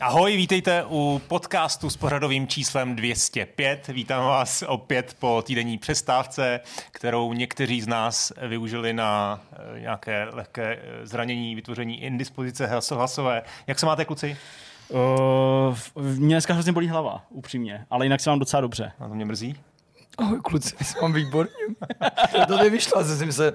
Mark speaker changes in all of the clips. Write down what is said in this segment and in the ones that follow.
Speaker 1: Ahoj, vítejte u podcastu s pořadovým číslem 205. Vítám vás opět po týdenní přestávce, kterou někteří z nás využili na eh, nějaké lehké eh, zranění, vytvoření indispozice hlasové. Jak se máte, kluci?
Speaker 2: Uh, mě dneska hrozně bolí hlava, upřímně, ale jinak se mám docela dobře.
Speaker 1: A to mě mrzí.
Speaker 3: Ahoj kluci, jsem výborně. to nevyšlo, jsem se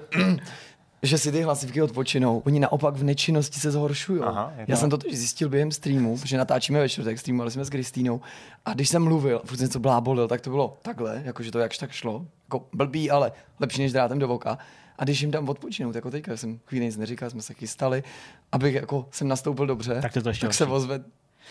Speaker 3: že si ty hlasivky odpočinou. Oni naopak v nečinnosti se zhoršují. Já jsem to zjistil během streamu, protože natáčíme ve čtvrtek, streamovali jsme s Kristýnou. A když jsem mluvil, furt něco blábolil, tak to bylo takhle, jakože to jakž tak šlo. Jako blbý, ale lepší než drátem do voka. A když jim tam odpočinout, jako teďka jsem chvíli nic neříkal, jsme se chystali, abych jako jsem nastoupil dobře,
Speaker 2: tak, to, to
Speaker 3: tak se ozve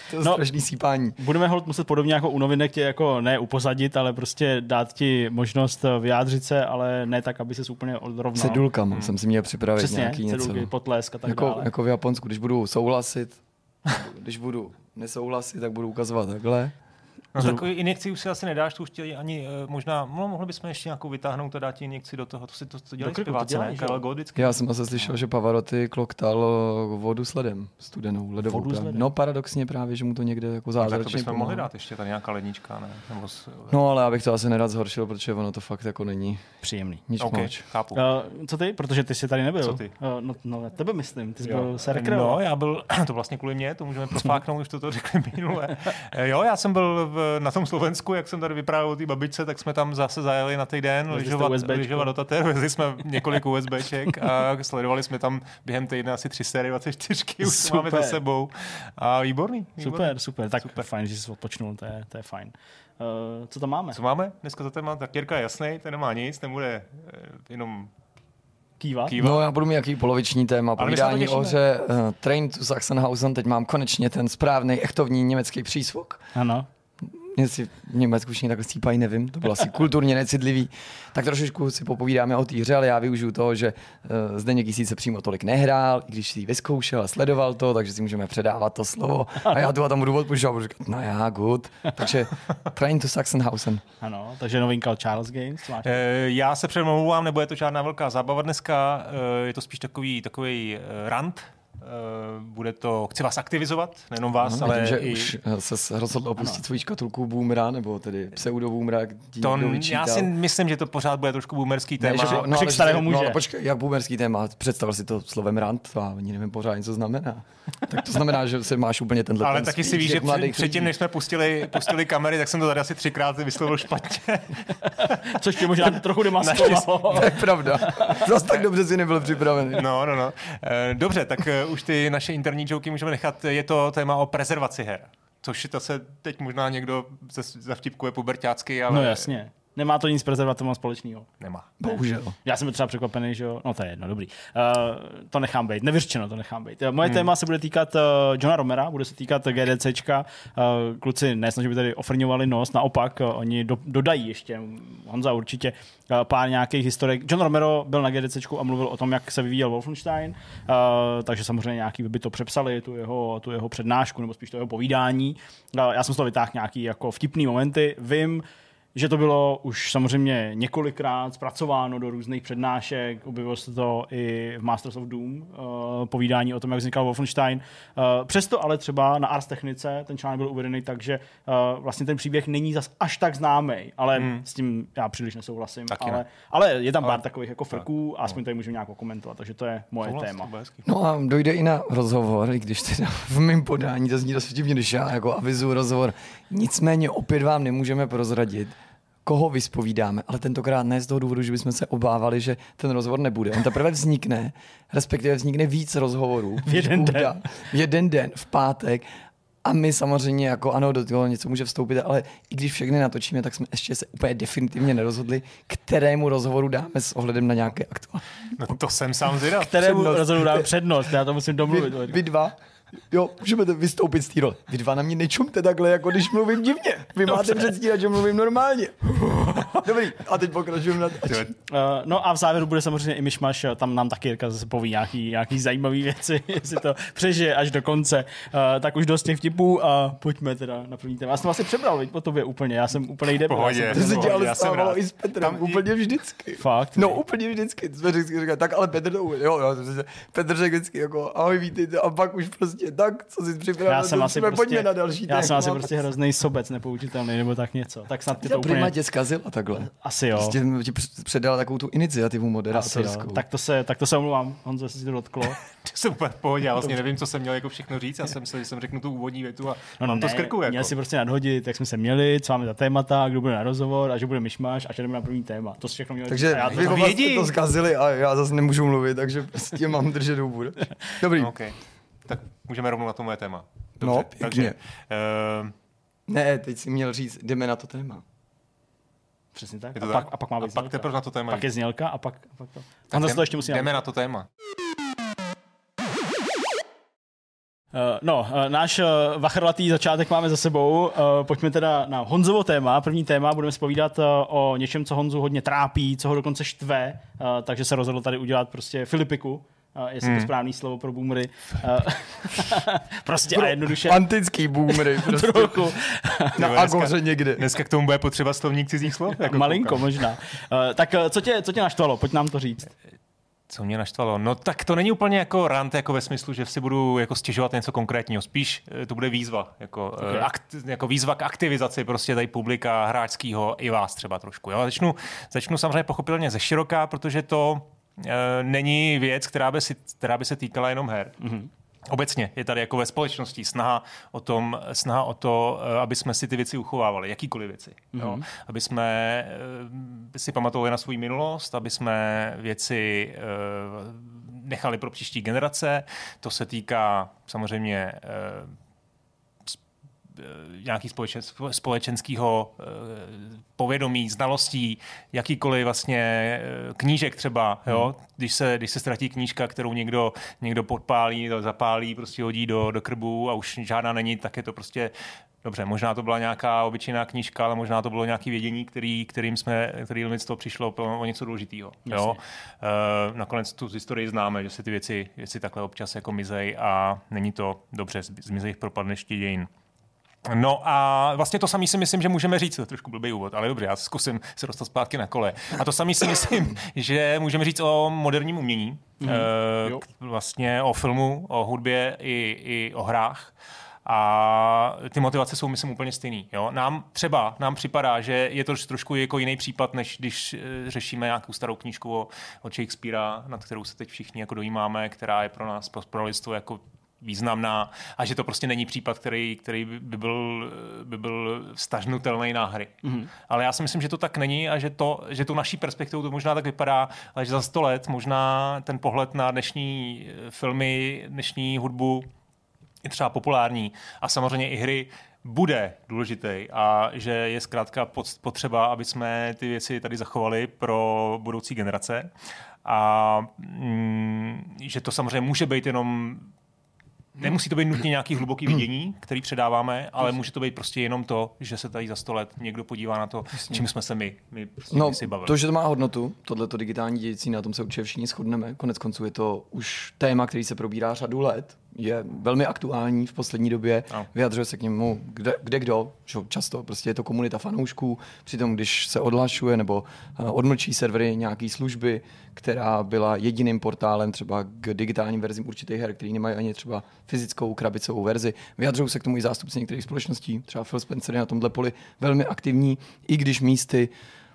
Speaker 3: to je
Speaker 2: no,
Speaker 3: strašný sípání.
Speaker 2: Budeme hold muset podobně jako u novinek tě jako ne upozadit, ale prostě dát ti možnost vyjádřit se, ale ne tak, aby se úplně odrovnal.
Speaker 3: Cedulkama hmm. jsem si měl připravit
Speaker 2: Přesně,
Speaker 3: nějaký
Speaker 2: cedulky,
Speaker 3: něco.
Speaker 2: potlesk a tak
Speaker 3: jako,
Speaker 2: dále.
Speaker 3: Jako v Japonsku, když budu souhlasit, když budu nesouhlasit, tak budu ukazovat takhle.
Speaker 1: No takový injekci už si asi nedáš, tu už chtěli ani uh, možná, no, mohli bychom ještě nějakou vytáhnout a dát ti injekci do toho, to si to, to dělají zpěváci, ne? Karel.
Speaker 3: Já jsem asi slyšel, že Pavarotti kloktal vodu s ledem, studenou, ledovou.
Speaker 2: Vodu s ledem.
Speaker 3: No paradoxně právě, že mu to někde jako zázračně
Speaker 1: no, tak to bychom mohli dát ještě tady nějaká lednička, ne? Nebo s,
Speaker 3: no ale abych to asi nerad zhoršil, protože ono to fakt jako není
Speaker 2: příjemný.
Speaker 3: Nic
Speaker 1: okay,
Speaker 3: moc.
Speaker 1: chápu.
Speaker 2: Uh, co ty? Protože ty jsi tady nebyl.
Speaker 1: Co ty?
Speaker 2: Uh, no, no, tebe myslím, ty jsi
Speaker 1: jo.
Speaker 2: byl se.
Speaker 1: No, já byl, to vlastně kvůli mě, to můžeme profáknout, už to to řekli minule. jo, já jsem byl v, na tom Slovensku jak jsem tady vyprávěl o té babičce, tak jsme tam zase zajeli na týden lyžovat, lyžovat do Tater, vezli jsme několik USBček a sledovali jsme tam během týdne asi tři série 24, už super. máme za sebou. A výborný. výborný.
Speaker 2: Super, super, tak super. fajn, že jsi odpočnul, to je, to je fajn. Uh, co tam máme?
Speaker 1: Co máme? Dneska za téma, tak Jirka je jasný, ten nemá nic, nebude jenom
Speaker 2: Kývat?
Speaker 3: Kývat? No já budu mít jaký poloviční téma, povídání o hře uh, Train to Sachsenhausen, teď mám konečně ten správný echtovní německý přísvok.
Speaker 2: Ano
Speaker 3: jestli v Německu všichni takhle stípají, nevím, to bylo asi kulturně necitlivý. Tak trošičku si popovídáme o té hře, ale já využiju toho, že uh, zde někdy se přímo tolik nehrál, i když si ji vyzkoušel a sledoval to, takže si můžeme předávat to slovo. A já tu a tam budu a budu říkat, no já, good. Takže Train to Sachsenhausen.
Speaker 2: Ano, takže novinka Charles Games.
Speaker 1: Máš e, já se přemlouvám, nebo je to žádná velká zábava dneska, e, je to spíš takový, takový rant, bude to, chci vás aktivizovat, nejenom vás,
Speaker 3: no,
Speaker 1: ale
Speaker 3: tím, že
Speaker 1: i...
Speaker 3: už se rozhodl opustit svoji škatulku boomera, nebo tedy pseudo boomera,
Speaker 1: to, Já si myslím, že to pořád bude trošku boomerský téma.
Speaker 3: Ne, že, no, ale, starého muže. No, ale počkej, jak boomerský téma? Představil si to slovem rant, a ani nevím pořád, co znamená. tak to znamená, že se máš úplně tenhle
Speaker 1: Ale
Speaker 3: ten
Speaker 1: taky si víš, že před, předtím, než jsme pustili, pustili kamery, tak jsem to tady asi třikrát vyslovil špatně.
Speaker 2: Což tě možná trochu demaskovalo.
Speaker 3: to je pravda. Zase tak dobře si nebyl připravený.
Speaker 1: No, no, no. Dobře, tak už ty naše interní joky můžeme nechat. Je to téma o prezervaci her. Což to se teď možná někdo zavtipkuje pubertácky, ale...
Speaker 2: No jasně. Nemá to nic s prezervativem společného.
Speaker 1: Nemá.
Speaker 3: Bohužel.
Speaker 2: Já jsem třeba překvapený, že jo. No to je jedno, dobrý. Uh, to nechám být. Nevyřčeno to nechám být. Moje hmm. téma se bude týkat uh, Johna Romera, bude se týkat GDCčka. Uh, kluci nesnaží by tady ofrňovali nos, naopak uh, oni do, dodají ještě, Honza určitě, uh, pár nějakých historik. John Romero byl na GDCčku a mluvil o tom, jak se vyvíjel Wolfenstein, uh, takže samozřejmě nějaký by to přepsali, tu jeho, tu jeho přednášku, nebo spíš to jeho povídání. Uh, já jsem z toho vytáhl nějaký jako vtipný momenty. Vím, že to bylo už samozřejmě několikrát zpracováno do různých přednášek, objevilo se to i v Masters of Doom, uh, povídání o tom, jak vznikal Wolfenstein. Uh, přesto ale třeba na Ars Technice ten článek byl uvedený tak, že uh, vlastně ten příběh není zas až tak známý, ale hmm. s tím já příliš nesouhlasím. ale, ne. ale je tam pár ale, takových jako frků a aspoň tady můžeme nějak komentovat, takže to je moje Souhlas, téma.
Speaker 3: No a dojde i na rozhovor, i když teda v mém podání to zní dost vtipně, když já jako avizu rozhovor. Nicméně opět vám nemůžeme prozradit, koho vyspovídáme, ale tentokrát ne z toho důvodu, že bychom se obávali, že ten rozhovor nebude. On teprve vznikne, respektive vznikne víc rozhovorů.
Speaker 2: V jeden den.
Speaker 3: V jeden den, v pátek. A my samozřejmě jako ano, do toho něco může vstoupit, ale i když všechny natočíme, tak jsme ještě se úplně definitivně nerozhodli, kterému rozhovoru dáme s ohledem na nějaké aktuální.
Speaker 1: No to jsem sám zvědav.
Speaker 2: Kterému přednost. rozhovoru dáme přednost, já to musím domluvit.
Speaker 3: Vy, vy dva, jo, můžeme vystoupit z té role. Vy dva na mě nečumte takhle, jako když mluvím divně. Vy Dobře. máte předstírat, že mluvím normálně. Dobrý, a teď pokračujeme na uh,
Speaker 2: No a v závěru bude samozřejmě i myšmaš, tam nám taky Jirka zase poví nějaký, nějaký zajímavý věci, jestli to přežije až do konce. Uh, tak už dost těch vtipů a pojďme teda na první téma. Já jsem asi přebral, veď, po tobě úplně, já jsem úplně jde.
Speaker 1: Pohodě.
Speaker 3: To se dělalo stávalo i s Petrem, tam úplně vždycky.
Speaker 2: Fakt?
Speaker 3: No úplně vždycky. Jsme vždycky říkali, tak ale Petr to jo, jo, Petr řekl vždycky jako, ahoj, vítejte, a pak už prostě tak, co si připravil, já jsem asi prostě, pojďme na další
Speaker 2: Já jsem asi prostě hrozný sobec nepoučitelný, nebo tak něco. Tak snad ty to úplně...
Speaker 3: tě zkazila takhle.
Speaker 2: Asi jo.
Speaker 3: Prostě ti předala takovou tu iniciativu moderátorskou.
Speaker 2: Tak to se, tak to se omlouvám, Honzo, jestli si to dotklo.
Speaker 1: to jsem úplně v pohodě, já vlastně nevím, co jsem měl jako všechno říct, já jsem se, že jsem řeknu tu úvodní větu a no, no, to ne, skrku. Jako.
Speaker 2: Měl si prostě nadhodit, jak jsme se měli, co máme za témata, kdo bude na rozhovor a že bude myšmaš a že jdeme na první téma. To všechno mělo
Speaker 3: Takže já to vy to zkazili a já zase nemůžu mluvit, takže prostě mám držet hubu. Dobrý.
Speaker 1: Okay. Tak můžeme rovnou na to moje téma.
Speaker 3: Dobře, no, takže, uh, ne, teď si měl říct, jdeme na to téma.
Speaker 2: Přesně tak.
Speaker 1: to
Speaker 2: a, tak? Pak, a pak má být
Speaker 1: a pak teprve na to téma.
Speaker 2: Pak je znělka a pak, a pak to.
Speaker 1: Tak jdem, to ještě musí jdeme na to téma.
Speaker 2: Uh, no, uh, náš uh, vachrlatý začátek máme za sebou. Pojďme teda na Honzovo téma. První téma, budeme spovídat o něčem, co Honzu hodně trápí, co ho dokonce štve, takže se rozhodl tady udělat prostě Filipiku. Uh, jestli hmm. to správný slovo pro boomery. Uh, prostě pro a jednoduše.
Speaker 3: Antický boomery. Prostě. Trochu. Na Agoře někde.
Speaker 1: Dneska k tomu bude potřeba slovník cizích slov?
Speaker 2: Jako Malinko koukám. možná. Uh, tak co tě, co tě naštvalo? Pojď nám to říct.
Speaker 1: Co mě naštvalo? No tak to není úplně jako rant, jako ve smyslu, že si budu jako stěžovat něco konkrétního. Spíš to bude výzva, jako, okay. akt, jako výzva k aktivizaci prostě tady publika hráčského i vás třeba trošku. Jo? Začnu, začnu samozřejmě pochopitelně ze široká, protože to není věc, která by, si, která by se týkala jenom her. Mm-hmm. Obecně je tady jako ve společnosti snaha o, tom, snaha o to, eh, aby jsme si ty věci uchovávali, jakýkoliv věci. Mm-hmm. Jo? Mhm. Aby jsme eh, si pamatovali na svou minulost, aby jsme věci nechali pro příští generace. To se týká samozřejmě Eh, nějaký společen, společenského eh, povědomí, znalostí, jakýkoliv vlastně eh, knížek třeba, jo? Hmm. Když, se, když se ztratí knížka, kterou někdo, někdo podpálí, zapálí, prostě hodí do, do krbu a už žádná není, tak je to prostě Dobře, možná to byla nějaká obyčejná knížka, ale možná to bylo nějaké vědění, který, kterým jsme, který z toho přišlo o něco důležitého. Jo? E, nakonec tu historii známe, že se ty věci, věci takhle občas jako mizej a není to dobře, zmizej v propadnešti dějin. No a vlastně to samý si myslím, že můžeme říct, to je trošku blbý úvod, ale dobře, já zkusím se dostat zpátky na kole. A to samý si myslím, že můžeme říct o moderním umění, mm, e, vlastně o filmu, o hudbě i, i o hrách. A ty motivace jsou, myslím, úplně stejný. Jo? Nám třeba nám připadá, že je to trošku jako jiný případ, než když e, řešíme nějakou starou knížku o, o Shakespearea, nad kterou se teď všichni jako dojímáme, která je pro nás pro listu jako významná a že to prostě není případ, který, který by byl, by byl stažnutelný na hry. Mm-hmm. Ale já si myslím, že to tak není a že, to, že tu naší perspektivu to možná tak vypadá, ale že za sto let možná ten pohled na dnešní filmy, dnešní hudbu je třeba populární a samozřejmě i hry bude důležitý a že je zkrátka potřeba, aby jsme ty věci tady zachovali pro budoucí generace a mm, že to samozřejmě může být jenom Nemusí to být nutně nějaký hluboký vidění, který předáváme, ale může to být prostě jenom to, že se tady za sto let někdo podívá na to, Jasně. čím jsme se my, my, prostě
Speaker 3: no,
Speaker 1: si bavili.
Speaker 3: To, že to má hodnotu, tohleto digitální dějící, na tom se určitě všichni shodneme. Konec konců je to už téma, který se probírá řadu let je velmi aktuální v poslední době, no. vyjadřuje se k němu kde, kde kdo, že často prostě je to komunita fanoušků, přitom když se odhlašuje nebo uh, odmlčí servery nějaké služby, která byla jediným portálem třeba k digitálním verzím určitých her, který nemají ani třeba fyzickou krabicovou verzi. Vyjadřují se k tomu i zástupci některých společností, třeba Phil Spencer je na tomhle poli velmi aktivní, i když místy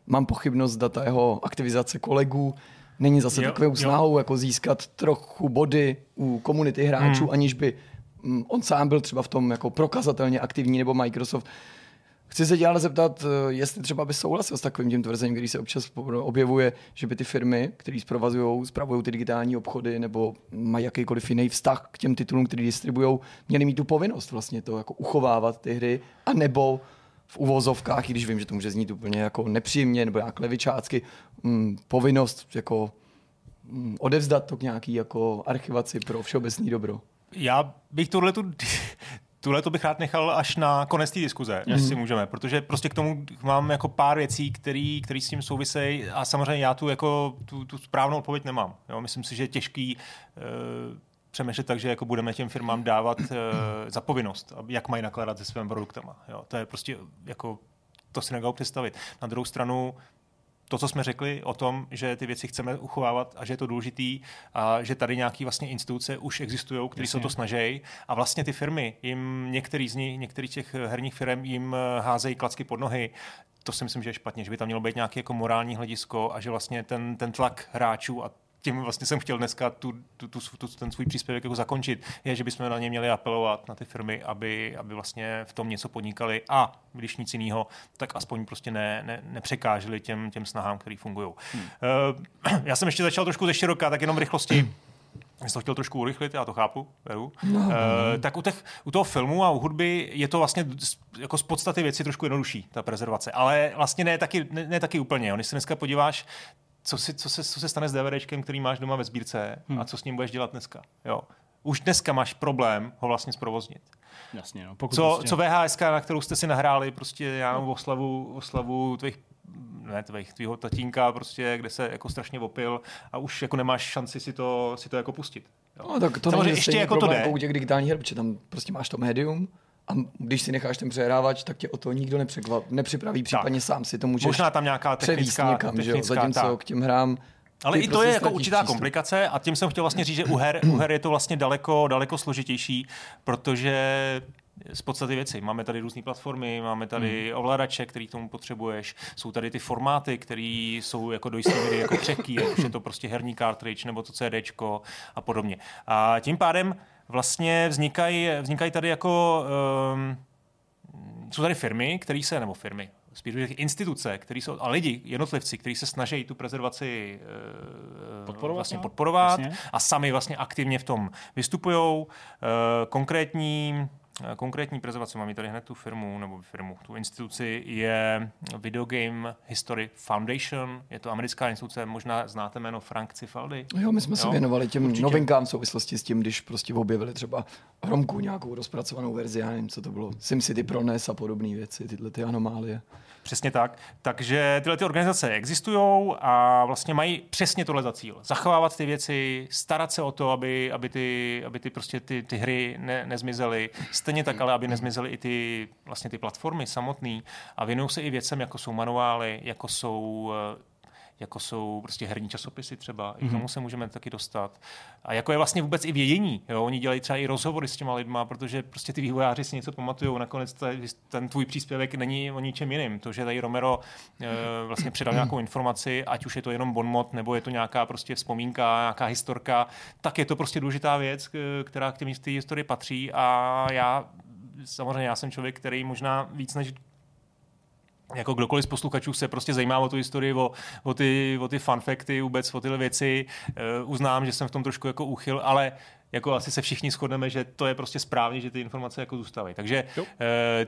Speaker 3: mám pochybnost data jeho aktivizace kolegů, není zase jo, takovou snahou jako získat trochu body u komunity hráčů, hmm. aniž by mm, on sám byl třeba v tom jako prokazatelně aktivní, nebo Microsoft. Chci se tě ale zeptat, eh, jestli třeba by souhlasil s takovým tím tvrzením, který se občas objevuje, že by ty firmy, které zprovazují, zpravují ty digitální obchody nebo mají jakýkoliv jiný vztah k těm titulům, který distribují, měly mít tu povinnost vlastně to jako uchovávat ty hry, a nebo v uvozovkách, i když vím, že to může znít úplně jako nepříjemně nebo jak levičácky, mm, povinnost jako mm, odevzdat to k nějaký jako archivaci pro všeobecný dobro.
Speaker 1: Já bych tohle tu tuhle to bych rád nechal až na konec té diskuze, mm. jestli můžeme, protože prostě k tomu mám jako pár věcí, které s tím souvisejí a samozřejmě já tu jako tu, tu správnou odpověď nemám. Jo? Myslím si, že je těžký uh, přemýšlet tak, že jako budeme těm firmám dávat uh, za povinnost, jak mají nakládat se svými produktama. Jo? To je prostě jako to si nedá představit. Na druhou stranu to, co jsme řekli o tom, že ty věci chceme uchovávat a že je to důležitý a že tady nějaké vlastně instituce už existují, které se to snaží a vlastně ty firmy, jim některý z nich, některých těch herních firm jim eh, házejí klacky pod nohy, to si myslím, že je špatně, že by tam mělo být nějaké jako morální hledisko a že vlastně ten, ten tlak hráčů a tím vlastně jsem chtěl dneska tu, tu, tu, tu, ten svůj příspěvek jako zakončit, je, že bychom na ně měli apelovat, na ty firmy, aby, aby vlastně v tom něco podnikali a když nic jiného, tak aspoň prostě ne, ne, nepřekáželi těm, těm snahám, které fungují. Hmm. Uh, já jsem ještě začal trošku ze široka, tak jenom v rychlosti. Já jsem to chtěl trošku urychlit, já to chápu, beru. No. Uh, tak u, těch, u toho filmu a u hudby je to vlastně jako z podstaty věci trošku jednodušší, ta prezervace. Ale vlastně ne taky, ne, ne taky úplně. Jo. Když se dneska podíváš, co, si, co, se, co se stane s DVDčkem, který máš doma ve sbírce hmm. a co s ním budeš dělat dneska. Jo. Už dneska máš problém ho vlastně zprovoznit.
Speaker 2: Jasně, no,
Speaker 1: pokud co, prostě... co VHS, na kterou jste si nahráli, prostě já no. oslavu, oslavu tvých ne, tvých, tvýho tatínka, prostě, kde se jako strašně opil a už jako nemáš šanci si to, si to jako pustit.
Speaker 3: Jo. No, tak to Samozřejmě ještě jako to jde. U těch digitálních her, protože tam prostě máš to médium, a když si necháš ten přehrávač, tak tě o to nikdo nepřekvap, nepřipraví, případně tak. sám si to můžeš
Speaker 1: Možná tam nějaká technická,
Speaker 3: někam, technická, že jo? Zatímco tak. k těm hrám
Speaker 1: ale i to prostě je jako určitá přístup. komplikace a tím jsem chtěl vlastně říct, že u her, u her je to vlastně daleko, daleko složitější, protože z podstaty věci. Máme tady různé platformy, máme tady hmm. ovladače, který k tomu potřebuješ, jsou tady ty formáty, které jsou jako do jisté míry jako křehký, jak je to prostě herní cartridge nebo to CDčko a podobně. A tím pádem vlastně vznikají, vznikají tady jako um, jsou tady firmy, které se, nebo firmy, spíš instituce, které jsou, a lidi, jednotlivci, kteří se snaží tu prezervaci uh, podporovat, vlastně no? podporovat a sami vlastně aktivně v tom vystupují. Uh, konkrétní konkrétní prezentace, mám tady hned tu firmu, nebo firmu, tu instituci, je Video Game History Foundation. Je to americká instituce, možná znáte jméno Frank Cifaldi.
Speaker 3: Jo, my jsme jo? se věnovali těm Určitě. novinkám v souvislosti s tím, když prostě objevili třeba Hromku nějakou rozpracovanou verzi, já nevím, co to bylo, SimCity pro NES a podobné věci, tyhle ty anomálie.
Speaker 1: Přesně tak. Takže tyhle ty organizace existují a vlastně mají přesně tohle za cíl. Zachovávat ty věci, starat se o to, aby, aby ty, aby ty, prostě ty, ty hry ne, nezmizely. Stejně tak, ale aby nezmizely i ty, vlastně ty platformy samotné. A věnují se i věcem, jako jsou manuály, jako jsou jako jsou prostě herní časopisy třeba, mm-hmm. i k tomu mhm. se můžeme taky dostat. A jako je vlastně vůbec i vědění, jo? oni dělají třeba i rozhovory s těma lidma, protože prostě ty vývojáři si něco pamatují, nakonec ten tvůj příspěvek není o ničem jiným. To, že tady Romero e, vlastně předal nějakou informaci, ať už je to jenom bonmot, nebo je to nějaká prostě vzpomínka, nějaká historka, tak je to prostě důležitá věc, která k těm té historii patří a já samozřejmě já jsem člověk, který možná víc než jako kdokoliv z posluchačů se prostě zajímá o tu historii, o, o, ty, o ty fun facty, vůbec o tyhle věci. Uh, uznám, že jsem v tom trošku jako uchyl, ale jako asi se všichni shodneme, že to je prostě správně, že ty informace jako zůstávají. Takže uh,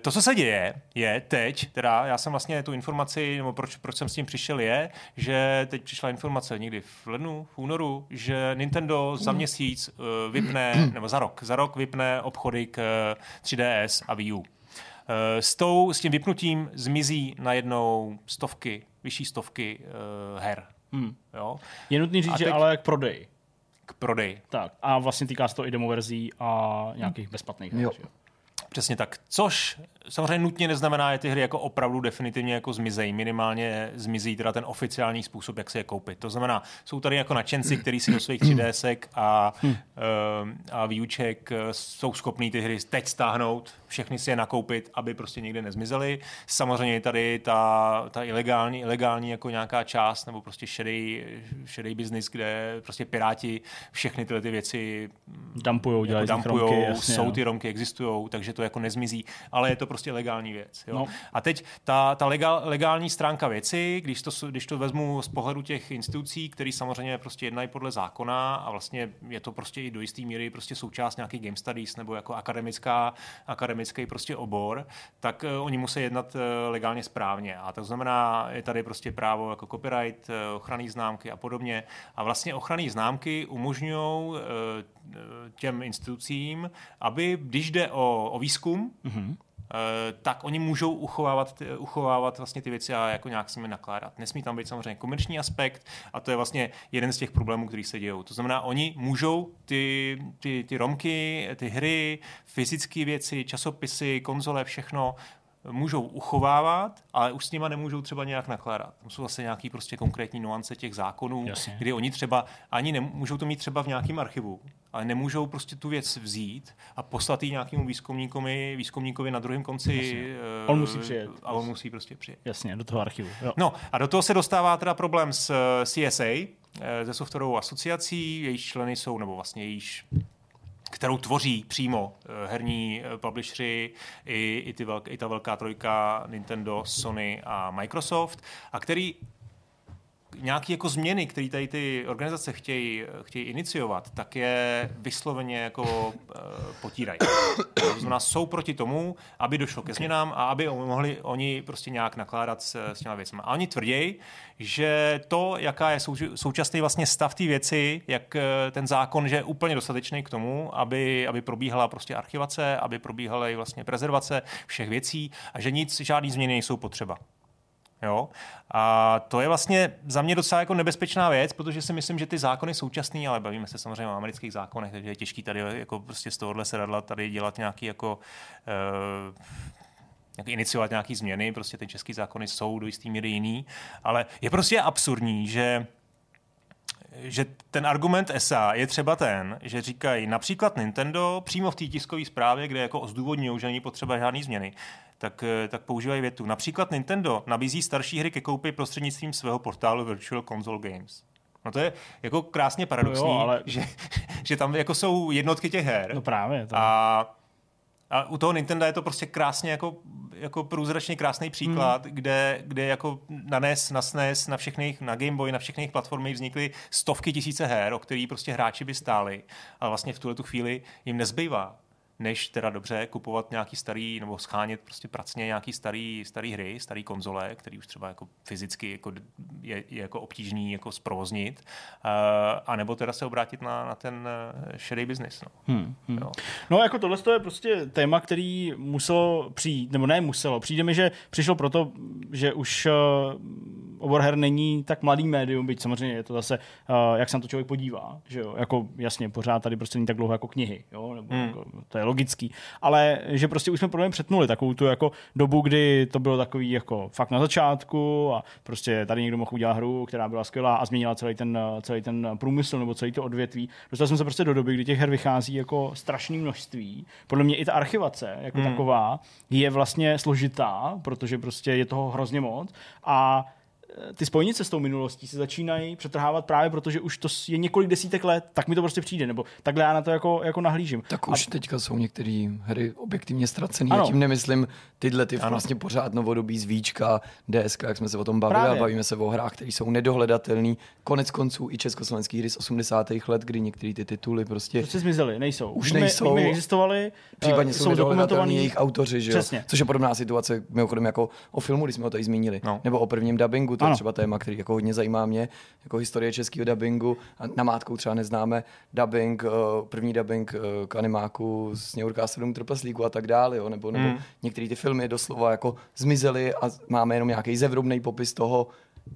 Speaker 1: to, co se děje, je teď, teda já jsem vlastně tu informaci, nebo proč, proč jsem s tím přišel, je, že teď přišla informace někdy v lednu, v únoru, že Nintendo za měsíc uh, vypne, nebo za rok, za rok vypne obchody k 3DS a Wii U. Eh, s, tou, s tím vypnutím zmizí najednou stovky, vyšší stovky uh, her. Hmm. Jo?
Speaker 2: Je nutný říct, teď... že ale k prodeji.
Speaker 1: K prodeji.
Speaker 2: Tak a vlastně týká se to i demoverzí a nějakých bezplatných her. Jo.
Speaker 1: Přesně tak. Což samozřejmě nutně neznamená, že ty hry jako opravdu definitivně jako zmizejí. Minimálně zmizí teda ten oficiální způsob, jak si je koupit. To znamená, jsou tady jako nadšenci, kteří si do svých 3DSek a, uh, a výuček jsou schopní ty hry teď stáhnout, všechny si je nakoupit, aby prostě někde nezmizely. Samozřejmě je tady ta, ta ilegální, ilegální jako nějaká část, nebo prostě šedý, šedý biznis, kde prostě piráti všechny tyhle ty věci
Speaker 2: dumpujou,
Speaker 1: jako dumpujou, romky, jasně, jsou no. ty romky, existují, takže to jako nezmizí, ale je to prostě legální věc. Jo? No. A teď ta, ta legál, legální stránka věci, když to, když to vezmu z pohledu těch institucí, které samozřejmě prostě jednají podle zákona a vlastně je to prostě i do jisté míry prostě součást nějakých game studies nebo jako akademická, akademický prostě obor, tak uh, oni musí jednat uh, legálně správně. A to znamená, je tady prostě právo jako copyright, uh, ochranný známky a podobně. A vlastně ochranné známky umožňují těm institucím, aby, když jde o, o výzkum, mm-hmm tak oni můžou uchovávat, uchovávat vlastně ty věci a jako nějak s nimi nakládat. Nesmí tam být samozřejmě komerční aspekt a to je vlastně jeden z těch problémů, který se dějou. To znamená, oni můžou ty, ty, ty romky, ty hry, fyzické věci, časopisy, konzole, všechno můžou uchovávat, ale už s nima nemůžou třeba nějak nakládat. To jsou zase nějaký prostě konkrétní nuance těch zákonů, Jasně. kdy oni třeba ani nemůžou to mít třeba v nějakém archivu, ale nemůžou prostě tu věc vzít a poslat ji nějakému výzkumníkovi, výzkumníkovi na druhém konci.
Speaker 2: Uh, on musí přijet.
Speaker 1: A on musí prostě přijet.
Speaker 2: Jasně, do toho archivu. Jo.
Speaker 1: No a do toho se dostává teda problém s eh, CSA, eh, ze softwarovou asociací, jejíž členy jsou, nebo vlastně jejíž kterou tvoří přímo eh, herní eh, publishery i, i, ty velk, i ta velká trojka Nintendo, Sony a Microsoft, a který nějaké jako změny, které tady ty organizace chtějí, chtějí iniciovat, tak je vysloveně jako uh, potírají. To znamená, jsou proti tomu, aby došlo ke změnám a aby mohli oni prostě nějak nakládat s, s těma věcmi. A oni tvrdí, že to, jaká je sou, současný vlastně stav té věci, jak eh, ten zákon, že je úplně dostatečný k tomu, aby, aby probíhala prostě archivace, aby probíhala i vlastně prezervace všech věcí a že nic, žádný změny nejsou potřeba. Jo? A to je vlastně za mě docela jako nebezpečná věc, protože si myslím, že ty zákony současné, ale bavíme se samozřejmě o amerických zákonech, takže je těžký tady jako prostě z tohohle sedadla tady dělat nějaký jako uh, nějaký iniciovat nějaké změny, prostě ty české zákony jsou do jisté míry jiný, ale je prostě absurdní, že že ten argument ESA je třeba ten, že říkají například Nintendo přímo v té tiskové zprávě, kde jako zdůvodňují, že není potřeba žádný změny, tak, eh, tak používají větu. Například Nintendo nabízí starší hry ke koupi prostřednictvím svého portálu Virtual Console Games. No to je jako krásně paradoxní, no jo, ale... že, že tam jako jsou jednotky těch her.
Speaker 2: No právě. To...
Speaker 1: A, a u toho Nintendo je to prostě krásně jako, jako průzračně krásný příklad, hmm. kde, kde jako na NES, na SNES, na všechny, na Game Boy, na všechny platformy vznikly stovky tisíce her, o který prostě hráči by stáli. A vlastně v tuhle tu chvíli jim nezbývá než teda dobře kupovat nějaký starý, nebo schánět prostě pracně nějaký starý, starý hry, starý konzole, který už třeba jako fyzicky jako je, je jako obtížný jako zprovoznit, uh, a nebo teda se obrátit na, na ten eh, šedý business. No. Hmm,
Speaker 2: hmm. no jako tohle je prostě téma, který muselo přijít, nebo ne muselo, přijde mi, že přišlo proto, že už uh, obor her není tak mladý médium, byť samozřejmě je to zase, uh, jak se na to člověk podívá, že jo, jako jasně, pořád tady prostě není tak dlouho jako knihy, jo, nebo hmm. jako, to je logický, ale že prostě už jsme problém přetnuli takovou tu jako dobu, kdy to bylo takový jako fakt na začátku a prostě tady někdo mohl udělat hru, která byla skvělá a změnila celý ten, celý ten průmysl nebo celý to odvětví. Dostali jsme se prostě do doby, kdy těch her vychází jako strašné množství. Podle mě i ta archivace jako hmm. taková je vlastně složitá, protože prostě je toho hrozně moc a ty spojnice s tou minulostí se začínají přetrhávat právě protože už to je několik desítek let, tak mi to prostě přijde, nebo takhle já na to jako, jako nahlížím.
Speaker 3: Tak už a... teďka jsou některé hry objektivně ztracené. Já tím nemyslím tyhle ty ano. vlastně pořád novodobí zvíčka, DSK, jak jsme se o tom bavili, právě. a bavíme se o hrách, které jsou nedohledatelné. Konec konců i československé hry z 80. let, kdy některé ty tituly prostě...
Speaker 2: Prostě zmizely, nejsou.
Speaker 3: Už nejsou.
Speaker 2: Víme, existovaly,
Speaker 3: případně jsou, jsou dokumentovaní jejich autoři, že jo? Což je podobná situace, mimochodem jako o filmu, když jsme ho tady zmínili, no. nebo o prvním dubbingu, to ano. je třeba téma, který jako hodně zajímá mě, jako historie českého dubbingu. A namátkou třeba neznáme dubbing, eh, první dubbing eh, k animáku z Sněhurka 7 trpaslíků a tak dále, jo? nebo, nebo mm. některé ty filmy doslova jako zmizely a máme jenom nějaký zevrubný popis toho,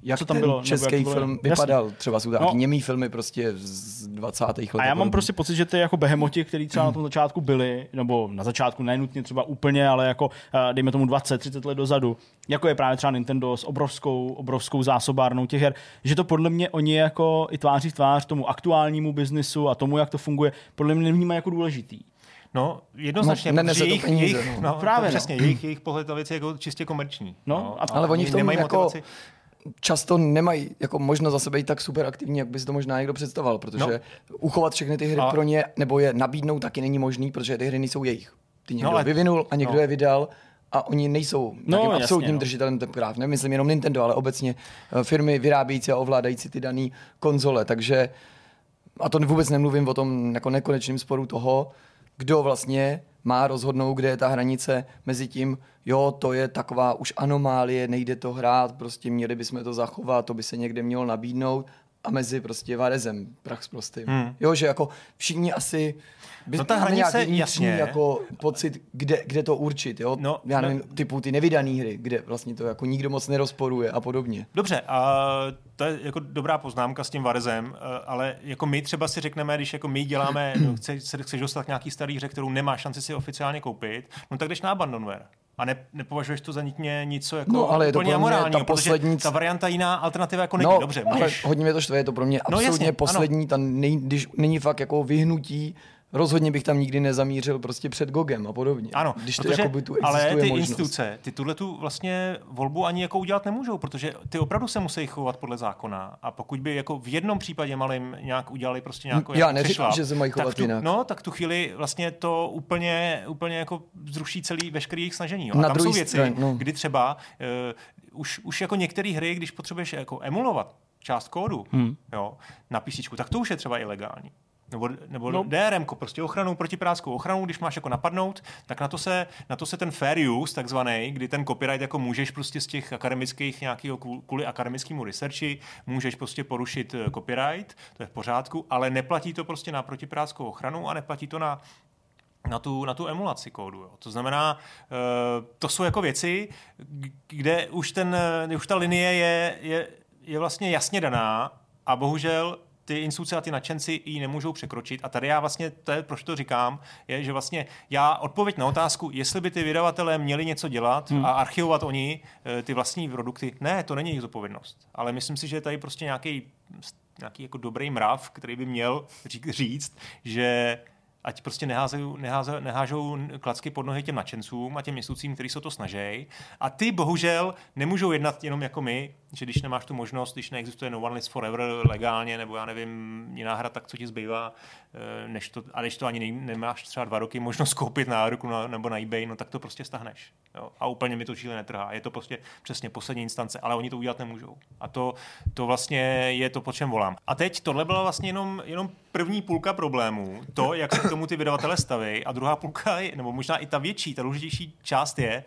Speaker 3: jak Co tam ten bylo, český film bylo? vypadal. Jasně. Třeba jsou to no. němý filmy prostě z 20. let.
Speaker 2: A já mám prostě pocit, že ty jako behemoti, který třeba na tom začátku byli, nebo na začátku nenutně třeba úplně, ale jako eh, dejme tomu 20-30 let dozadu, jako je právě třeba Nintendo s obrovskou, obrovskou zásobárnou těch her, že to podle mě oni jako i tváří v tvář tomu aktuálnímu biznisu a tomu, jak to funguje, podle mě nevnímají jako důležitý.
Speaker 1: No, jednoznačně, no, protože jejich,
Speaker 3: peníze,
Speaker 1: jejich, no. no, právě, no. přesně, jejich, jejich pohled na věci je jako čistě komerční.
Speaker 3: No, no a, ale oni v tom nemají jako, motivaci často nemají jako možnost za sebe být tak super aktivní, jak by si to možná někdo představoval, protože no. uchovat všechny ty hry a... pro ně, nebo je nabídnout taky není možný, protože ty hry nejsou jejich. Ty někdo no, ale... vyvinul a někdo no. je vydal a oni nejsou no, jasně, absolutním no. držitelem těch práv. Nemyslím jenom Nintendo, ale obecně eh, firmy vyrábějící a ovládající ty dané konzole. Takže, a to vůbec nemluvím o tom jako nekonečném sporu toho, kdo vlastně má rozhodnout, kde je ta hranice. Mezi tím, jo, to je taková už anomálie, nejde to hrát, prostě měli bychom to zachovat, to by se někde mělo nabídnout, a mezi prostě Varezem, prach s prostým. Hmm. Jo, že jako všichni asi
Speaker 1: by no ta hranice, jasně.
Speaker 3: jako pocit, kde, kde to určit, jo? No, Já nevím, no. typu ty nevydané hry, kde vlastně to jako nikdo moc nerozporuje a podobně.
Speaker 1: Dobře, a to je jako dobrá poznámka s tím Varezem, ale jako my třeba si řekneme, když jako my děláme, no, chceš, chceš dostat nějaký starý hře, kterou nemá šanci si oficiálně koupit, no tak jdeš na Abandonware a ne, nepovažuješ to za nitně něco jako
Speaker 3: no, ale je to úplně amorální,
Speaker 1: ta poslední... ta varianta jiná alternativa jako není. No, Dobře, můžeš...
Speaker 3: ale hodně mě to štve, je to pro mě no, absolutně jasně, poslední, ta nej, když není fakt jako vyhnutí Rozhodně bych tam nikdy nezamířil prostě před Gogem a podobně.
Speaker 1: Ano, když to protože, tu ale ty možnost. instituce, ty tuhle tu vlastně volbu ani jako udělat nemůžou, protože ty opravdu se musí chovat podle zákona a pokud by jako v jednom případě malým nějak udělali prostě nějakou
Speaker 3: Já jako neříkám, že se mají chovat
Speaker 1: tu,
Speaker 3: jinak.
Speaker 1: No, tak tu chvíli vlastně to úplně, úplně jako zruší celý veškerý jejich snažení. Jo. A Na tam jsou věci, stran, no. kdy třeba uh, už, už jako některé hry, když potřebuješ jako emulovat část kódu hmm. jo, na písničku, tak to už je třeba ilegální nebo, nebo no. DRM, prostě ochranu, protipirátskou ochranu, když máš jako napadnout, tak na to se, na to se ten fair use, takzvaný, kdy ten copyright jako můžeš prostě z těch akademických nějakého kvůli akademickému researchi, můžeš prostě porušit eh, copyright, to je v pořádku, ale neplatí to prostě na protipirátskou ochranu a neplatí to na na tu, na tu emulaci kódu. Jo. To znamená, uh, to jsou jako věci, kde už, ten, už ta linie je, je, je vlastně jasně daná a bohužel ty instituce a ty nadšenci ji nemůžou překročit. A tady já vlastně, to je, proč to říkám, je, že vlastně já odpověď na otázku, jestli by ty vydavatelé měli něco dělat hmm. a archivovat oni eh, ty vlastní produkty, ne, to není jejich zodpovědnost. Ale myslím si, že je tady prostě nějaký nějaký jako dobrý mrav, který by měl říct, že ať prostě nehážou, nehážou, nehážou klacky pod nohy těm nadšencům a těm institucím, kteří se to snaží. A ty bohužel nemůžou jednat jenom jako my, že když nemáš tu možnost, když neexistuje No One List Forever legálně, nebo já nevím, jiná hra, tak co ti zbývá, eh, než to, a když to ani ne, nemáš třeba dva roky možnost koupit na ruku nebo na eBay, no tak to prostě stahneš. Jo? A úplně mi to číle netrhá. Je to prostě přesně poslední instance, ale oni to udělat nemůžou. A to, to vlastně je to, po čem volám. A teď tohle byla vlastně jenom, jenom první půlka problémů, to, jak se k tomu ty vydavatele staví, a druhá půlka, nebo možná i ta větší, ta důležitější část je,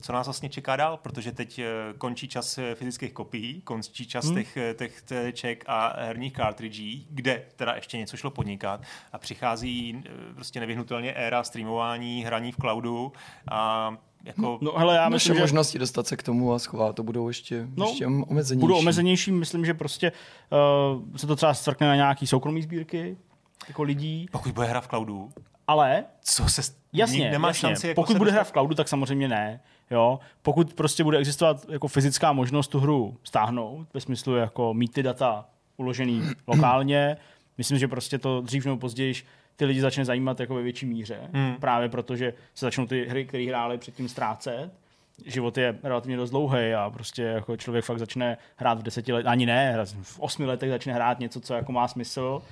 Speaker 1: co nás vlastně čeká dál, protože teď eh, končí čas eh, fyzických kopií, končí čas hmm. těch, eh, těch ček a herních cartridží, kde teda ještě něco šlo podnikat a přichází prostě nevyhnutelně éra streamování, hraní v cloudu a jako...
Speaker 3: No, hele, já myslím, že... možnosti dostat se k tomu a schovat to budou ještě, no, ještě omezenější.
Speaker 2: Budou omezenější, myslím, že prostě uh, se to třeba stvrkne na nějaký soukromý sbírky jako lidí.
Speaker 1: Pokud bude hra v cloudu.
Speaker 2: Ale...
Speaker 1: Co se...
Speaker 2: Jasně, nemá jasně. šanci jako Pokud bude hra v cloudu, tak samozřejmě ne. Jo? Pokud prostě bude existovat jako fyzická možnost tu hru stáhnout, ve smyslu jako mít ty data uložený lokálně, myslím, že prostě to dřív nebo později ty lidi začne zajímat jako ve větší míře, hmm. právě protože se začnou ty hry, které hráli předtím ztrácet. Život je relativně dost dlouhý a prostě jako člověk fakt začne hrát v deseti letech, ani ne, v osmi letech začne hrát něco, co jako má smysl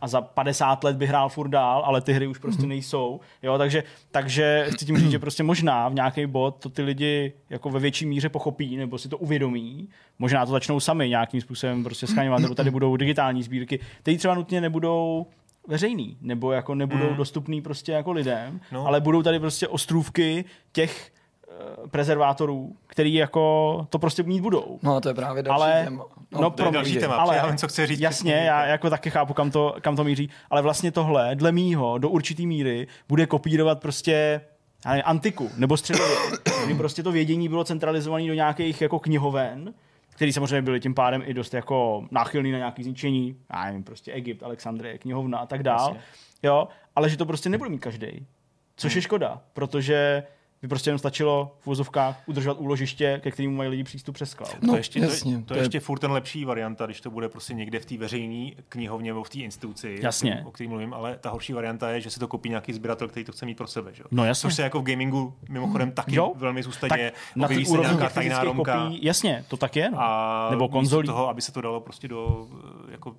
Speaker 2: a za 50 let by hrál furt dál, ale ty hry už prostě mhm. nejsou. Jo, takže, takže chci tím říct, že prostě možná v nějaký bod to ty lidi jako ve větší míře pochopí nebo si to uvědomí. Možná to začnou sami nějakým způsobem prostě schraňovat, nebo tady budou digitální sbírky, které třeba nutně nebudou veřejný, nebo jako nebudou mm. dostupný prostě jako lidem, no. ale budou tady prostě ostrůvky těch prezervátorů, který jako to prostě mít budou.
Speaker 3: No to je právě další ale, téma.
Speaker 1: No, no to je další téma, ale, já vím, co chci říct.
Speaker 2: Jasně, já jako taky chápu, kam to, kam to míří, ale vlastně tohle, dle mýho, do určitý míry, bude kopírovat prostě nevím, antiku nebo středověk, kdy prostě to vědění bylo centralizované do nějakých jako knihoven, který samozřejmě byly tím pádem i dost jako náchylný na nějaký zničení, já nevím, prostě Egypt, Alexandrie, knihovna a tak dál, jo, ale že to prostě nebude mít každý. Což hmm. je škoda, protože by prostě jenom stačilo v vozovkách udržovat úložiště, ke kterému mají lidi přístup přes cloud.
Speaker 1: No, to, ještě, jasně, to, to, je ještě furt ten lepší varianta, když to bude prostě někde v té veřejné knihovně nebo v té instituci,
Speaker 2: jasně.
Speaker 1: o které mluvím, ale ta horší varianta je, že si to koupí nějaký sběratel, který to chce mít pro sebe. Že?
Speaker 2: No jasně.
Speaker 1: Což se jako v gamingu mimochodem taky jo? velmi zůstane.
Speaker 2: Na ty nějaká tajná Kopí, jasně, to tak je. No. A nebo konzolí.
Speaker 1: toho, aby se to dalo prostě do jako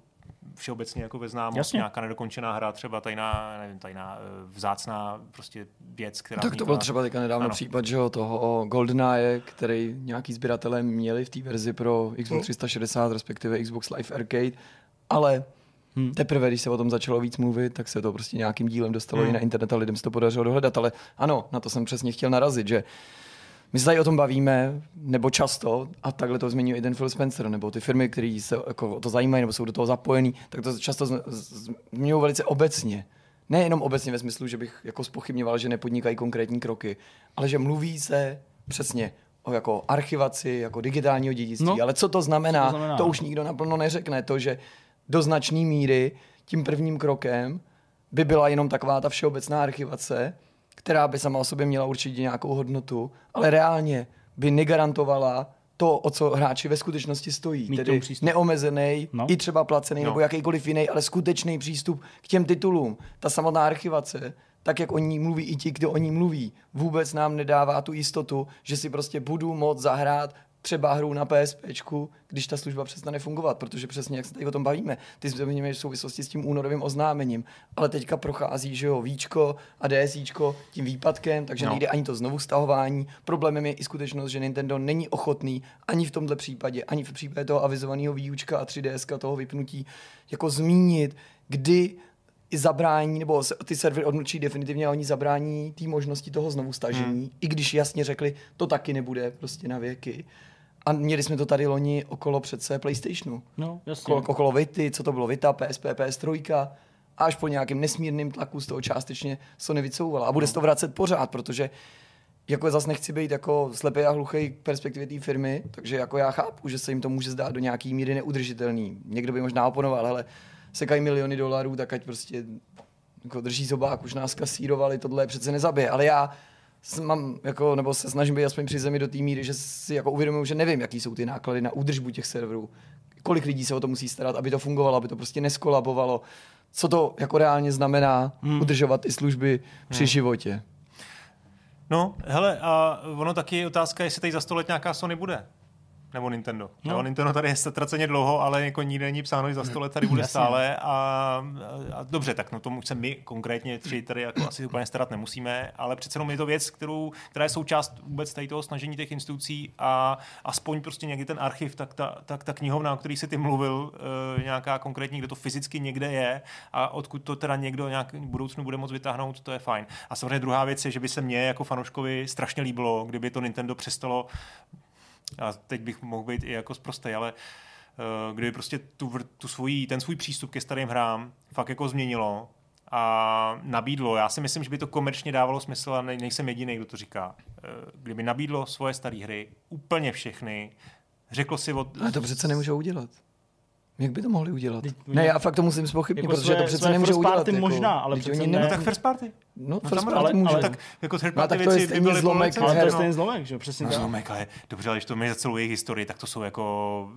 Speaker 1: všeobecně jako ve známost, nějaká nedokončená hra, třeba tajná, nevím, tajná eh, vzácná prostě věc, která
Speaker 3: Tak to byl třeba teďka nedávno ano. případ, že jo, toho GoldenEye, který nějaký sběratelé měli v té verzi pro Xbox 360, respektive Xbox Live Arcade, ale Hmm. Teprve, když se o tom začalo víc mluvit, tak se to prostě nějakým dílem dostalo hmm. i na internet a lidem se to podařilo dohledat. Ale ano, na to jsem přesně chtěl narazit, že my se tady o tom bavíme, nebo často, a takhle to zmiňuje i ten Phil Spencer, nebo ty firmy, které se jako o to zajímají, nebo jsou do toho zapojený, tak to často zmiňují velice obecně. Nejenom obecně ve smyslu, že bych jako spochybňoval, že nepodnikají konkrétní kroky, ale že mluví se přesně o jako archivaci, jako digitálního dědictví. No, ale co to znamená, co to znamená, to už nikdo naplno neřekne. To, že do značné míry tím prvním krokem by byla jenom taková ta všeobecná archivace, která by sama o sobě měla určitě nějakou hodnotu, ale reálně by negarantovala to, o co hráči ve skutečnosti stojí. Mít tedy neomezený, no. i třeba placený, no. nebo jakýkoliv jiný, ale skutečný přístup k těm titulům. Ta samotná archivace, tak jak o ní mluví i ti, kdo o ní mluví, vůbec nám nedává tu jistotu, že si prostě budu moct zahrát třeba hru na PSP, když ta služba přestane fungovat, protože přesně jak se tady o tom bavíme, ty zmiňujeme v souvislosti s tím únorovým oznámením, ale teďka prochází, že jo, Víčko a DSíčko tím výpadkem, takže no. nejde ani to znovu stahování. Problémem je i skutečnost, že Nintendo není ochotný ani v tomhle případě, ani v případě toho avizovaného výučka a 3DS toho vypnutí, jako zmínit, kdy i zabrání, nebo ty servery odmlčí definitivně a oni zabrání té možnosti toho znovu stažení, hmm. i když jasně řekli, to taky nebude prostě na věky. A měli jsme to tady loni okolo přece PlayStationu.
Speaker 2: No, jasně.
Speaker 3: Okolo, okolo Vity, co to bylo Vita, PSP, PS3. A až po nějakém nesmírném tlaku z toho částečně Sony vycouvala. A bude no. se to vracet pořád, protože jako zase nechci být jako slepý a hluchý perspektivě té firmy, takže jako já chápu, že se jim to může zdát do nějaký míry neudržitelný. Někdo by možná oponoval, ale sekají miliony dolarů, tak ať prostě jako drží zobák, už nás kasírovali, tohle přece nezabije. Ale já mám, jako, nebo se snažím být aspoň při zemi do té míry, že si jako uvědomuji, že nevím, jaký jsou ty náklady na údržbu těch serverů. Kolik lidí se o to musí starat, aby to fungovalo, aby to prostě neskolabovalo. Co to jako reálně znamená hmm. udržovat ty služby při hmm. životě.
Speaker 1: No, hele, a ono taky je otázka, jestli tady za sto let nějaká Sony bude nebo Nintendo. No. Jo, Nintendo tady je ztraceně dlouho, ale jako nikde není psáno, že za 100 let tady bude stále. A, a, dobře, tak no tomu se my konkrétně tři tady jako asi úplně starat nemusíme, ale přece jenom je to věc, kterou, která je součást vůbec tady toho snažení těch institucí a aspoň prostě někdy ten archiv, tak ta, tak ta knihovna, o který si ty mluvil, e, nějaká konkrétní, kde to fyzicky někde je a odkud to teda někdo nějak v budoucnu bude moct vytáhnout, to je fajn. A samozřejmě druhá věc je, že by se mně jako fanouškovi strašně líbilo, kdyby to Nintendo přestalo a teď bych mohl být i jako zprostej, ale uh, kdyby prostě tu, tu svojí, ten svůj přístup ke starým hrám fakt jako změnilo a nabídlo, já si myslím, že by to komerčně dávalo smysl a nejsem jediný, kdo to říká, uh, kdyby nabídlo svoje staré hry, úplně všechny, řekl si od...
Speaker 3: Ale to přece nemůžou udělat. Jak by to mohli udělat? Teď, ne, já fakt to musím spochybnit, jako protože své, to přece nemůže udělat.
Speaker 2: Jako, možná, ale přece
Speaker 1: ne. No tak first party.
Speaker 3: No, no first party ale, může. Ale,
Speaker 1: tak jako third party no, věci by byly
Speaker 2: zlomek, ale to je stejný zlomek, že přesně
Speaker 1: no, zlomek, ale dobře, ale když to my za celou jejich historii, tak to jsou jako,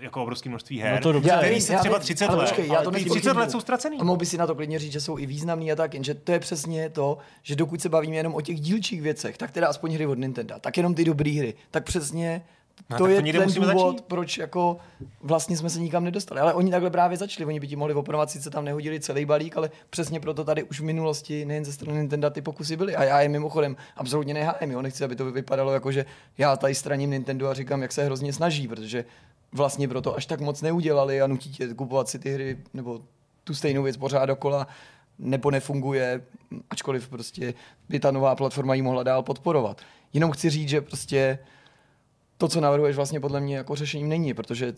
Speaker 1: jako obrovské množství her, no
Speaker 2: to dobře,
Speaker 1: který se třeba 30 let, počkej, já to 30 let jsou ztracený.
Speaker 3: A mohl by si na to klidně říct, že jsou i významný a tak, jenže to je přesně to, že dokud se bavíme jenom o těch dílčích věcech, tak teda aspoň hry od Nintendo, tak jenom ty dobré hry, tak přesně No, to je to ten důvod, začít. proč jako vlastně jsme se nikam nedostali. Ale oni takhle právě začali. Oni by ti mohli oponovat, sice tam nehodili celý balík, ale přesně proto tady už v minulosti nejen ze strany Nintendo ty pokusy byly. A já je mimochodem absolutně nehájím. Jo. Nechci, aby to vypadalo jako, že já tady straním Nintendo a říkám, jak se hrozně snaží, protože vlastně proto až tak moc neudělali a nutí tě kupovat si ty hry nebo tu stejnou věc pořád dokola nebo nefunguje, ačkoliv prostě by ta nová platforma jí mohla dál podporovat. Jenom chci říct, že prostě to, co navrhuješ, vlastně podle mě jako řešením není, protože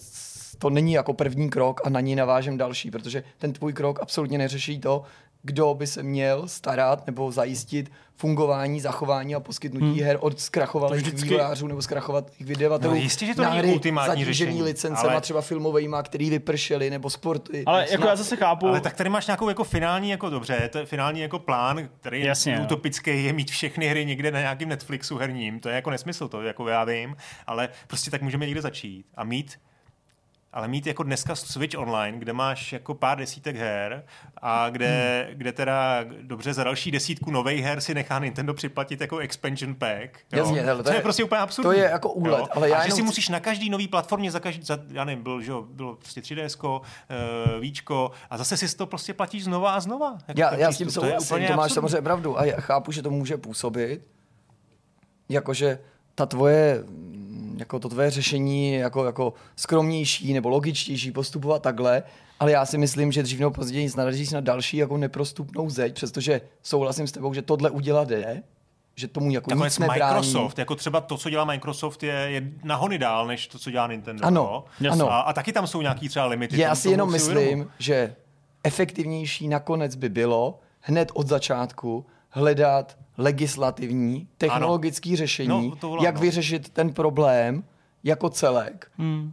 Speaker 3: to není jako první krok a na něj navážem další, protože ten tvůj krok absolutně neřeší to, kdo by se měl starat nebo zajistit fungování, zachování a poskytnutí hmm. her od zkrachovalých vždycky... vývojářů nebo zkrachovalých vydavatelů.
Speaker 1: No, jistě, že to není ultimátní řešení.
Speaker 3: licencema ale... třeba filmovejma, který vypršely, nebo sporty.
Speaker 2: Ale jako já zase chápu.
Speaker 1: Ale tak tady máš nějakou jako finální, jako dobře, to je finální jako plán, který Jasně, je utopický, je mít všechny hry někde na nějakém Netflixu herním. To je jako nesmysl, to jako já vím, ale prostě tak můžeme někde začít a mít ale mít jako dneska Switch Online, kde máš jako pár desítek her a kde, hmm. kde teda dobře za další desítku nových her si nechá Nintendo připlatit jako expansion pack. Jo?
Speaker 3: Jasně, hele, to, to je,
Speaker 1: je prostě úplně absurdní.
Speaker 3: To je jako úlet. Jo? Ale já
Speaker 1: a že si musíš na každý nový platformě za každý, za, já nevím, byl, že bylo prostě 3DS, uh, eh, víčko a zase si to prostě platíš znova a znova.
Speaker 3: Jako já, já s tím souhlasím, to, to máš samozřejmě pravdu a já chápu, že to může působit, jakože ta tvoje jako to tvoje řešení jako, jako skromnější nebo logičtější postupovat takhle, ale já si myslím, že dřív nebo později narazíš na další jako neprostupnou zeď, přestože souhlasím s tebou, že tohle udělat je, že tomu jako Nakonec nic nebrání.
Speaker 1: Microsoft, jako třeba to, co dělá Microsoft, je, je nahony dál, než to, co dělá Nintendo.
Speaker 3: Ano,
Speaker 1: ano. A, a taky tam jsou nějaký třeba limity.
Speaker 3: Já si jenom myslím, uvědomu. že efektivnější nakonec by bylo hned od začátku hledat legislativní, technologické řešení, no, volám, jak no. vyřešit ten problém jako celek. Hmm.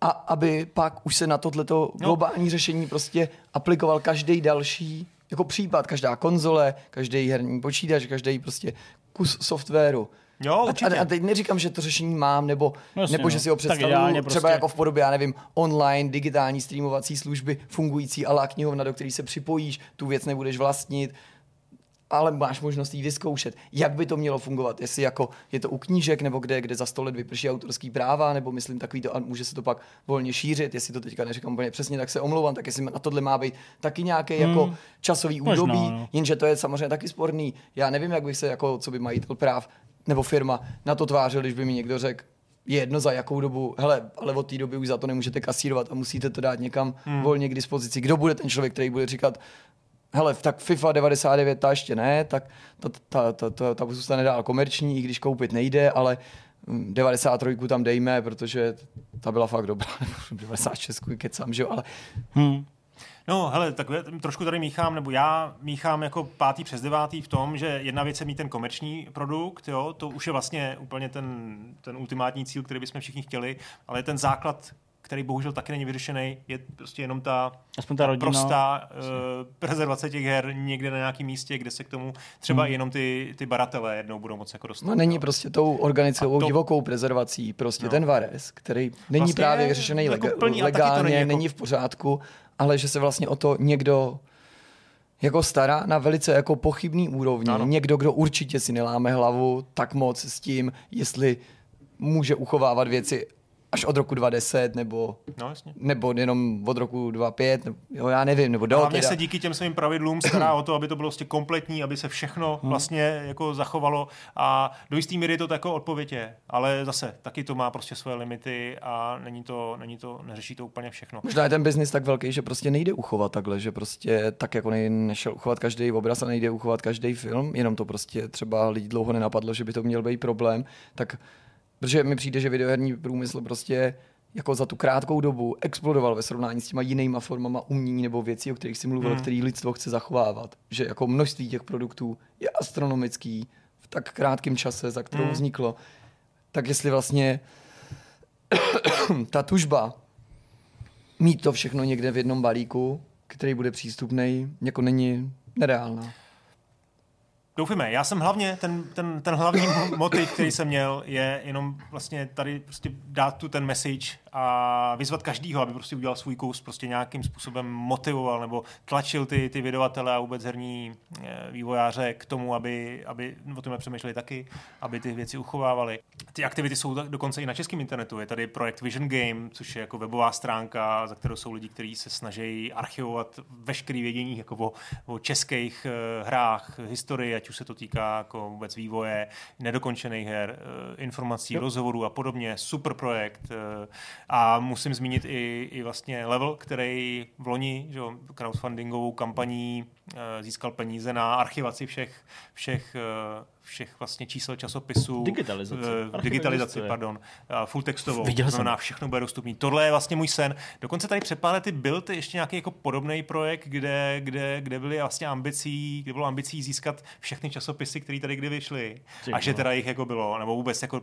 Speaker 3: A aby pak už se na tohleto no. globální řešení prostě aplikoval každý další jako případ, každá konzole, každý herní počítač, každý prostě kus softwaru.
Speaker 1: Jo, určitě.
Speaker 3: A, a teď neříkám, že to řešení mám, nebo, Jasně, nebo že no. si ho představuju třeba prostě... jako v podobě, já nevím, online, digitální streamovací služby, fungující ala knihovna, do který se připojíš, tu věc nebudeš vlastnit, ale máš možnost ji vyzkoušet. Jak by to mělo fungovat? Jestli jako je to u knížek, nebo kde, kde za sto let vyprší autorský práva, nebo myslím takový to a může se to pak volně šířit. Jestli to teďka neříkám úplně přesně, tak se omlouvám, tak jestli na tohle má být taky nějaký hmm. jako časový údobí, Možná, no. jenže to je samozřejmě taky sporný. Já nevím, jak bych se jako, co by majitel práv nebo firma na to tvářil, když by mi někdo řekl, je jedno za jakou dobu, hele, ale od té doby už za to nemůžete kasírovat a musíte to dát někam hmm. volně k dispozici. Kdo bude ten člověk, který bude říkat, hele, tak FIFA 99 ta ještě ne, tak ta, ta, ta, ta, ta zůstane dál komerční, i když koupit nejde, ale 93 hm, tam dejme, protože ta byla fakt dobrá, 96 kecám, že jo, ale hmm.
Speaker 1: No, hele, tak trošku tady míchám, nebo já míchám jako pátý přes devátý v tom, že jedna věc je mít ten komerční produkt, jo, to už je vlastně úplně ten, ten ultimátní cíl, který bychom všichni chtěli, ale ten základ který bohužel taky není vyřešený, je prostě jenom ta,
Speaker 2: Aspoň ta rodina.
Speaker 1: prostá uh, prezervace těch her někde na nějakém místě, kde se k tomu třeba hmm. jenom ty, ty baratelé jednou budou moc jako dostat.
Speaker 3: No není no. prostě tou organickou to... divokou prezervací, prostě no. ten Vares, který není vlastně právě vyřešený jako lega- plný, legálně, není, jako... není v pořádku, ale že se vlastně o to někdo jako stará na velice jako pochybný úrovni. Ano. Někdo, kdo určitě si neláme hlavu tak moc s tím, jestli může uchovávat věci až od roku 2010, nebo,
Speaker 1: no, jasně.
Speaker 3: nebo jenom od roku 2005, nebo, jo, já nevím, nebo do
Speaker 1: Hlavně teda. se díky těm svým pravidlům stará o to, aby to bylo vlastně kompletní, aby se všechno hmm. vlastně jako zachovalo a do jistý míry to jako odpověď je, ale zase taky to má prostě svoje limity a není to, není to, neřeší to úplně všechno.
Speaker 3: Možná je ten biznis tak velký, že prostě nejde uchovat takhle, že prostě tak jako nej, nešel uchovat každý obraz a nejde uchovat každý film, jenom to prostě třeba lidi dlouho nenapadlo, že by to měl být problém, tak Protože mi přijde, že videoherní průmysl prostě jako za tu krátkou dobu explodoval ve srovnání s těma jinýma formama umění nebo věcí, o kterých si mluvil, mm. který lidstvo chce zachovávat. Že jako množství těch produktů je astronomický v tak krátkém čase, za kterou mm. vzniklo. Tak jestli vlastně ta tužba mít to všechno někde v jednom balíku, který bude přístupný, jako není nereálná.
Speaker 1: Doufíme. Já jsem hlavně, ten, ten, ten hlavní motiv, který jsem měl, je jenom vlastně tady prostě dát tu ten message a vyzvat každýho, aby prostě udělal svůj kus, prostě nějakým způsobem motivoval nebo tlačil ty, ty vydavatele a vůbec herní eh, vývojáře k tomu, aby, aby o tom přemýšleli taky, aby ty věci uchovávali. Ty aktivity jsou dokonce i na českém internetu. Je tady projekt Vision Game, což je jako webová stránka, za kterou jsou lidi, kteří se snaží archivovat veškerý vědění jako o, o českých uh, hrách, historii, ať už se to týká jako vůbec vývoje, nedokončených her, uh, informací, jo. rozhovorů a podobně. Super projekt. Uh, a musím zmínit i, i vlastně Level, který v loni že, crowdfundingovou kampaní eh, získal peníze na archivaci všech, všech eh, všech vlastně čísel časopisů.
Speaker 2: Digitalizaci.
Speaker 1: Uh, digitalizaci, pardon. Full textovou. Viděl znamená, jsem. všechno bude dostupný. Tohle je vlastně můj sen. Dokonce tady před pár lety byl to ještě nějaký jako podobný projekt, kde, kde, kde byly vlastně ambicí, kde bylo ambicí získat všechny časopisy, které tady kdy vyšly. A že teda jich jako bylo, nebo vůbec jako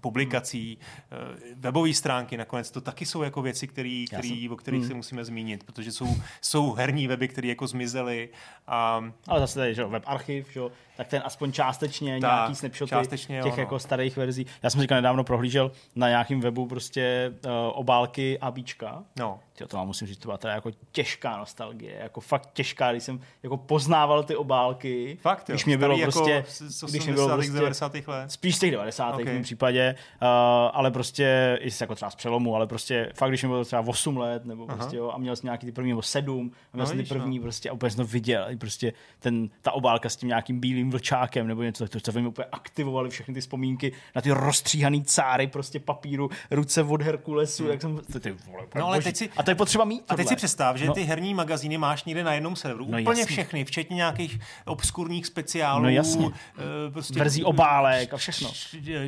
Speaker 1: publikací, hmm. webové stránky nakonec, to taky jsou jako věci, který, který, jsem... o kterých hmm. se musíme zmínit, protože jsou, jsou herní weby, které jako zmizely. A...
Speaker 2: Ale zase tady, že web archiv, že tak ten aspoň částečně tak, nějaký snapshoty částečně, těch jo, no. jako starých verzí. Já jsem říkal nedávno prohlížel na nějakým webu prostě uh, obálky a bíčka.
Speaker 1: No.
Speaker 2: Tyjo, to vám musím říct, to byla teda jako těžká nostalgie, jako fakt těžká, když jsem jako poznával ty obálky.
Speaker 1: Fakt, jo.
Speaker 2: Když mě bylo
Speaker 1: jako
Speaker 2: prostě,
Speaker 1: z, z když mě bylo prostě, 90. let.
Speaker 2: Spíš z těch 90. Okay. v mém případě, uh, ale prostě, i jako třeba z přelomu, ale prostě fakt, když mi bylo třeba 8 let, nebo prostě, jo, a měl jsem nějaký ty první, nebo 7, a měl no, jsem ty první, no. prostě, a úplně jsem to viděl, prostě ten, ta obálka s tím nějakým bílým vlčákem, nebo něco, to, to mi úplně aktivovali všechny ty vzpomínky na ty rozstříhaný cáry prostě papíru, ruce od Herkulesu, hmm. jak jsem, ty, ty vole,
Speaker 1: no, ale teď si,
Speaker 2: a to je potřeba mít.
Speaker 1: A teď si představ, že no. ty herní magazíny máš někde na jednom serveru, no, úplně jasný. všechny, včetně nějakých obskurních speciálů,
Speaker 2: no, jasně. Uh, prostě, verzí obálek a všechno.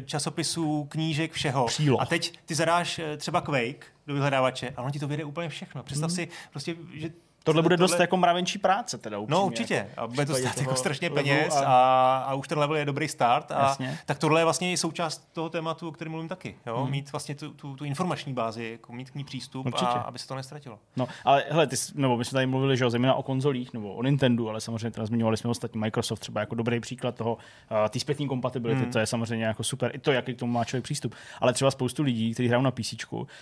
Speaker 1: Časopisů, knížek, všeho.
Speaker 2: Příloh.
Speaker 1: A teď ty zadáš eh, třeba Quake do vyhledávače a on ti to vyjde úplně všechno. Představ hmm. si prostě, že
Speaker 2: Tohle bude dost jako mravenčí práce teda
Speaker 1: upřímně, No určitě. Jako, a bude to stát jako strašně peněz a... A, a už ten level je dobrý start. A, Jasně. tak tohle je vlastně i součást toho tématu, o kterém mluvím taky. Jo? Hmm. Mít vlastně tu, tu, tu, informační bázi, jako mít k ní přístup určitě. a aby se to nestratilo.
Speaker 2: No, ale hele, ty, nebo my jsme tady mluvili, že o zejména o konzolích nebo o Nintendo, ale samozřejmě teda zmiňovali jsme ostatní Microsoft třeba jako dobrý příklad toho, uh, ty zpětní kompatibility, hmm. to je samozřejmě jako super. I to, jaký k tomu má člověk přístup. Ale třeba spoustu lidí, kteří hrajou na PC,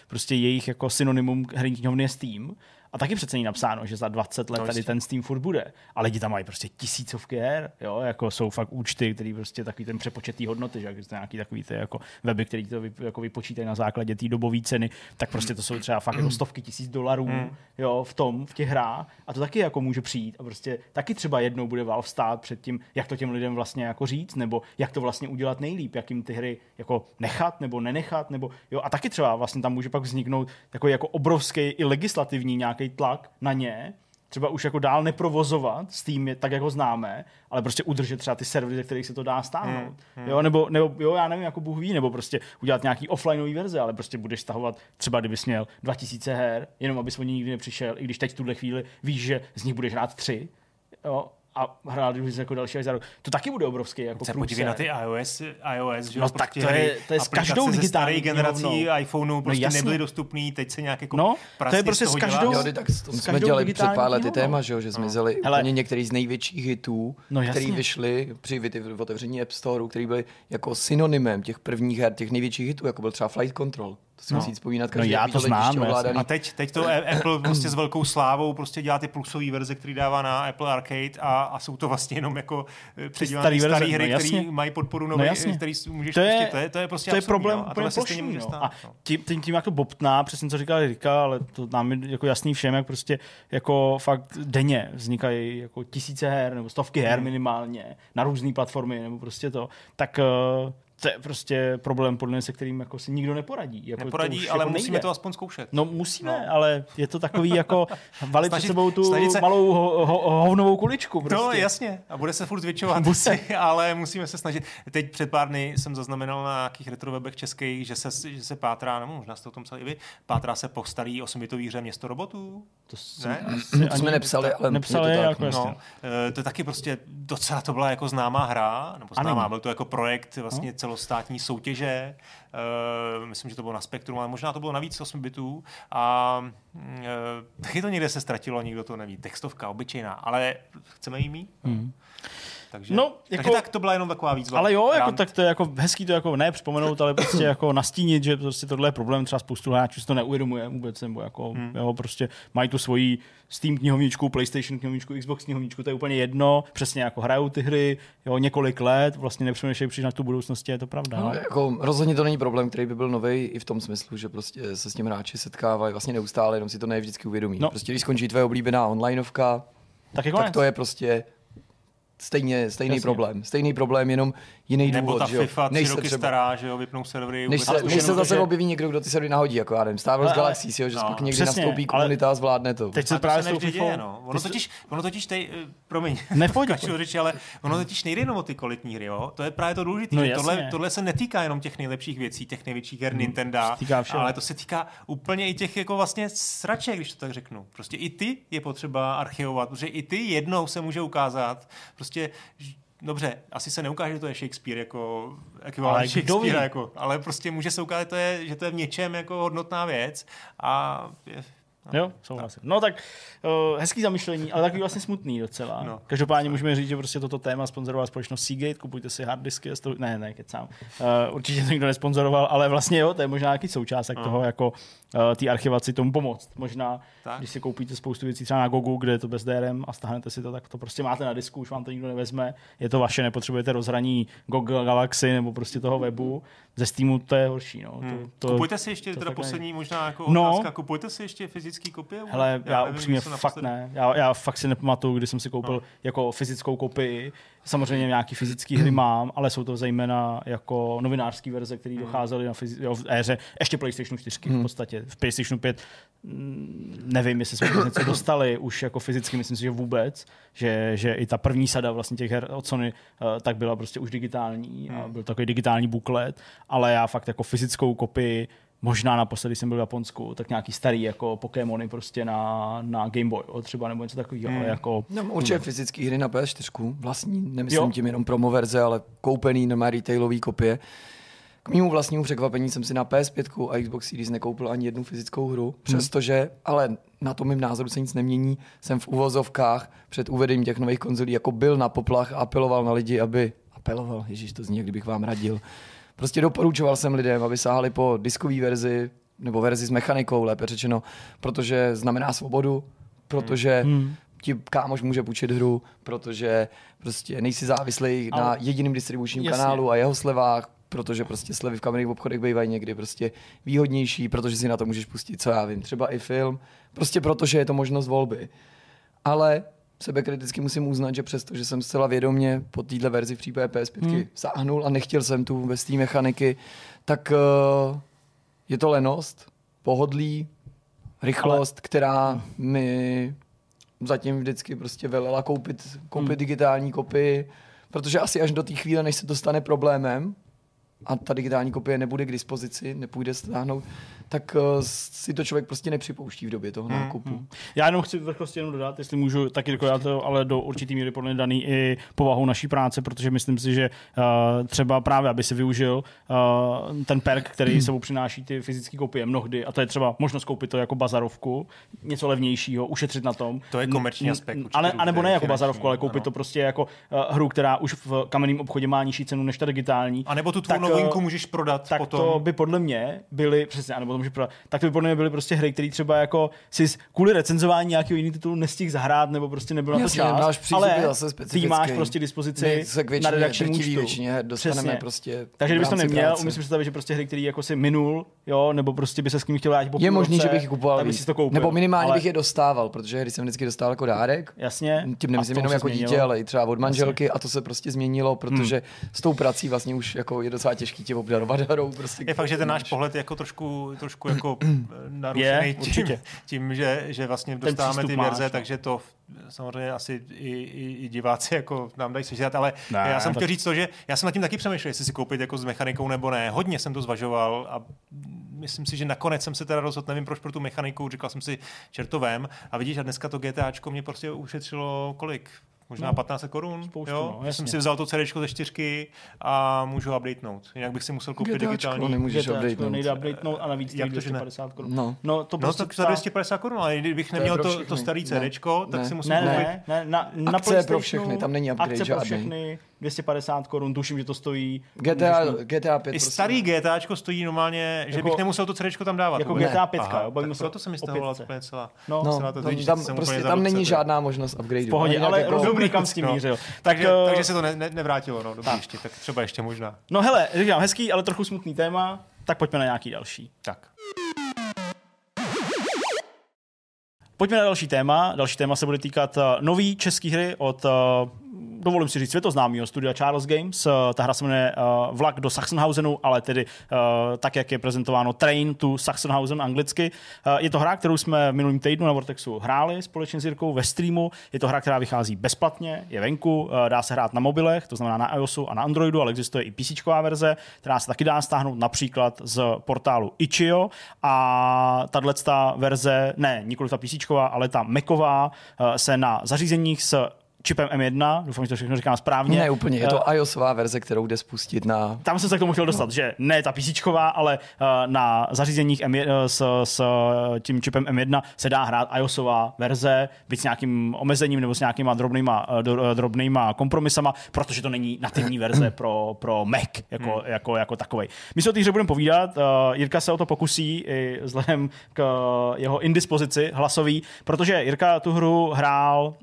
Speaker 2: prostě jejich jako synonymum herní knihovny je Steam a taky přece není napsáno, že za 20 let no, tady ten Steam furt bude. A lidi tam mají prostě tisícovky her, jo, jako jsou fakt účty, který prostě takový ten přepočetý hodnoty, že jak nějaký takový ty jako weby, který to vy, jako vypočítají na základě té dobové ceny, tak prostě to jsou třeba fakt jako stovky tisíc dolarů, mm. jo, v tom, v těch hrách. A to taky jako může přijít a prostě taky třeba jednou bude Valve stát před tím, jak to těm lidem vlastně jako říct, nebo jak to vlastně udělat nejlíp, jak jim ty hry jako nechat nebo nenechat, nebo jo, a taky třeba vlastně tam může pak vzniknout takový jako obrovský i legislativní nějaký nějaký tlak na ně, třeba už jako dál neprovozovat s tím, tak, jak ho známe, ale prostě udržet třeba ty servery, ze kterých se to dá stáhnout. Hmm, hmm. Jo, nebo, nebo, jo, já nevím, jako Bůh ví, nebo prostě udělat nějaký offlineový verze, ale prostě budeš stahovat třeba, kdybys měl 2000 her, jenom abys o ně nikdy nepřišel, i když teď v tuhle chvíli víš, že z nich budeš hrát tři, jo, a hrát už jako další až za rok. To taky bude obrovský. Jako
Speaker 1: se podívej na ty iOS, iOS že
Speaker 2: no, tak prostě to je, to je s každou digitální
Speaker 1: generací no. iPhoneu no prostě no, nebyly dostupný, teď se nějak jako
Speaker 2: no, to je prostě s každou,
Speaker 3: jo, tak s jsme dělali před pár lety téma, že, že zmizeli no. úplně některý z největších hitů, no, který vyšly při otevření App Store, který byly jako synonymem těch prvních her, těch největších hitů, jako byl třeba Flight Control. To si no. musí vzpomínat
Speaker 2: každý no já to znám.
Speaker 1: A teď, teď to Apple prostě s velkou slávou prostě dělá ty plusové verze, které dává na Apple Arcade a, a jsou to vlastně jenom jako eh, předělané staré hry, no, které mají podporu nové, no, který můžeš to je, pustit. To je, to je prostě
Speaker 2: to
Speaker 1: je
Speaker 2: problém
Speaker 1: no. může stát. A
Speaker 2: no. tím, tím, tím, jak to bobtná, přesně co říkal Rika, ale to nám je jako jasný všem, jak prostě jako fakt denně vznikají jako tisíce her nebo stovky her hmm. minimálně na různé platformy nebo prostě to, tak uh, to je prostě problém, podle mě, se kterým jako si nikdo neporadí. Jako
Speaker 1: neporadí, to ale jako musíme nejde. to aspoň zkoušet.
Speaker 2: No musíme, no. ale je to takový jako valit snažit, před sebou tu se... malou ho, ho, hovnovou kuličku. No, prostě.
Speaker 1: No jasně, a bude se furt zvětšovat, Musí. ale musíme se snažit. Teď před pár dny jsem zaznamenal na nějakých retrovebech českých, že se, že se pátrá, nebo možná jste o tom psali i vy, pátrá se po starý osmibitový hře Město robotů.
Speaker 3: To, ne? Asi, to jsme nepsali, ale
Speaker 2: nepsali, to, tak, jako
Speaker 1: no, eh, to je taky prostě docela to byla jako známá hra, nebo známá, byl to jako projekt vlastně no celostátní soutěže. Uh, myslím, že to bylo na Spektrum, ale možná to bylo navíc 8 bitů. A uh, taky to někde se ztratilo, nikdo to neví. Textovka, obyčejná, ale chceme jí mít? Mm. Takže, no, jako, takže tak to byla jenom taková výzva.
Speaker 2: Ale jo, jako, tak to je jako hezký to jako ne připomenout, ale prostě jako nastínit, že prostě tohle je problém, třeba spoustu hráčů si to neuvědomuje vůbec, nebo jako, hmm. jo, prostě mají tu svoji Steam knihovničku, PlayStation knihovničku, Xbox knihovničku, to je úplně jedno, přesně jako hrajou ty hry, jo, několik let, vlastně nepřemýšlejí přijít na tu budoucnosti, je to pravda.
Speaker 3: No, jako, rozhodně to není problém, který by byl nový i v tom smyslu, že prostě se s tím hráči setkávají vlastně neustále, jenom si to ne vždycky uvědomí. No. Prostě když skončí tvoje oblíbená onlineovka, tak, tak to je prostě stejně, stejný Jasně. problém. Stejný problém, jenom jiný
Speaker 1: Nebo
Speaker 3: důvod.
Speaker 1: ta
Speaker 3: že?
Speaker 1: FIFA tři roky třeba, stará, že jo, vypnou servery.
Speaker 3: Než se, než se zase že... objeví někdo, kdo ty servery nahodí, jako já nevím, Star Wars Galaxies, jo, že no, pak někdy přesně, nastoupí komunita a zvládne to.
Speaker 1: Teď se právě to děje, no. Ono totiž, ono totiž tej, uh, promiň, Kaču řeči, ale ono totiž nejde jenom o ty kvalitní hry, jo. To je právě to důležité. No, tohle, tohle, se netýká jenom těch nejlepších věcí, těch největších her hmm, Nintendo, ale to se týká úplně i těch jako vlastně sraček, když to tak řeknu. Prostě i ty je potřeba archivovat, protože i ty jednou se může ukázat, prostě dobře, asi se neukáže, že to je Shakespeare jako ekvivalent Shakespeare, jako, ale prostě může se ukázat, že to je, že to je v něčem jako hodnotná věc a je,
Speaker 2: No. Jo, souhlasím. No tak uh, hezký zamyšlení, ale takový vlastně smutný docela. No. Každopádně můžeme říct, že prostě toto téma sponzorovala společnost Seagate, kupujte si hard disky. Ne, ne, kecám. Uh, určitě to nikdo nesponzoroval, ale vlastně jo, to je možná nějaký součást no. toho, jako uh, té archivaci tomu pomoct. Možná, tak. když si koupíte spoustu věcí třeba na Gogu, kde je to bez DRM a stáhnete si to, tak to prostě máte na disku, už vám to nikdo nevezme. Je to vaše, nepotřebujete rozhraní Google Galaxy nebo prostě toho webu. Ze Steamu to je horší. No. Hmm.
Speaker 1: To, to, kupujte si ještě, to teda poslední možná jako no, otázka, kupujte si ještě fyzický kopie?
Speaker 2: Hele, já, já upřímně fakt ne. Já, já fakt si nepamatuju, kdy jsem si koupil no. jako fyzickou kopii. Samozřejmě nějaký fyzický hry mám, ale jsou to zejména jako novinářské verze, které hmm. docházely na fyzi- jo, v éře ještě PlayStation 4 hmm. v podstatě. V PlayStation 5 mm, nevím, jestli jsme něco dostali už jako fyzicky, myslím si, že vůbec, že, že i ta první sada vlastně těch her od Sony uh, tak byla prostě už digitální a byl takový digitální buklet, ale já fakt jako fyzickou kopii možná naposledy jsem byl v Japonsku, tak nějaký starý jako Pokémony prostě na, na Game Boy, třeba nebo něco takového, hmm. ale jako...
Speaker 3: No, určitě fyzické hry na PS4, vlastní, nemyslím jo. tím jenom promo verze, ale koupený, nemá retailový kopie. K mému vlastnímu překvapení jsem si na PS5 a Xbox Series nekoupil ani jednu fyzickou hru, hmm. přestože, ale na tom mým názoru se nic nemění, jsem v uvozovkách před uvedením těch nových konzolí jako byl na poplach a apeloval na lidi, aby apeloval, ježíš, to zní, jak kdybych vám radil, Prostě doporučoval jsem lidem, aby sáhali po diskové verzi, nebo verzi s mechanikou, lépe řečeno, protože znamená svobodu, protože hmm. ti kámoš může půjčit hru, protože prostě nejsi závislý Ale... na jediném distribučním Jasně. kanálu a jeho slevách, protože prostě slevy v kamenných obchodech bývají někdy prostě výhodnější, protože si na to můžeš pustit, co já vím, třeba i film, prostě protože je to možnost volby. Ale sebekriticky musím uznat, že přesto, že jsem zcela vědomě po této verzi v případě PS5 hmm. sáhnul a nechtěl jsem tu bez té mechaniky, tak uh, je to lenost, pohodlí, rychlost, Ale... která mi zatím vždycky prostě velela koupit, koupit hmm. digitální kopii, protože asi až do té chvíle, než se to stane problémem, a ta digitální kopie nebude k dispozici, nepůjde stáhnout, tak uh, si to člověk prostě nepřipouští v době toho hmm, nákupu. Hmm, hmm.
Speaker 2: Já jenom chci vrchlosti jenom dodat, jestli můžu taky já to, ale do určitý míry podle daný i povahou naší práce, protože myslím si, že uh, třeba právě, aby si využil uh, ten perk, který hmm. sebou přináší ty fyzické kopie mnohdy, a to je třeba možnost koupit to jako bazarovku, něco levnějšího, ušetřit na tom.
Speaker 1: To je komerční aspekt.
Speaker 2: Ale, a nebo ne jako bazarovku, ale koupit ano. to prostě jako uh, hru, která už v kamenném obchodě má nižší cenu než ta digitální.
Speaker 1: A nebo tu tvou novinku můžeš prodat
Speaker 2: tak
Speaker 1: potom.
Speaker 2: to by podle mě byly, přesně, anebo může prodat, tak to by podle mě byly prostě hry, které třeba jako si kvůli recenzování nějakého jiného titulu nestihl zahrát, nebo prostě nebyl na to čas, máš ale zase ty máš prostě dispozici na redakční účtu.
Speaker 3: Většině dostaneme Přesně. prostě
Speaker 2: Takže kdybys to neměl, umím si představit, že prostě hry, které jako si minul, jo, nebo prostě by se s kým chtěl
Speaker 3: po Je možný, že bych kupoval víc. To koupil, nebo minimálně ale... bych je dostával, protože hry jsem vždycky dostal jako dárek.
Speaker 2: Jasně.
Speaker 3: Tím nemyslím jenom jako dítě, ale i třeba od manželky a to se prostě změnilo, protože hmm. s tou prací vlastně už jako je docela těžký tě obdarovat hrou. Prostě,
Speaker 1: je fakt, že ten náš pohled je jako trošku, trošku jako narušený tím, tím, že, že vlastně dostáváme ty verze, máš, no. takže to samozřejmě asi i, i, i diváci jako nám dají sežrat, ale ne, já jsem tak... chtěl říct to, že já jsem nad tím taky přemýšlel, jestli si koupit jako s mechanikou nebo ne. Hodně jsem to zvažoval a myslím si, že nakonec jsem se teda rozhodl, nevím proč pro tu mechaniku, říkal jsem si čertovém a vidíš, a dneska to GTAčko mě prostě ušetřilo kolik? Možná no, 15 korun. Spoustu, jo? No, jsem si vzal to CD ze čtyřky a můžu updatenout. Jinak bych si musel koupit GTAčko digitální.
Speaker 3: nemůžeš
Speaker 2: updatenout. Nejde updatenout a navíc Jak 250 korun.
Speaker 3: No.
Speaker 2: no,
Speaker 1: to no, prostě no, tak za 250 korun, ale kdybych neměl to, to starý CD, tak
Speaker 2: ne.
Speaker 1: si musím
Speaker 2: ne, ne, ne, na, na
Speaker 3: akce pro všechny, tam není upgrade
Speaker 2: akce žádný. pro všechny, 250 korun, tuším, že to stojí.
Speaker 3: GTA, GTA 5.
Speaker 1: I starý GTAčko stojí normálně, že jako, bych nemusel to CD tam dávat.
Speaker 2: Jako GTA 5, jo,
Speaker 1: bavíme se. to se mi stalo úplně celá.
Speaker 3: No, celá to tam, prostě tam není žádná možnost upgrade. V
Speaker 2: pohodě, ale jako- rozumím, kam s tím no. mířil.
Speaker 1: Takže, takže se to nevrátilo, no, dobrý ještě, tak třeba ještě možná.
Speaker 2: No hele, říkám, hezký, ale trochu smutný téma, tak pojďme na nějaký další.
Speaker 1: Tak.
Speaker 2: Pojďme na další téma. Další téma se bude týkat uh, nový české hry od uh, dovolím si říct, světoznámého studia Charles Games. Eh, ta hra se jmenuje uh, Vlak do Sachsenhausenu, ale tedy uh, tak, jak je prezentováno Train to Sachsenhausen anglicky. Je to hra, kterou jsme v minulým týdnu na Vortexu hráli společně s Jirkou ve streamu. Je to hra, která vychází bezplatně, je venku, dá se hrát na mobilech, to znamená na iOSu a na Androidu, ale existuje i PC verze, která se taky dá stáhnout například z portálu Itch.io a tahle verze, ne, nikoli ta PC, ale ta Macová, se na zařízeních s čipem M1, doufám, že to všechno říkám správně.
Speaker 3: Ne, úplně, je to uh, iOSová verze, kterou jde spustit na...
Speaker 2: Tam jsem se k tomu chtěl dostat, no. že ne ta PC, ale uh, na zařízeních M1, uh, s, s tím čipem M1 se dá hrát iOSová verze, byť s nějakým omezením nebo s nějakýma drobnýma, drobnýma kompromisama, protože to není nativní verze pro, pro Mac jako, hmm. jako, jako takovej. My se o té hře budeme povídat, Jirka se o to pokusí i vzhledem k jeho indispozici hlasový, protože Jirka tu hru hrál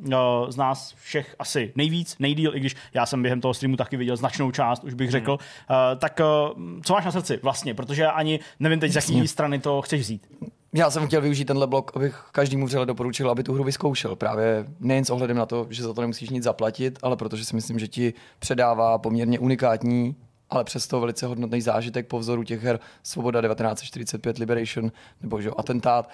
Speaker 2: z nás všech asi nejvíc, nejdíl, i když já jsem během toho streamu taky viděl značnou část, už bych řekl. Hmm. Uh, tak uh, co máš na srdci vlastně? Protože ani nevím teď, z jaké strany to chceš vzít.
Speaker 3: Já jsem chtěl využít tenhle blok, abych každému vřele doporučil, aby tu hru vyzkoušel. Právě nejen s ohledem na to, že za to nemusíš nic zaplatit, ale protože si myslím, že ti předává poměrně unikátní ale přesto velice hodnotný zážitek po vzoru těch her Svoboda 1945, Liberation nebo že, Atentát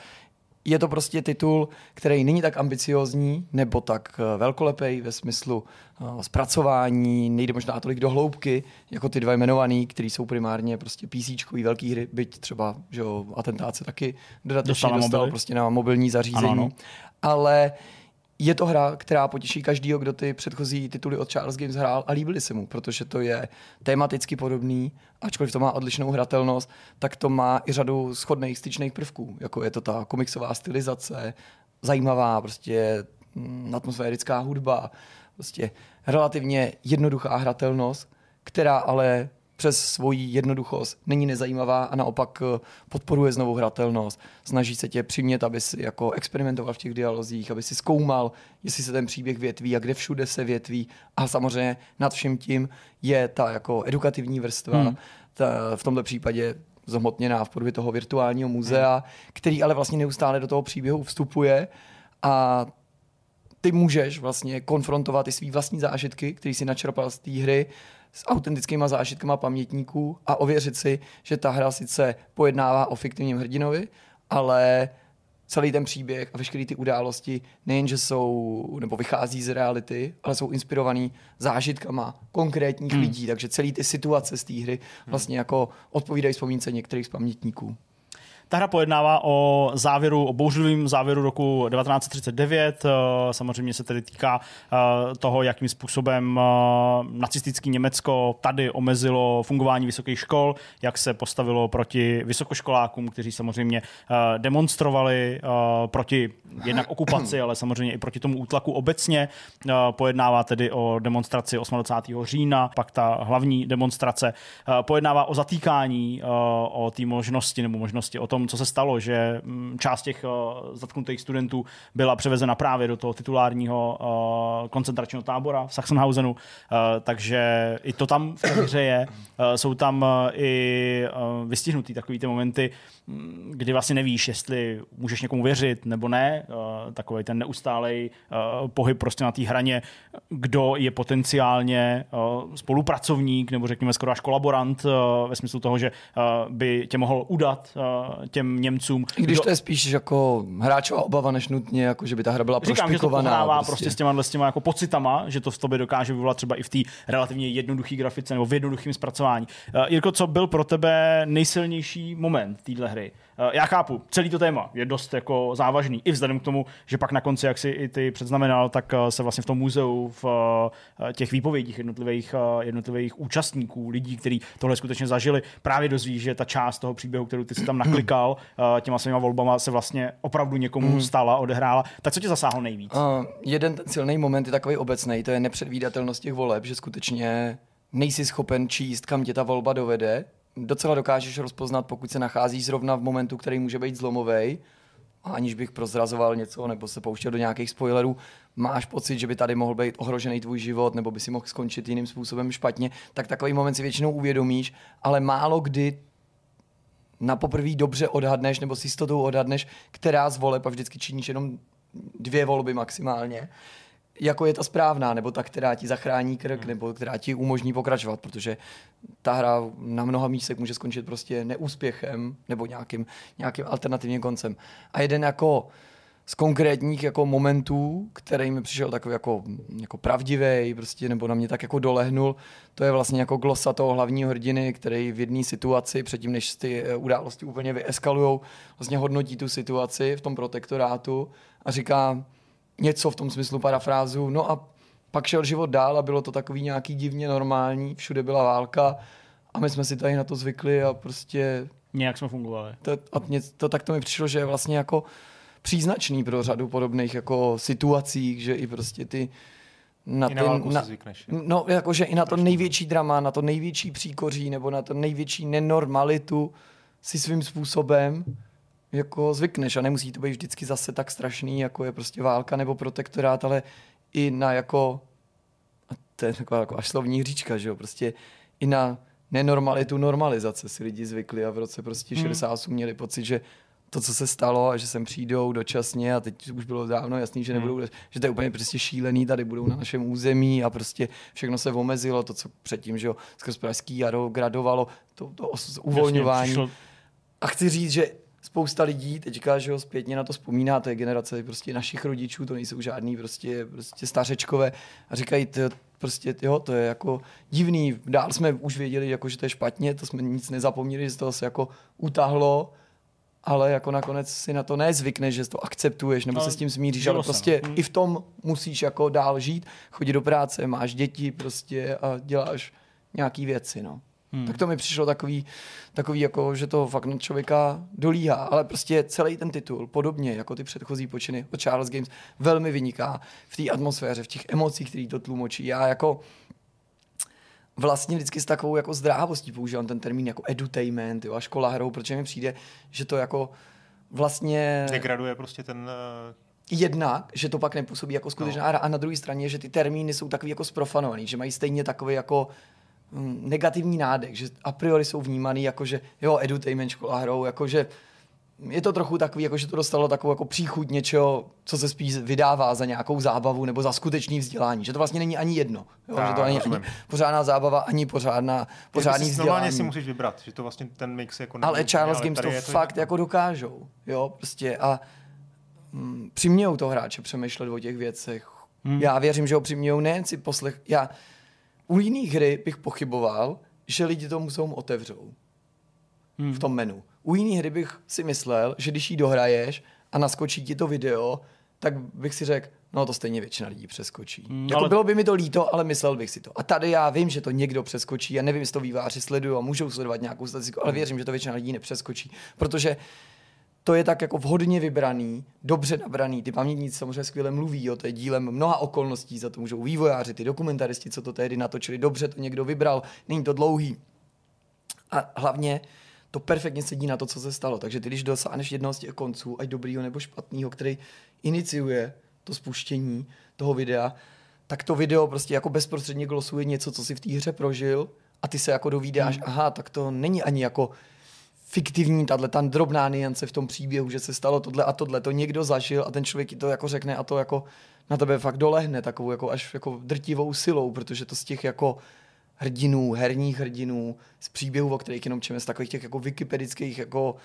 Speaker 3: je to prostě titul, který není tak ambiciozní nebo tak eh, velkolepej ve smyslu uh, zpracování, nejde možná tolik do hloubky, jako ty dva jmenovaný, který jsou primárně prostě PC velký hry, byť třeba, že jo, atentát se taky dodatečně dostal prostě na mobilní zařízení. Ano, ano. Ale je to hra, která potěší každýho, kdo ty předchozí tituly od Charles Games hrál a líbily se mu, protože to je tematicky podobný, ačkoliv to má odlišnou hratelnost, tak to má i řadu schodných styčných prvků, jako je to ta komiksová stylizace, zajímavá prostě mm, atmosférická hudba, prostě relativně jednoduchá hratelnost, která ale přes svoji jednoduchost není nezajímavá a naopak eh, podporuje znovu hratelnost. Snaží se tě přimět, aby si jako experimentoval v těch dialozích, aby si zkoumal, jestli se ten příběh větví a kde všude se větví. A samozřejmě nad vším tím je ta jako edukativní vrstva, hmm. ta, v tomto případě zhmotněná v podobě toho virtuálního muzea, hmm. který ale vlastně neustále do toho příběhu vstupuje a ty můžeš vlastně konfrontovat i svý vlastní zážitky, který si načerpal z té hry, s autentickýma zážitkama pamětníků a ověřit si, že ta hra sice pojednává o fiktivním hrdinovi, ale celý ten příběh a veškeré ty události nejenže jsou, nebo vychází z reality, ale jsou inspirovaný zážitkama konkrétních hmm. lidí, takže celý ty situace z té hry vlastně jako odpovídají vzpomínce některých z pamětníků.
Speaker 2: Ta hra pojednává o závěru, o bouřlivém závěru roku 1939. Eh, samozřejmě se tedy týká eh, toho, jakým způsobem eh, nacistický Německo tady omezilo fungování vysokých škol, jak se postavilo proti vysokoškolákům, kteří samozřejmě demonstrovali proti jednak okupaci, ale samozřejmě i proti tomu útlaku obecně. Pojednává tedy o demonstraci 28. října, pak ta hlavní demonstrace pojednává o zatýkání, o té možnosti nebo možnosti o tom, co se stalo, že mm, část těch uh, zatknutých studentů byla převezena právě do toho titulárního uh, koncentračního tábora v Sachsenhausenu, uh, takže i to tam v hře je. Jsou tam i vystihnutý takový ty momenty, mm, kdy vlastně nevíš, jestli můžeš někomu věřit nebo ne. Takový ten neustálej pohyb prostě na té hraně, kdo je potenciálně spolupracovník nebo řekněme skoro až kolaborant ve smyslu toho, že by tě mohl udat těm Němcům.
Speaker 3: I když kdo... to je spíš jako hráčová obava, než nutně, jako že by ta hra byla Říkám,
Speaker 2: že to prostě. prostě s těma, s těma jako pocitama, že to v tobě dokáže vyvolat třeba i v té relativně jednoduché grafice nebo v jednoduchém zpracování. Uh, Jirko, co byl pro tebe nejsilnější moment téhle hry? Uh, já chápu, celý to téma je dost jako závažný, i vzhledem k tomu, že pak na konci, jak si i ty předznamenal, tak uh, se vlastně v tom muzeu, v uh, těch výpovědích jednotlivých, jednotlivých účastníků, lidí, kteří tohle skutečně zažili, právě dozví, že ta část toho příběhu, kterou ty si tam naklikal, těma svýma volbama, se vlastně opravdu někomu mm. stala, odehrála. Tak co tě zasáhlo nejvíc? Uh,
Speaker 3: jeden silný moment je takový obecný, to je nepředvídatelnost těch voleb, že skutečně nejsi schopen číst, kam tě ta volba dovede. Docela dokážeš rozpoznat, pokud se nacházíš zrovna v momentu, který může být zlomový, aniž bych prozrazoval něco nebo se pouštěl do nějakých spoilerů, máš pocit, že by tady mohl být ohrožený tvůj život nebo by si mohl skončit jiným způsobem špatně, tak takový moment si většinou uvědomíš, ale málo kdy na poprvé dobře odhadneš nebo s jistotou odhadneš, která z voleb a vždycky činíš jenom dvě volby maximálně, jako je ta správná, nebo ta, která ti zachrání krk, hmm. nebo která ti umožní pokračovat, protože ta hra na mnoha místech může skončit prostě neúspěchem nebo nějakým, nějakým alternativním koncem. A jeden jako z konkrétních jako momentů, který mi přišel takový jako, jako pravdivý, prostě, nebo na mě tak jako dolehnul, to je vlastně jako glosa toho hlavního hrdiny, který v jedné situaci, předtím než ty eh, události úplně vyeskalujou, vlastně hodnotí tu situaci v tom protektorátu a říká něco v tom smyslu parafrázu, no a pak šel život dál a bylo to takový nějaký divně normální, všude byla válka a my jsme si tady na to zvykli a prostě...
Speaker 2: Nějak jsme fungovali.
Speaker 3: To, a mě, to tak to mi přišlo, že je vlastně jako příznačný pro řadu podobných jako situací, že i prostě ty
Speaker 1: na, I na, ty, na zvykneš.
Speaker 3: No, jakože i na to největší drama, na to největší příkoří nebo na to největší nenormalitu si svým způsobem jako zvykneš a nemusí to být vždycky zase tak strašný, jako je prostě válka nebo protektorát, ale i na jako, a to je taková jako až slovní hříčka, že jo, prostě i na nenormalitu normalizace si lidi zvykli a v roce prostě 68 hmm. měli pocit, že to, co se stalo a že sem přijdou dočasně a teď už bylo dávno jasný, že nebudou, hmm. že to je úplně prostě šílený, tady budou na našem území a prostě všechno se omezilo, to, co předtím, že jo, skrz Pražský jaro gradovalo, to, to uvolňování. A chci říct, že spousta lidí teďka, že jo, zpětně na to vzpomíná, to je generace prostě našich rodičů, to nejsou žádný prostě, prostě stařečkové a říkají, to, prostě, jo, to je jako divný, dál jsme už věděli, jako, že to je špatně, to jsme nic nezapomněli, že to se jako utáhlo, ale jako nakonec si na to nezvykneš, že to akceptuješ nebo no, se s tím smíříš, ale prostě hmm. i v tom musíš jako dál žít, chodit do práce, máš děti prostě a děláš nějaký věci, no. Hmm. Tak to mi přišlo takový, takový jako, že to fakt na člověka dolíhá, ale prostě celý ten titul, podobně jako ty předchozí počiny od Charles Games, velmi vyniká v té atmosféře, v těch emocích, které to tlumočí. Já jako vlastně vždycky s takovou jako zdrávostí používám ten termín jako edutainment jo, a škola hrou, protože mi přijde, že to jako vlastně...
Speaker 1: Degraduje prostě ten... Uh...
Speaker 3: Jednak, že to pak nepůsobí jako skutečná no. hra a na druhé straně, že ty termíny jsou takový jako sprofanovaný, že mají stejně takový jako negativní nádech, že a priori jsou vnímaný jako, že jo, edutainment škola hrou, jako že je to trochu takový, jako že to dostalo takovou jako příchuť něčeho, co se spíš vydává za nějakou zábavu nebo za skutečný vzdělání. Že to vlastně není ani jedno. Jo? Já, že to ani, ani pořádná zábava, ani pořádná, pořádný vzdělání. Normálně
Speaker 1: si musíš vybrat, že to vlastně ten mix jako
Speaker 3: Ale Charles Games to, to fakt jako dokážou. Jo, prostě a mm, přimějou to hráče přemýšlet o těch věcech. Hmm. Já věřím, že ho přimějou nejen si poslech. Já u jiných hry bych pochyboval, že lidi to musou otevřou hmm. v tom menu. U jiné hry bych si myslel, že když jí dohraješ a naskočí ti to video, tak bych si řekl, no to stejně většina lidí přeskočí. Hmm, jako ale... Bylo by mi to líto, ale myslel bych si to. A tady já vím, že to někdo přeskočí, já nevím, jestli to výváři sledují a můžou sledovat nějakou statistiku, ale hmm. věřím, že to většina lidí nepřeskočí, protože to je tak jako vhodně vybraný, dobře nabraný. Ty pamětníci samozřejmě skvěle mluví o té dílem mnoha okolností, za to můžou vývojáři, ty dokumentaristi, co to tehdy natočili, dobře to někdo vybral, není to dlouhý. A hlavně to perfektně sedí na to, co se stalo. Takže ty, když dosáhneš jednoho z těch konců, ať dobrýho nebo špatného, který iniciuje to spuštění toho videa, tak to video prostě jako bezprostředně glosuje něco, co si v té hře prožil a ty se jako dovídáš, hmm. aha, tak to není ani jako fiktivní, tahle ta drobná niance v tom příběhu, že se stalo tohle a tohle, to někdo zažil a ten člověk ti to jako řekne a to jako na tebe fakt dolehne takovou jako až jako drtivou silou, protože to z těch jako hrdinů, herních hrdinů, z příběhů, o kterých jenom čeme, z takových těch jako wikipedických jako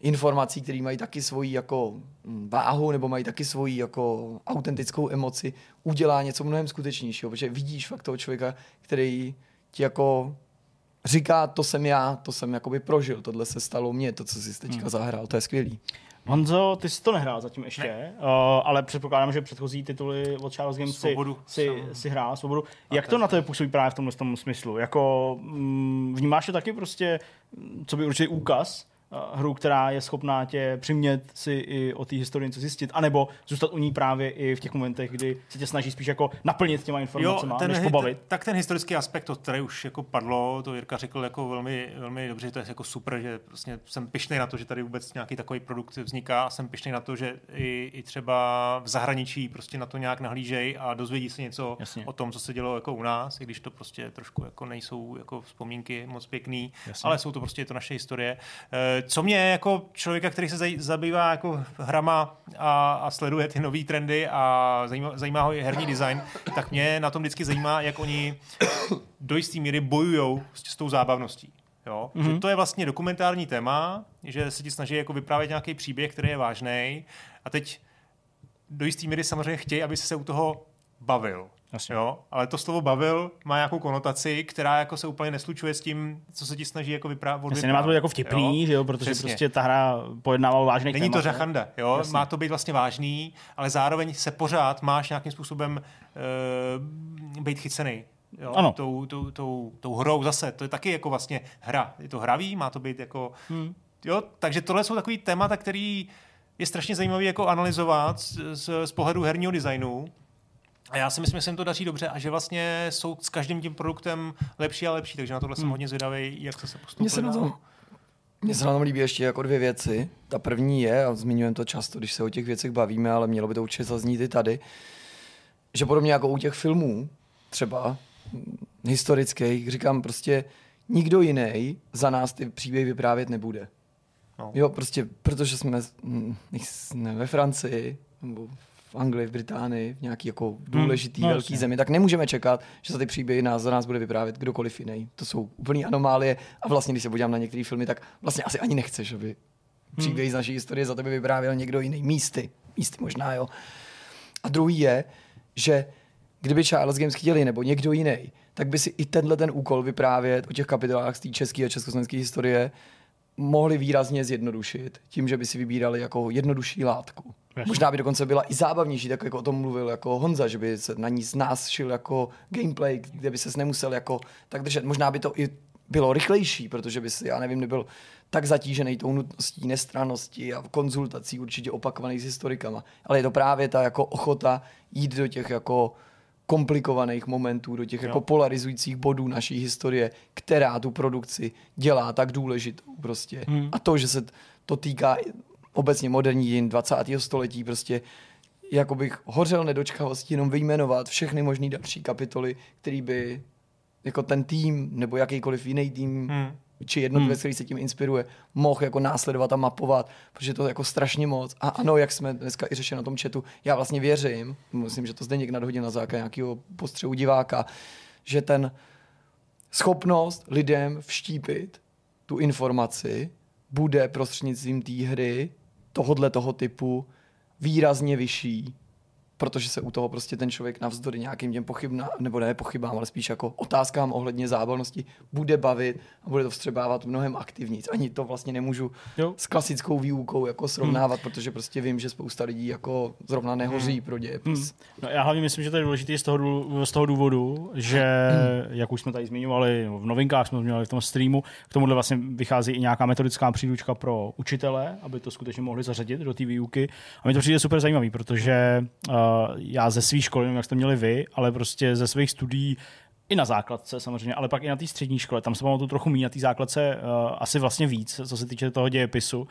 Speaker 3: informací, které mají taky svoji jako mm, váhu nebo mají taky svoji jako autentickou emoci, udělá něco mnohem skutečnějšího, protože vidíš fakt toho člověka, který ti jako říká, to jsem já, to jsem jakoby prožil, tohle se stalo mně, to, co jsi teďka hmm. zahrál, to je skvělý.
Speaker 2: Honzo, ty jsi to nehrál zatím ještě, uh, ale předpokládám, že předchozí tituly od Charles Games svobodu, si, si, si hrál svobodu. Jak to na to působí právě v tomhle tom smyslu? Jako, mm, vnímáš to taky prostě, co by určitě úkaz, hru, která je schopná tě přimět si i o té historii něco zjistit, anebo zůstat u ní právě i v těch momentech, kdy se tě snaží spíš jako naplnit těma informacemi, než pobavit.
Speaker 1: T- tak ten historický aspekt, to který už jako padlo, to Jirka řekl jako velmi, velmi dobře, že to je jako super, že prostě jsem pišný na to, že tady vůbec nějaký takový produkt vzniká a jsem pišný na to, že i, i třeba v zahraničí prostě na to nějak nahlížej a dozvědí se něco Jasně. o tom, co se dělo jako u nás, i když to prostě trošku jako nejsou jako vzpomínky moc pěkný, Jasně. ale jsou to prostě je to naše historie. E, co mě jako člověka, který se zabývá jako hrama a, a sleduje ty nové trendy a zajímá, zajímá ho i herní design, tak mě na tom vždycky zajímá, jak oni do jisté míry bojují s, s tou zábavností. Jo? Mm-hmm. Že to je vlastně dokumentární téma, že se ti snaží jako vyprávět nějaký příběh, který je vážný. A teď do jisté míry samozřejmě chtějí, aby se u toho bavil. Jasně. Jo, ale to slovo bavil má nějakou konotaci, která jako se úplně neslučuje s tím, co se ti snaží jako vyprávět.
Speaker 2: Jasně, nemá to jako vtipný, jo? že jo, protože Přesně. prostě ta hra pojednává o vážných
Speaker 1: Není témat, to řachanda, jo, Jasně. má to být vlastně vážný, ale zároveň se pořád máš nějakým způsobem uh, být chycený. Jo, ano. Tou, tou, tou, tou hrou zase, to je taky jako vlastně hra. Je to hravý, má to být jako... Hmm. Jo, takže tohle jsou takový témata, který je strašně zajímavý jako analyzovat z, z, z pohledu herního designu. A já si myslím, že se jim to daří dobře a že vlastně jsou s každým tím produktem lepší a lepší, takže na tohle hmm. jsem hodně zvědavý, jak to se postupuje. Mně se na tom,
Speaker 3: mně se na tom líbí ještě jako dvě věci. Ta první je, a zmiňujeme to často, když se o těch věcech bavíme, ale mělo by to určitě zaznít i tady, že podobně jako u těch filmů, třeba historických, říkám prostě, nikdo jiný za nás ty příběhy vyprávět nebude. No. Jo, prostě, protože jsme ne, ve Francii, nebo v Anglii, v Británii, v nějaký jako hmm, důležitý hmm, velký zemi, tak nemůžeme čekat, že za ty příběhy nás, za nás bude vyprávět kdokoliv jiný. To jsou úplný anomálie a vlastně, když se podívám na některé filmy, tak vlastně asi ani nechceš, aby příběhy hmm. z naší historie za tebe vyprávěl někdo jiný. Místy. Místy možná, jo. A druhý je, že kdyby Charles Games chtěli nebo někdo jiný, tak by si i tenhle ten úkol vyprávět o těch kapitolách z té české a československé historie mohli výrazně zjednodušit tím, že by si vybírali jako jednodušší látku. Jasně. Možná by dokonce byla i zábavnější, tak jako o tom mluvil jako Honza, že by se na ní z nás šil jako gameplay, kde by se nemusel jako tak držet. Možná by to i bylo rychlejší, protože by si, já nevím, nebyl tak zatížený tou nutností, nestranosti a konzultací určitě opakovaných s historikama. Ale je to právě ta jako ochota jít do těch jako komplikovaných momentů, do těch jo. jako polarizujících bodů naší historie, která tu produkci dělá tak důležitou prostě. Hmm. A to, že se to týká obecně moderní dějin 20. století, prostě jako bych hořel nedočkavostí jenom vyjmenovat všechny možné další kapitoly, který by jako ten tým nebo jakýkoliv jiný tým hmm či jednotlivec, hmm. který se tím inspiruje, mohl jako následovat a mapovat, protože to je jako strašně moc. A ano, jak jsme dneska i řešili na tom chatu, já vlastně věřím, myslím, že to zde někdo nadhodil na základě nějakého postřehu diváka, že ten schopnost lidem vštípit tu informaci bude prostřednictvím té hry tohodle toho typu výrazně vyšší, protože se u toho prostě ten člověk navzdory nějakým těm pochybnám, nebo ne pochybám, ale spíš jako otázkám ohledně zábavnosti bude bavit a bude to vstřebávat mnohem aktivněji. Ani to vlastně nemůžu jo. s klasickou výukou jako srovnávat, hmm. protože prostě vím, že spousta lidí jako zrovna nehoří hmm. pro dějepis. Hmm.
Speaker 2: No, já hlavně myslím, že to je důležité z toho, z toho důvodu, že, hmm. jak už jsme tady zmiňovali, v novinkách jsme zmiňovali v tom streamu, k tomuhle vlastně vychází i nějaká metodická příručka pro učitele, aby to skutečně mohli zařadit do té výuky. A mi to přijde super zajímavý, protože uh, já ze svých školy, jak jste měli vy, ale prostě ze svých studií i na základce samozřejmě, ale pak i na té střední škole, tam se pamatuju trochu méně na té základce uh, asi vlastně víc, co se týče toho dějepisu.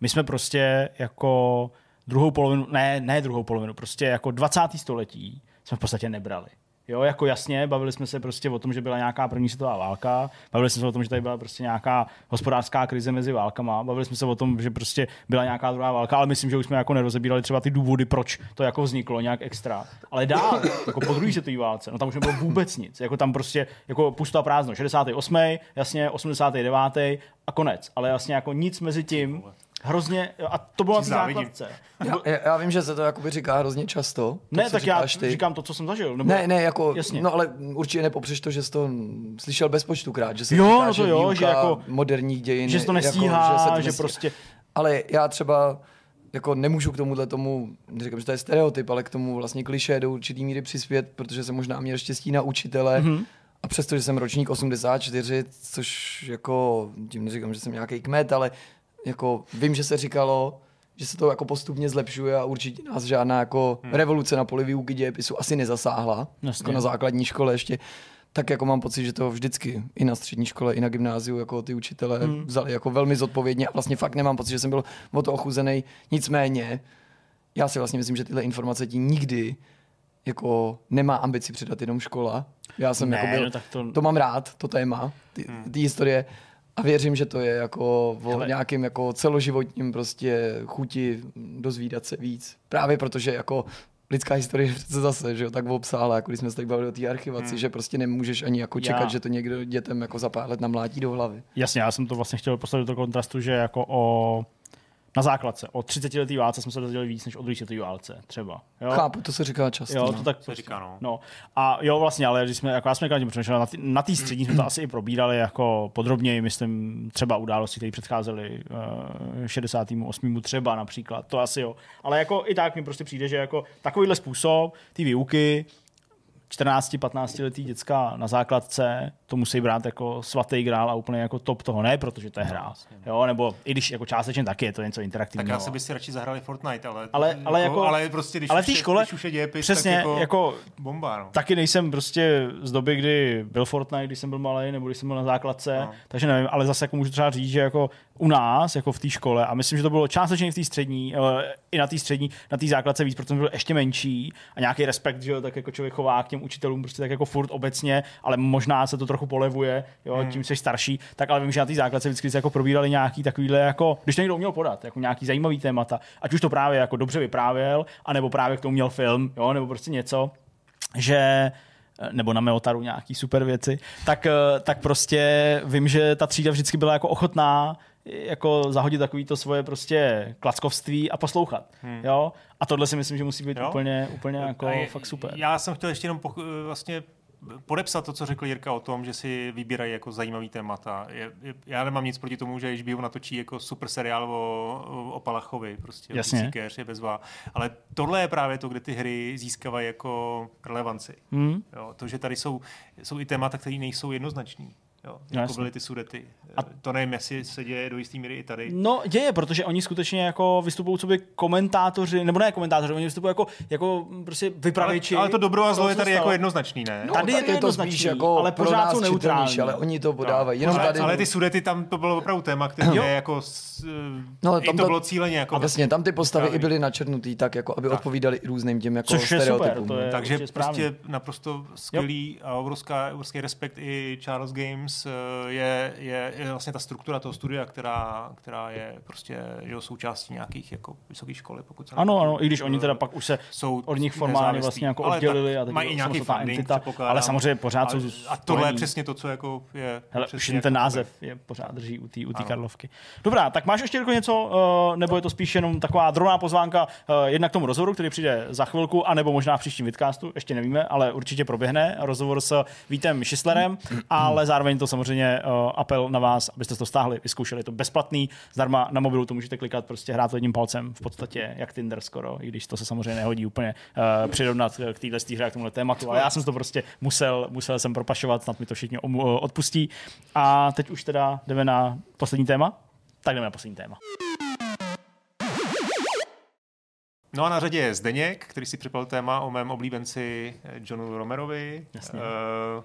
Speaker 2: My jsme prostě jako druhou polovinu, ne, ne druhou polovinu, prostě jako 20. století jsme v podstatě nebrali. Jo, jako jasně, bavili jsme se prostě o tom, že byla nějaká první světová válka, bavili jsme se o tom, že tady byla prostě nějaká hospodářská krize mezi válkama, bavili jsme se o tom, že prostě byla nějaká druhá válka, ale myslím, že už jsme jako nerozebírali třeba ty důvody, proč to jako vzniklo nějak extra. Ale dál, jako po druhé světové válce, no tam už nebylo vůbec nic. Jako tam prostě jako pusto prázdno. 68. jasně, 89. a konec. Ale jasně jako nic mezi tím hrozně, a to bylo na základce.
Speaker 3: Já, já, vím, že se to jakoby říká hrozně často.
Speaker 2: To, ne, tak já ty. říkám to, co jsem zažil. Nebo...
Speaker 3: Ne, ne, jako, Jasně. no ale určitě nepopřeš to, že jsi to slyšel bez krát, že se
Speaker 2: jo, říká, no to že jo, že jako
Speaker 3: moderních dějin.
Speaker 2: Že to nestíhá, jako, že, se to nestíhá. že prostě...
Speaker 3: Ale já třeba jako nemůžu k tomuhle tomu, neříkám, že to je stereotyp, ale k tomu vlastně kliše do určitý míry přispět, protože jsem možná měl štěstí na učitele, mm-hmm. A přesto, že jsem ročník 84, což jako, tím neříkám, že jsem nějaký kmet, ale jako vím, že se říkalo, že se to jako postupně zlepšuje a určitě nás žádná jako hmm. revoluce na poli výuky dějepisu asi nezasáhla, Jasně. jako na základní škole ještě. Tak jako mám pocit, že to vždycky i na střední škole, i na gymnáziu jako ty učitele hmm. vzali jako velmi zodpovědně a vlastně fakt nemám pocit, že jsem byl o to ochuzený. Nicméně, já si vlastně myslím, že tyhle informace ti nikdy jako nemá ambici předat jenom škola. Já jsem ne, jako byl, no tak to... to mám rád, to téma, ty, hmm. ty historie, a věřím, že to je jako o Hele. nějakým jako celoživotním prostě chuti dozvídat se víc. Právě protože jako lidská historie přece zase, že jo, tak obsáhla, jako když jsme se tady bavili o té archivaci, hmm. že prostě nemůžeš ani jako čekat, já. že to někdo dětem jako za pár let namlátí do hlavy.
Speaker 2: Jasně, já jsem to vlastně chtěl postavit do toho kontrastu, že jako o na základce. O 30 letý válce jsme se dozvěděli víc než o 30 letý válce, třeba. Jo?
Speaker 3: Chápu, to se říká často.
Speaker 2: Jo,
Speaker 3: no.
Speaker 2: to tak
Speaker 1: se říká, no.
Speaker 2: no. A jo, vlastně, ale když jsme, jako já jsme tím přemýšleli, na, tý, na tý střední jsme to asi i probírali jako podrobněji, myslím, třeba události, které předcházely uh, 68. třeba například, to asi jo. Ale jako i tak mi prostě přijde, že jako takovýhle způsob, ty výuky, 14-15 letý děcka na základce to musí brát jako svatý grál a úplně jako top toho, ne, protože to je hra. Jo, nebo i když jako částečně taky je to něco interaktivního.
Speaker 1: Tak já si by si radši zahrali Fortnite, ale,
Speaker 2: ale, ale, jako, jako,
Speaker 1: ale prostě když,
Speaker 2: ale
Speaker 1: v
Speaker 2: té škole,
Speaker 1: když už je dějepis,
Speaker 2: přesně,
Speaker 1: tak jako,
Speaker 2: jako
Speaker 1: bomba. No.
Speaker 2: Taky nejsem prostě z doby, kdy byl Fortnite, když jsem byl malý, nebo když jsem byl na základce, no. takže nevím, ale zase jako můžu třeba říct, že jako u nás, jako v té škole, a myslím, že to bylo částečně v té střední, i na té střední, na té základce víc, protože jsem byl ještě menší a nějaký respekt, že jo, tak jako člověk chová k těm učitelům prostě tak jako furt obecně, ale možná se to trochu polevuje, jo, hmm. tím jsi starší, tak ale vím, že na té základce vždycky se jako probírali nějaký takovýhle, jako, když to někdo uměl podat, jako nějaký zajímavý témata, ať už to právě jako dobře vyprávěl, anebo právě k tomu měl film, jo, nebo prostě něco, že nebo na Meotaru nějaký super věci, tak, tak prostě vím, že ta třída vždycky byla jako ochotná jako zahodit takový to svoje prostě klackovství a poslouchat. Hmm. Jo? A tohle si myslím, že musí být jo? úplně, úplně jako je, fakt super.
Speaker 1: Já jsem chtěl ještě jenom vlastně podepsat to, co řekl Jirka o tom, že si vybírají jako zajímavý témata. Je, je, já nemám nic proti tomu, že HBO natočí jako super seriál o, o Palachovi, prostě
Speaker 2: Jasně.
Speaker 1: je bezvá. Ale tohle je právě to, kde ty hry získávají jako relevanci.
Speaker 2: Hmm.
Speaker 1: Jo, to, že tady jsou, jsou i témata, které nejsou jednoznační. Jo, no, jako byly ty sudety. A to nevím, jestli se děje do jisté míry i tady.
Speaker 2: No, děje, protože oni skutečně jako vystupují sobě komentátoři, nebo ne komentátoři, oni vystupují jako, jako prostě vypravěči.
Speaker 1: Ale, ale to dobro a zlo je tady jako jednoznačný, ne?
Speaker 3: No, tady, tady je to spíš jako ale pořád jsou neutrální. Ale oni to podávají. No, Jenom
Speaker 1: ale,
Speaker 3: tady...
Speaker 1: ale ty sudety tam to bylo opravdu téma, které je jako no, tam to, to bylo cíleně. Jako
Speaker 3: vlastně, tam ty postavy i byly načrtnutý tak, jako aby tak. odpovídali různým těm jako
Speaker 2: Což
Speaker 3: stereotypům.
Speaker 2: Super, to je
Speaker 1: Takže prostě naprosto skvělý a obrovský respekt i Charles Games je je, je, vlastně ta struktura toho studia, která, která je prostě že součástí nějakých jako vysokých školy, pokud se
Speaker 2: Ano, ano, i když oni teda pak už se jsou od nich formálně vlastně jako oddělili a teď
Speaker 1: mají i nějaký funding,
Speaker 2: entita, ale samozřejmě pořád jsou
Speaker 1: A tohle je přesně to, co jako je...
Speaker 2: Hele, už ten jako název je pořád drží u té u Karlovky. Dobrá, tak máš ještě jako něco, uh, nebo je to spíš jenom taková drobná pozvánka uh, jednak k tomu rozhovoru, který přijde za chvilku, anebo možná v příštím vidcastu, ještě nevíme, ale určitě proběhne rozhovor s Vítem Šislerem, ale zároveň to samozřejmě uh, apel na vás, abyste to stáhli, vyzkoušeli. to bezplatný, zdarma na mobilu to můžete klikat, prostě hrát jedním palcem, v podstatě jak Tinder skoro, i když to se samozřejmě nehodí úplně uh, přirovnat k téhle hře, k tomuhle tématu. Ale já jsem to prostě musel, musel jsem propašovat, snad mi to všichni odpustí. A teď už teda jdeme na poslední téma. Tak jdeme na poslední téma.
Speaker 1: No a na řadě je Zdeněk, který si připravil téma o mém oblíbenci eh, Johnu Romerovi,
Speaker 2: Jasně.
Speaker 1: Uh,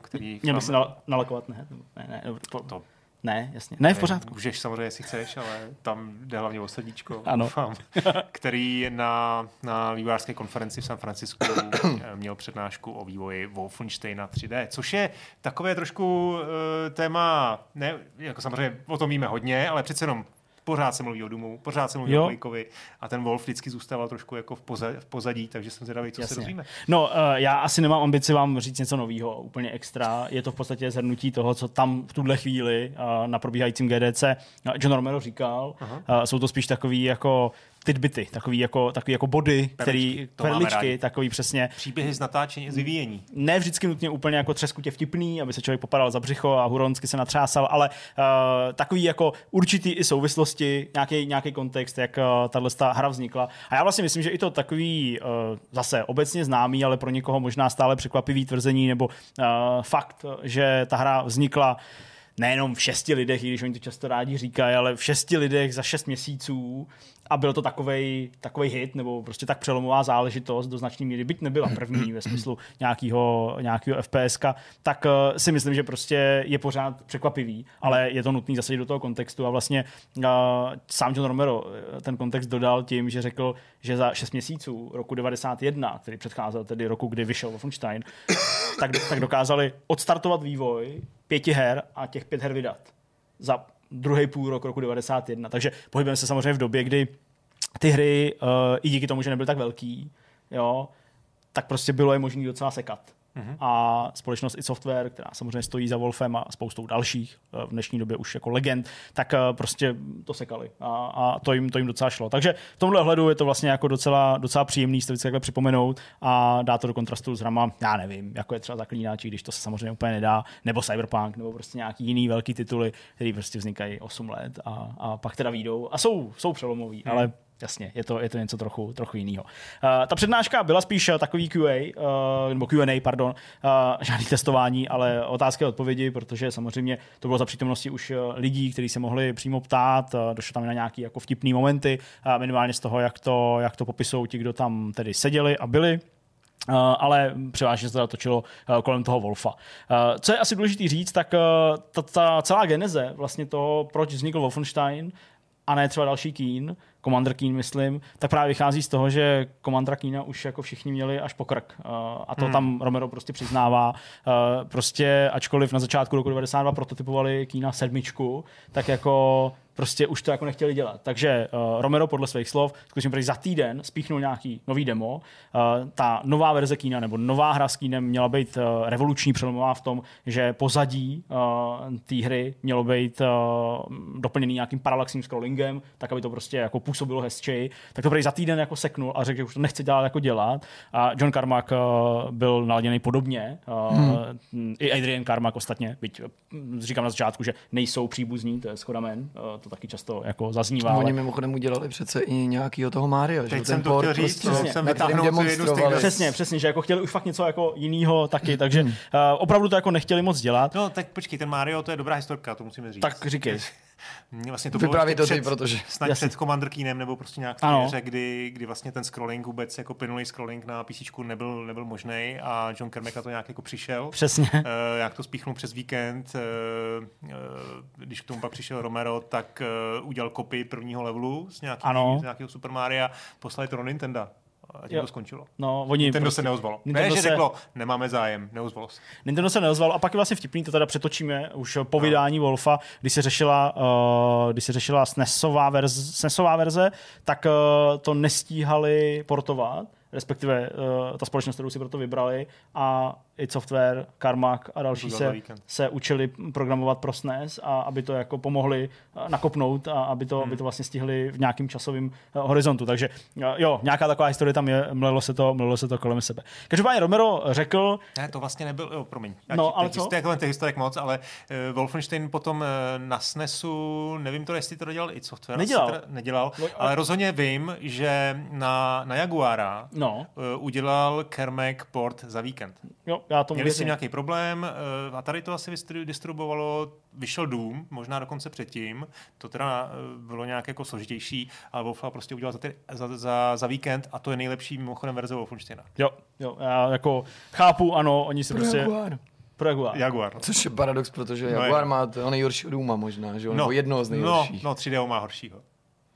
Speaker 1: který...
Speaker 2: Měl bych si nalakovat, ne? Ne, ne,
Speaker 1: to, to
Speaker 2: ne, jasně. Ne, v pořádku.
Speaker 1: Můžeš samozřejmě, jestli chceš, ale tam jde hlavně o srdíčko,
Speaker 2: ano.
Speaker 1: doufám, který na, na vývojářské konferenci v San Francisku eh, měl přednášku o vývoji Wolfensteina 3D, což je takové trošku uh, téma, ne, jako samozřejmě o tom víme hodně, ale přece jenom pořád se mluví o Dumu, pořád se mluví jo. o Quakeovi a ten Wolf vždycky zůstával trošku jako v, poza, v pozadí, takže jsem zvědavý, co Jasně. se dozvíme.
Speaker 2: No, uh, já asi nemám ambici vám říct něco nového, úplně extra. Je to v podstatě zhrnutí toho, co tam v tuhle chvíli uh, na probíhajícím GDC John Romero říkal. Uh, jsou to spíš takový jako tidbity, takový jako, takový jako body, který, perličky, takový přesně.
Speaker 1: Příběhy z natáčení, z vyvíjení.
Speaker 2: Ne vždycky nutně úplně jako třeskutě vtipný, aby se člověk popadal za břicho a huronsky se natřásal, ale uh, takový jako určitý i souvislosti, nějaký, nějaký kontext, jak uh, tahle hra vznikla. A já vlastně myslím, že i to takový uh, zase obecně známý, ale pro někoho možná stále překvapivý tvrzení nebo uh, fakt, že ta hra vznikla nejenom v šesti lidech, i když oni to často rádi říkají, ale v šesti lidech za šest měsíců a byl to takový takový hit, nebo prostě tak přelomová záležitost do značné míry, byť nebyla první ve smyslu nějakého, nějakého FPS, tak uh, si myslím, že prostě je pořád překvapivý, ale je to nutný zasadit do toho kontextu. A vlastně uh, sám John Romero eh, ten kontext dodal tím, že řekl, že za 6 měsíců roku 91, který předcházel tedy roku, kdy vyšel Wolfenstein, tak, tak dokázali odstartovat vývoj pěti her a těch pět her vydat za druhý půl rok roku 91. Takže pohybujeme se samozřejmě v době, kdy ty hry, uh, i díky tomu, že nebyly tak velký, jo, tak prostě bylo je možné docela sekat. Uh-huh. a společnost i Software, která samozřejmě stojí za Wolfem a spoustou dalších v dnešní době už jako legend, tak prostě to sekali a, a to, jim, to jim docela šlo. Takže v tomhle hledu je to vlastně jako docela, docela příjemný si to vždycky připomenout a dá to do kontrastu s hrama, já nevím, jako je třeba zaklínači, když to se samozřejmě úplně nedá, nebo Cyberpunk, nebo prostě nějaký jiný velký tituly, který prostě vznikají 8 let a, a pak teda výjdou a jsou, jsou přelomový, hmm. ale Jasně, je to, je to něco trochu, trochu jiného. Uh, ta přednáška byla spíš takový QA, uh, nebo Q&A, pardon, uh, žádný testování, ale otázky a odpovědi, protože samozřejmě to bylo za přítomnosti už lidí, kteří se mohli přímo ptát, uh, došlo tam na nějaké jako vtipné momenty, uh, minimálně z toho, jak to, jak to popisují ti, kdo tam tedy seděli a byli. Uh, ale převážně se to točilo uh, kolem toho Wolfa. Uh, co je asi důležité říct, tak ta, ta celá geneze vlastně toho, proč vznikl Wolfenstein a ne třeba další Keen, Commander Keen, myslím, tak právě vychází z toho, že Commander Keena už jako všichni měli až po krk. Uh, a to hmm. tam Romero prostě přiznává. Uh, prostě ačkoliv na začátku roku 92 prototypovali Keena sedmičku, tak jako prostě už to jako nechtěli dělat. Takže uh, Romero podle svých slov skutečně za týden spíchnul nějaký nový demo. Uh, ta nová verze Kína nebo nová hra s Kínem měla být uh, revoluční přelomová v tom, že pozadí uh, té hry mělo být uh, doplněný nějakým paralaxním scrollingem, tak aby to prostě jako působilo hezčej. Tak to prý za týden jako seknul a řekl, že už to nechce dělat jako dělat. A John Carmack uh, byl naladěný podobně. Uh, hmm. I Adrian Carmack ostatně, byť říkám na začátku, že nejsou příbuzní, to je schodamen, uh, to taky často jako zaznívá.
Speaker 3: No, ale... Oni mimochodem udělali přece i nějakýho toho Mario.
Speaker 1: Teď že? jsem to chtěl říct,
Speaker 3: prostě,
Speaker 1: jsem
Speaker 3: demonstrovali.
Speaker 2: Přesně, přesně, že jako chtěli už fakt něco jako jiného taky, takže uh, opravdu to jako nechtěli moc dělat.
Speaker 1: No tak počkej, ten Mario to je dobrá historka, to musíme říct.
Speaker 2: Tak říkej.
Speaker 3: Vlastně to Vypráví to ty, protože...
Speaker 1: Snad Jasně. před Commander Keenem nebo prostě nějak v hře, kdy, kdy vlastně ten scrolling vůbec, jako plynulý scrolling na PC nebyl, nebyl možný a John Kermek na to nějak jako přišel.
Speaker 2: Přesně. Uh,
Speaker 1: jak to spíchnul přes víkend, uh, uh, když k tomu pak přišel Romero, tak uh, udělal kopii prvního levelu z, nějaký, z nějakého Super Mario, poslali to do Nintendo a tím jo. to skončilo.
Speaker 2: No, oni
Speaker 1: Nintendo prostě, se neozvalo. Nintendo ne, že se... řeklo, nemáme zájem, neozvalo se.
Speaker 2: Nintendo se neozvalo a pak je vlastně vtipný, to teda přetočíme už po no. vydání Wolfa, když se řešila, uh, když se řešila SNESová verze, SNESová verze tak uh, to nestíhali portovat respektive uh, ta společnost, kterou si proto vybrali a i software, Carmack a další se, se učili programovat pro SNES a aby to jako pomohli eh, nakopnout a aby to, hmm. aby to vlastně stihli v nějakým časovém uh, horizontu. Takže uh, jo, nějaká taková historie tam je, mlelo se to, mlelo se to kolem sebe. Každopádně Romero řekl...
Speaker 1: Ne, to vlastně nebyl, jo, promiň.
Speaker 2: no, ale co?
Speaker 1: Jako těch historiek moc, ale uh, Wolfenstein potom uh, na SNESu, nevím to, jestli to dodělal i software.
Speaker 2: Nedělal. Teda,
Speaker 1: nedělal, no, ale rozhodně vím, že na, na Jaguara
Speaker 2: no.
Speaker 1: uh, udělal Kermek port za víkend.
Speaker 2: Jo, já tomu
Speaker 1: Měli tím nějaký problém uh, a tady to asi distribuovalo, vyšel Doom, možná dokonce předtím, to teda uh, bylo nějak jako složitější, ale Wolfa prostě udělal za, ty, za, za, za víkend a to je nejlepší mimochodem verze Wolfensteina.
Speaker 2: Jo, jo, já jako chápu, ano, oni se prostě...
Speaker 3: Jaguar.
Speaker 2: Pro Jaguar.
Speaker 1: Jaguar.
Speaker 3: Což je paradox, protože no Jaguar je. má to nejhoršího Duma možná, že? No, nebo jednoho z
Speaker 1: no,
Speaker 3: nejhorších.
Speaker 1: No, no 3D má horšího.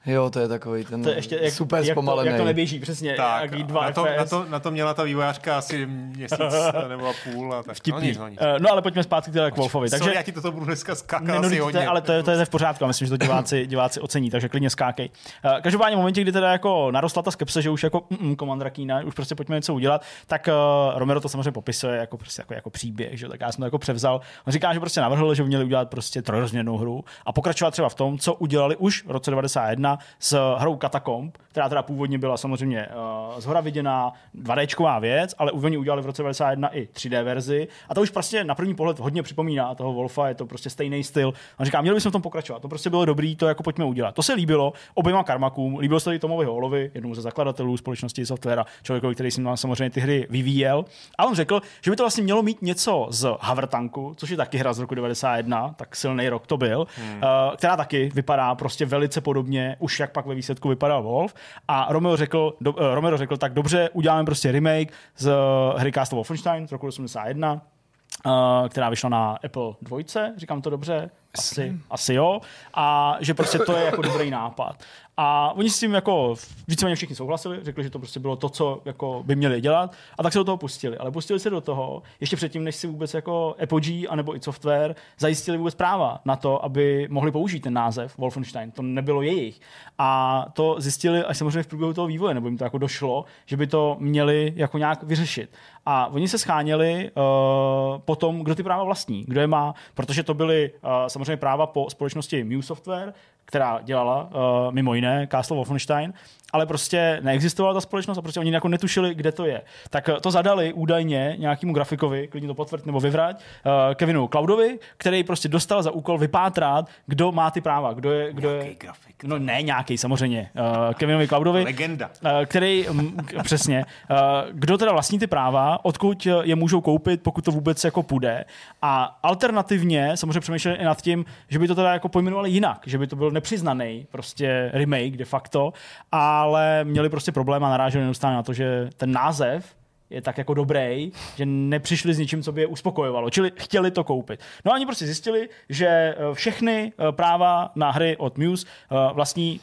Speaker 3: Jo, to je takový ten
Speaker 2: to je ještě, jak,
Speaker 3: super
Speaker 2: jak
Speaker 3: zpomalený.
Speaker 2: To, jak to neběží, přesně.
Speaker 1: Tak,
Speaker 2: jak dva
Speaker 1: na, to, na, to, na to měla ta vývojářka asi měsíc nebo a půl. A tak.
Speaker 2: Vtipný. No, nic, no, nic. no ale pojďme zpátky teda k Wolfovi.
Speaker 1: Takže, Sorry, já ti toto budu dneska skákat
Speaker 2: ne, no,
Speaker 1: asi hodně.
Speaker 2: Ale to, je, to je v pořádku a myslím, že to diváci, diváci ocení, takže klidně skákej. Uh, každopádně v momentě, kdy teda jako narostla ta skepse, že už jako mm, Commander Kina, už prostě pojďme něco udělat, tak uh, Romero to samozřejmě popisuje jako, prostě jako, jako příběh, že tak já jsem to jako převzal. On říká, že prostě navrhl, že měli udělat prostě trojrozměrnou hru a pokračovat třeba v tom, co udělali už v roce 91 s hrou Catacomb, která teda původně byla samozřejmě uh, zhora viděná 2D věc, ale oni udělali v roce 91 i 3D verzi. A to už prostě na první pohled hodně připomíná toho Wolfa, je to prostě stejný styl. On říká, měli bychom v tom pokračovat, to prostě bylo dobrý, to jako pojďme udělat. To se líbilo oběma karmakům, líbilo se to i Tomovi Holovi, jednomu ze zakladatelů společnosti software, člověkovi, který si samozřejmě ty hry vyvíjel. A on řekl, že by to vlastně mělo mít něco z Havrtanku, což je taky hra z roku 91, tak silný rok to byl, hmm. uh, která taky vypadá prostě velice podobně, už jak pak ve výsledku vypadal Wolf. A Romeo řekl, do, uh, Romero řekl, tak dobře, uděláme prostě remake z uh, hry Castle Wolfenstein z roku 81, uh, která vyšla na Apple 2, říkám to dobře, asi, asi jo. A že prostě to je jako dobrý nápad. A oni s tím jako víceméně všichni souhlasili, řekli, že to prostě bylo to, co jako by měli dělat a tak se do toho pustili. Ale pustili se do toho ještě předtím, než si vůbec jako Apogee anebo i software zajistili vůbec práva na to, aby mohli použít ten název Wolfenstein. To nebylo jejich. A to zjistili až samozřejmě v průběhu toho vývoje, nebo jim to jako došlo, že by to měli jako nějak vyřešit. A oni se scháněli uh, potom, kdo ty práva vlastní, kdo je má, protože to byly uh, samozřejmě práva po společnosti Muse Software, která dělala uh, mimo jiné Castle Wolfenstein, ale prostě neexistovala ta společnost a prostě oni jako netušili, kde to je. Tak to zadali údajně nějakému grafikovi, klidně to potvrd nebo vyvrať, uh, Kevinu Cloudovi, který prostě dostal za úkol vypátrat, kdo má ty práva, kdo je... Kdo
Speaker 1: nějaký je, grafik.
Speaker 2: No ne nějaký, samozřejmě. Uh, Kevinovi Cloudovi.
Speaker 1: Legenda.
Speaker 2: Uh, který, m, přesně, uh, kdo teda vlastní ty práva, odkud je můžou koupit, pokud to vůbec jako půjde. A alternativně samozřejmě přemýšleli i nad tím, že by to teda jako pojmenovali jinak, že by to byl nepřiznaný prostě remake de facto, ale měli prostě problém a naráželi neustále na to, že ten název je tak jako dobrý, že nepřišli s ničím, co by je uspokojovalo. Čili chtěli to koupit. No a oni prostě zjistili, že eh, všechny eh, práva na hry od Muse eh, vlastní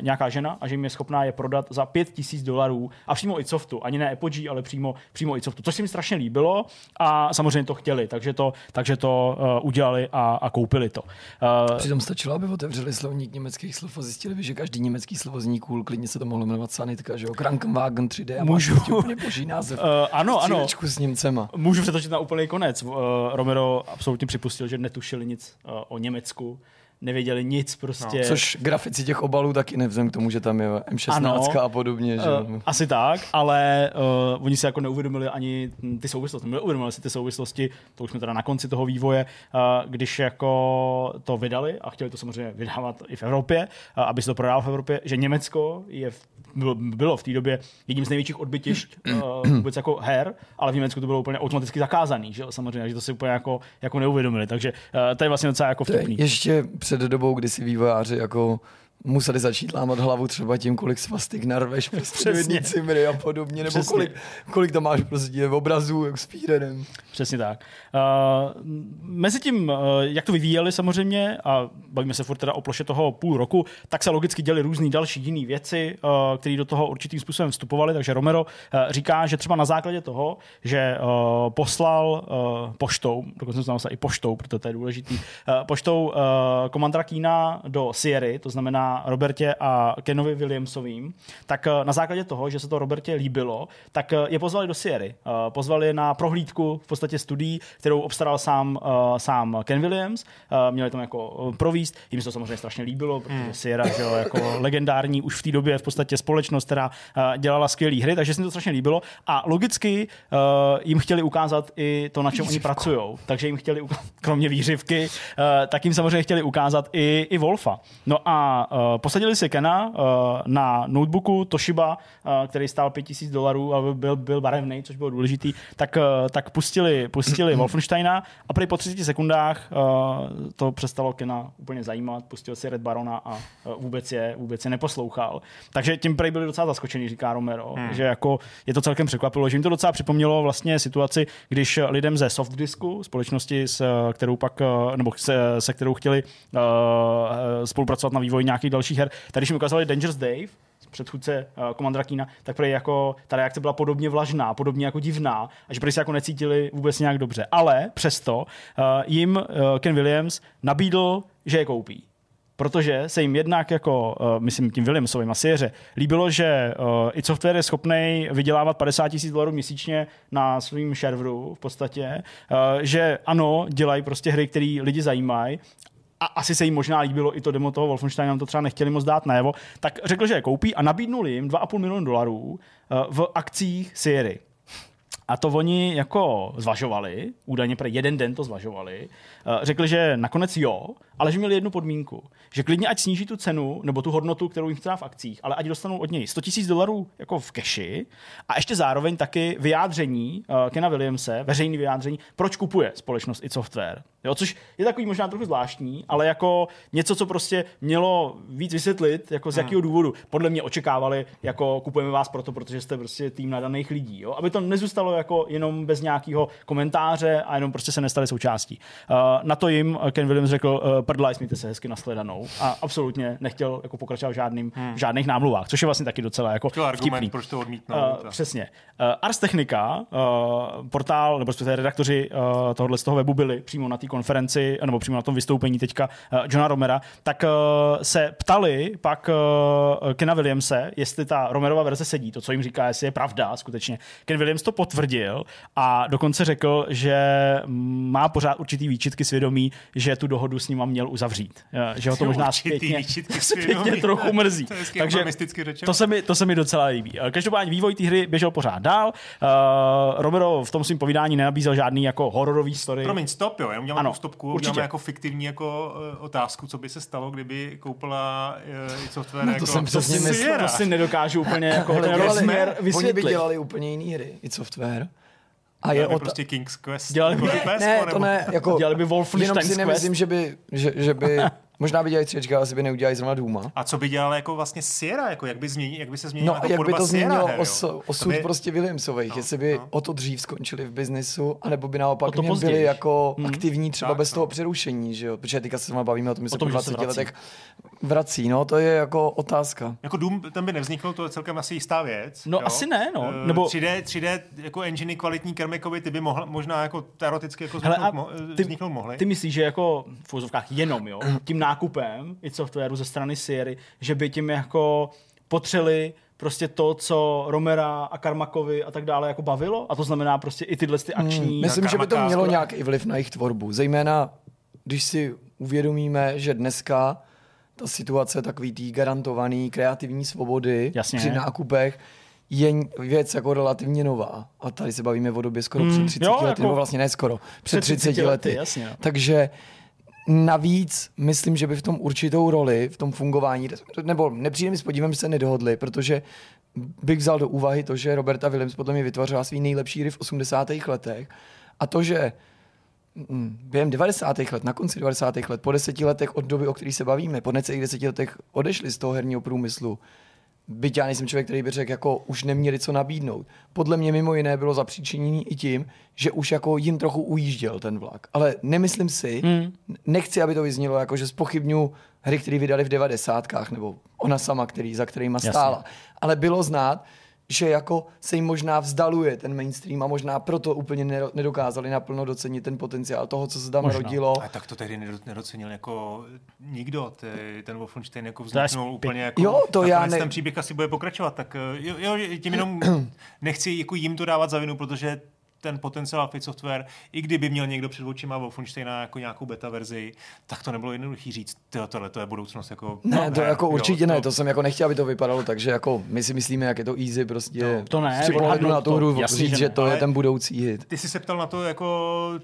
Speaker 2: nějaká žena a že jim je schopná je prodat za 5000 dolarů a přímo i softu. Ani ne Apogee, ale přímo, přímo i softu. To se jim strašně líbilo a samozřejmě to chtěli, takže to, takže to udělali a, a koupili to.
Speaker 3: Přitom stačilo, aby otevřeli slovník německých slov a zjistili by, že každý německý slovo zní cool, klidně se to mohlo jmenovat sanitka, že jo, Krankenwagen 3D a Můžu. úplně boží název.
Speaker 2: Uh, ano, ano.
Speaker 3: s Němcema.
Speaker 2: Můžu přetočit na úplný konec. Uh, Romero absolutně připustil, že netušili nic uh, o Německu nevěděli nic prostě. No.
Speaker 3: Což grafici těch obalů taky nevzem k tomu, že tam je M16 ano, a podobně. Že? Uh,
Speaker 2: asi tak, ale uh, oni si jako neuvědomili ani ty souvislosti. Neuvědomili si ty souvislosti, to už jsme teda na konci toho vývoje, uh, když jako to vydali a chtěli to samozřejmě vydávat i v Evropě, uh, aby se to prodalo v Evropě, že Německo je v bylo, v té době jedním z největších odbytišť uh, vůbec jako her, ale v Německu to bylo úplně automaticky zakázaný, že samozřejmě, že to si úplně jako, jako neuvědomili, takže uh, to je vlastně docela jako vtipný.
Speaker 3: Ještě před dobou, kdy si vývojáři jako museli začít lámat hlavu třeba tím, kolik svastik narveš prostě cimry a podobně, nebo kolik, kolik tam máš prostě v obrazu jak s Führerem.
Speaker 2: Přesně tak. Uh, mezi tím, uh, jak to vyvíjeli samozřejmě, a bavíme se furt teda o ploše toho půl roku, tak se logicky děli různé další jiné věci, uh, které do toho určitým způsobem vstupovaly, takže Romero uh, říká, že třeba na základě toho, že uh, poslal uh, poštou, dokonce jsem i poštou, protože to je důležitý, uh, poštou uh, komandra Kína do Sierry, to znamená Robertě a Kenovi Williamsovým, tak eh, na základě toho, že se to Robertě líbilo, tak eh, je pozvali do Sierry. Eh, pozvali na prohlídku v podstatě studií, kterou obstaral sám, sám Ken Williams. Měli tam jako províst. Jim se to samozřejmě strašně líbilo, protože hmm. Sierra že jo, jako legendární už v té době v podstatě společnost, která dělala skvělé hry, takže se mi to strašně líbilo. A logicky jim chtěli ukázat i to, na čem oni pracují. Takže jim chtěli, kromě výřivky, tak jim samozřejmě chtěli ukázat i, i Wolfa. No a Uh, posadili si Kena uh, na notebooku Toshiba, uh, který stál 5000 dolarů a byl, byl barevný, což bylo důležitý, tak, uh, tak pustili, pustili Wolfensteina a prý po 30 sekundách uh, to přestalo Kena úplně zajímat, pustil si Red Barona a uh, vůbec je, vůbec je neposlouchal. Takže tím prej byli docela zaskočení, říká Romero, hmm. že jako je to celkem překvapilo, že jim to docela připomnělo vlastně situaci, když lidem ze Softdisku, společnosti, s kterou pak, nebo se, se kterou chtěli uh, spolupracovat na vývoji nějakých dalších her. Tady, když mi ukázali Dangerous Dave, předchůdce uh, Commander Kina, tak prý jako ta reakce byla podobně vlažná, podobně jako divná, a že prý se jako necítili vůbec nějak dobře. Ale přesto uh, jim uh, Ken Williams nabídl, že je koupí protože se jim jednak jako, uh, myslím tím Williamsovým a Sierře, líbilo, že uh, i software je schopný vydělávat 50 tisíc dolarů měsíčně na svým serveru v podstatě, uh, že ano, dělají prostě hry, které lidi zajímají a asi se jim možná líbilo i to demo toho Wolfensteina, to třeba nechtěli moc dát najevo, tak řekl, že je koupí a nabídnul jim 2,5 milionu dolarů eh, v akcích Sierry. A to oni jako zvažovali, údajně pro jeden den to zvažovali, eh, řekli, že nakonec jo, ale že měli jednu podmínku, že klidně ať sníží tu cenu nebo tu hodnotu, kterou jim chce v akcích, ale ať dostanou od něj 100 000 dolarů jako v keši a ještě zároveň taky vyjádření uh, Kena Williamse, veřejný vyjádření, proč kupuje společnost i software. Jo, což je takový možná trochu zvláštní, ale jako něco, co prostě mělo víc vysvětlit, jako z hmm. jakého důvodu. Podle mě očekávali, jako kupujeme vás proto, protože jste prostě tým nadaných lidí. Jo? Aby to nezůstalo jako jenom bez nějakého komentáře a jenom prostě se nestali součástí. Uh, na to jim Ken Williams řekl, uh, prdla, smíte se hezky nasledanou a absolutně nechtěl jako pokračovat v, žádným, hmm. v žádných námluvách, což je vlastně taky docela jako
Speaker 1: to argument, vtipný. proč to odmítnout.
Speaker 2: Uh, přesně. Uh, Ars Technica, uh, portál, nebo respektive redaktoři uh, tohohle z toho webu byli přímo na té konferenci, nebo přímo na tom vystoupení teďka uh, Johna Romera, tak uh, se ptali pak uh, Kena Williamse, jestli ta Romerova verze sedí, to, co jim říká, jestli je pravda skutečně. Ken Williams to potvrdil a dokonce řekl, že má pořád určitý výčitky svědomí, že tu dohodu s ním měl uzavřít. Že ho to možná zpětně, zpětně trochu mrzí.
Speaker 1: To Takže
Speaker 2: to se, mi, to se mi docela líbí. Každopádně vývoj té hry běžel pořád dál. Uh, Romero v tom svém povídání nenabízel žádný jako hororový story.
Speaker 1: Promiň, stop, jo, já udělám ano, stopku, určitě. jako fiktivní jako uh, otázku, co by se stalo, kdyby koupila uh, software no, to jako
Speaker 3: jsem přesně myslel.
Speaker 2: To si nedokážu úplně jako
Speaker 3: vysvětlit. Oni by dělali úplně jiný hry, i software.
Speaker 1: A je od... prostě King's Quest.
Speaker 2: Dělali by,
Speaker 3: ne, ne, to ne, jako,
Speaker 2: dělali by Wolfenstein
Speaker 3: Jenom si nemyslím, že by, že, že by Možná by dělali třička, asi by neudělali zrovna Duma.
Speaker 1: A co by dělala jako vlastně Sierra, jako jak by, změní, jak by se změnila
Speaker 3: No, jak by to
Speaker 1: změnilo
Speaker 3: os, osud by... prostě Williamsových, no, jestli by no. o to dřív skončili v biznisu, anebo by naopak to byli jako hmm. aktivní třeba tak, bez no. toho přerušení, že jo? Protože teďka se bavíme o tom, že se po 20 letech vrací, no, to je jako otázka.
Speaker 1: Jako Doom, ten by nevznikl, to je celkem asi jistá věc.
Speaker 2: No
Speaker 1: jo?
Speaker 2: asi ne, no.
Speaker 1: Uh, Nebo... 3D, 3D jako engine kvalitní Kermekovi, ty by mohl, možná jako teoreticky jako vzniknout, Hele, mo- ty, vzniknout mohly.
Speaker 2: Ty myslíš, že jako v jenom, jo, tím nákupem i softwaru ze strany Sierra, že by tím jako potřeli prostě to, co Romera a Karmakovi a tak dále jako bavilo? A to znamená prostě i tyhle ty akční... Hmm,
Speaker 3: myslím, že by to mělo nějaký vliv na jejich tvorbu. Zejména, když si uvědomíme, že dneska ta situace takový tý garantovaný kreativní svobody
Speaker 2: Jasně.
Speaker 3: při nákupech je věc jako relativně nová. A tady se bavíme o době skoro mm, před 30 jo, lety, jako nebo vlastně ne skoro, před 30, 30 lety. lety.
Speaker 2: Jasně.
Speaker 3: Takže Navíc myslím, že by v tom určitou roli, v tom fungování, nebo nepřijde mi s podívem, že se nedohodli, protože bych vzal do úvahy to, že Roberta Williams potom mi vytvořila svý nejlepší hry v 80. letech a to, že mm, během 90. let, na konci 90. let, po deseti letech od doby, o kterých se bavíme, po necelých deseti letech odešli z toho herního průmyslu, byť já nejsem člověk, který by řekl, jako už neměli co nabídnout. Podle mě mimo jiné bylo zapříčinění i tím, že už jako jim trochu ujížděl ten vlak. Ale nemyslím si, hmm. nechci, aby to vyznělo jako, že spochybnu hry, které vydali v devadesátkách, nebo ona sama, který, za kterýma stála. Jasně. Ale bylo znát, že jako se jim možná vzdaluje ten mainstream a možná proto úplně nedokázali naplno docenit ten potenciál toho, co se tam možná. rodilo.
Speaker 1: A tak to tehdy nedocenil jako nikdo. Ty, ten Wolfenstein jako vzniknul úplně jako... Jo, to já ne... ten příběh asi bude pokračovat, tak eh, jo, jo tím jenom nechci jako jim to dávat za vinu, protože ten potenciál Fit Software, i kdyby měl někdo před očima Wolfensteina jako nějakou beta verzi, tak to nebylo jednoduché říct, tyjo, tohle to je budoucnost. Jako,
Speaker 3: ne, to her, jako určitě jo, ne, to... to jsem jako nechtěl, aby to vypadalo, takže jako my si myslíme, jak je to easy, prostě
Speaker 2: to, to ne,
Speaker 3: na tu hru, jasný, říct, že, že to je ten budoucí hit.
Speaker 1: Ty jsi se ptal na to, jako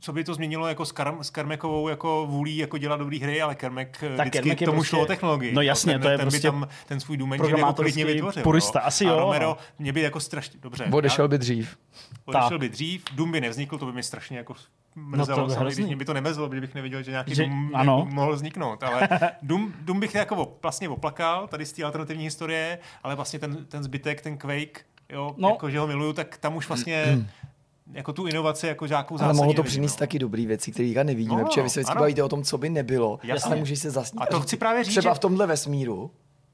Speaker 1: co by to změnilo jako s, Kar- s Kermekovou jako vůlí jako dělat dobré hry, ale Kermek tak vždycky Kermek tomu prostě... šlo o technologii.
Speaker 2: No jasně, ten,
Speaker 1: to
Speaker 2: je ten
Speaker 1: prostě by tam ten svůj Engine jako klidně vytvořil.
Speaker 2: Purista, no. asi jo. A
Speaker 1: Romero mě by jako strašně, dobře.
Speaker 3: Odešel by dřív.
Speaker 1: Odešel by dřív, Doom by nevznikl, to by mi strašně jako mrzelo, no to když mě by to nemezlo, kdybych neviděl, že nějaký že, Doom ano. mohl vzniknout, ale Doom, Doom bych jako vlastně oplakal tady z té alternativní historie, ale vlastně ten, ten zbytek, ten Quake, jo, no. jako, že ho miluju, tak tam už vlastně jako tu inovaci jako žákou zásadní.
Speaker 3: Ale mohlo to přinést no. taky dobré věci, které nevidíme, no, protože vy se vždycky bavíte o tom, co by nebylo. Jasně. můžeš se zasnít.
Speaker 1: A to chci právě říct,
Speaker 3: Třeba že... v tomhle vesmíru,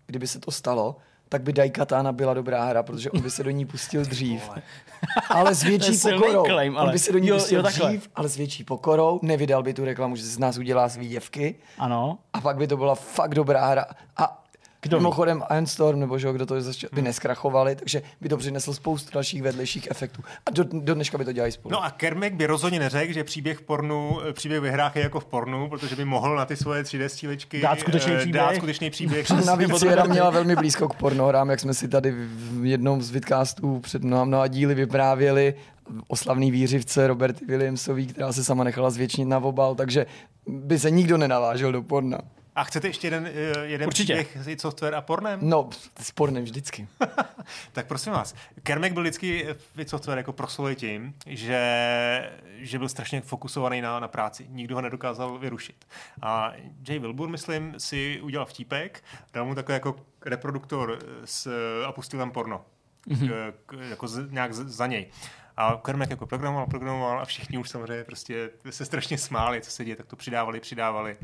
Speaker 3: kdyby se to stalo, tak by Daikatana byla dobrá hra, protože on by se do ní pustil dřív. ale s větší pokorou. Claim, ale... On by se do ní jo, pustil jo, dřív, ale s větší pokorou. Nevydal by tu reklamu, že se z nás udělá svý děvky.
Speaker 2: Ano.
Speaker 3: A pak by to byla fakt dobrá hra. A kdo Mimochodem Iron nebo že, kdo to začal, by hmm. neskrachovali, takže by to přineslo spoustu dalších vedlejších efektů. A do, do dneška by to dělali spolu.
Speaker 1: No a Kermek by rozhodně neřekl, že příběh pornu, příběh ve hrách je jako v pornu, protože by mohl na ty svoje 3D stílečky
Speaker 2: dát skutečný eh, příběh.
Speaker 1: Dát skutečný příběh.
Speaker 3: Navíc Sierra měla velmi blízko k pornohrám, jak jsme si tady v jednom z vidcastů před mnoha, mnoha díly vyprávěli o slavný výřivce Roberty Williamsový, která se sama nechala zvětšnit na obal, takže by se nikdo nenavážel do porna.
Speaker 1: A chcete ještě jeden, eh, jeden Určitě. příběh s software a pornem?
Speaker 3: No, s pornem vždycky.
Speaker 1: tak prosím vás, Kermek byl vždycky v software jako proslovuje tím, že, že byl strašně fokusovaný na, na práci. Nikdo ho nedokázal vyrušit. A Jay Wilbur, myslím, si udělal vtípek, dal mu takový jako reproduktor s, a pustil tam porno. Mm-hmm. K, k, jako z, nějak z, za něj. A Kermek jako programoval, programoval a všichni už samozřejmě prostě se strašně smáli, co se děje, tak to přidávali, přidávali.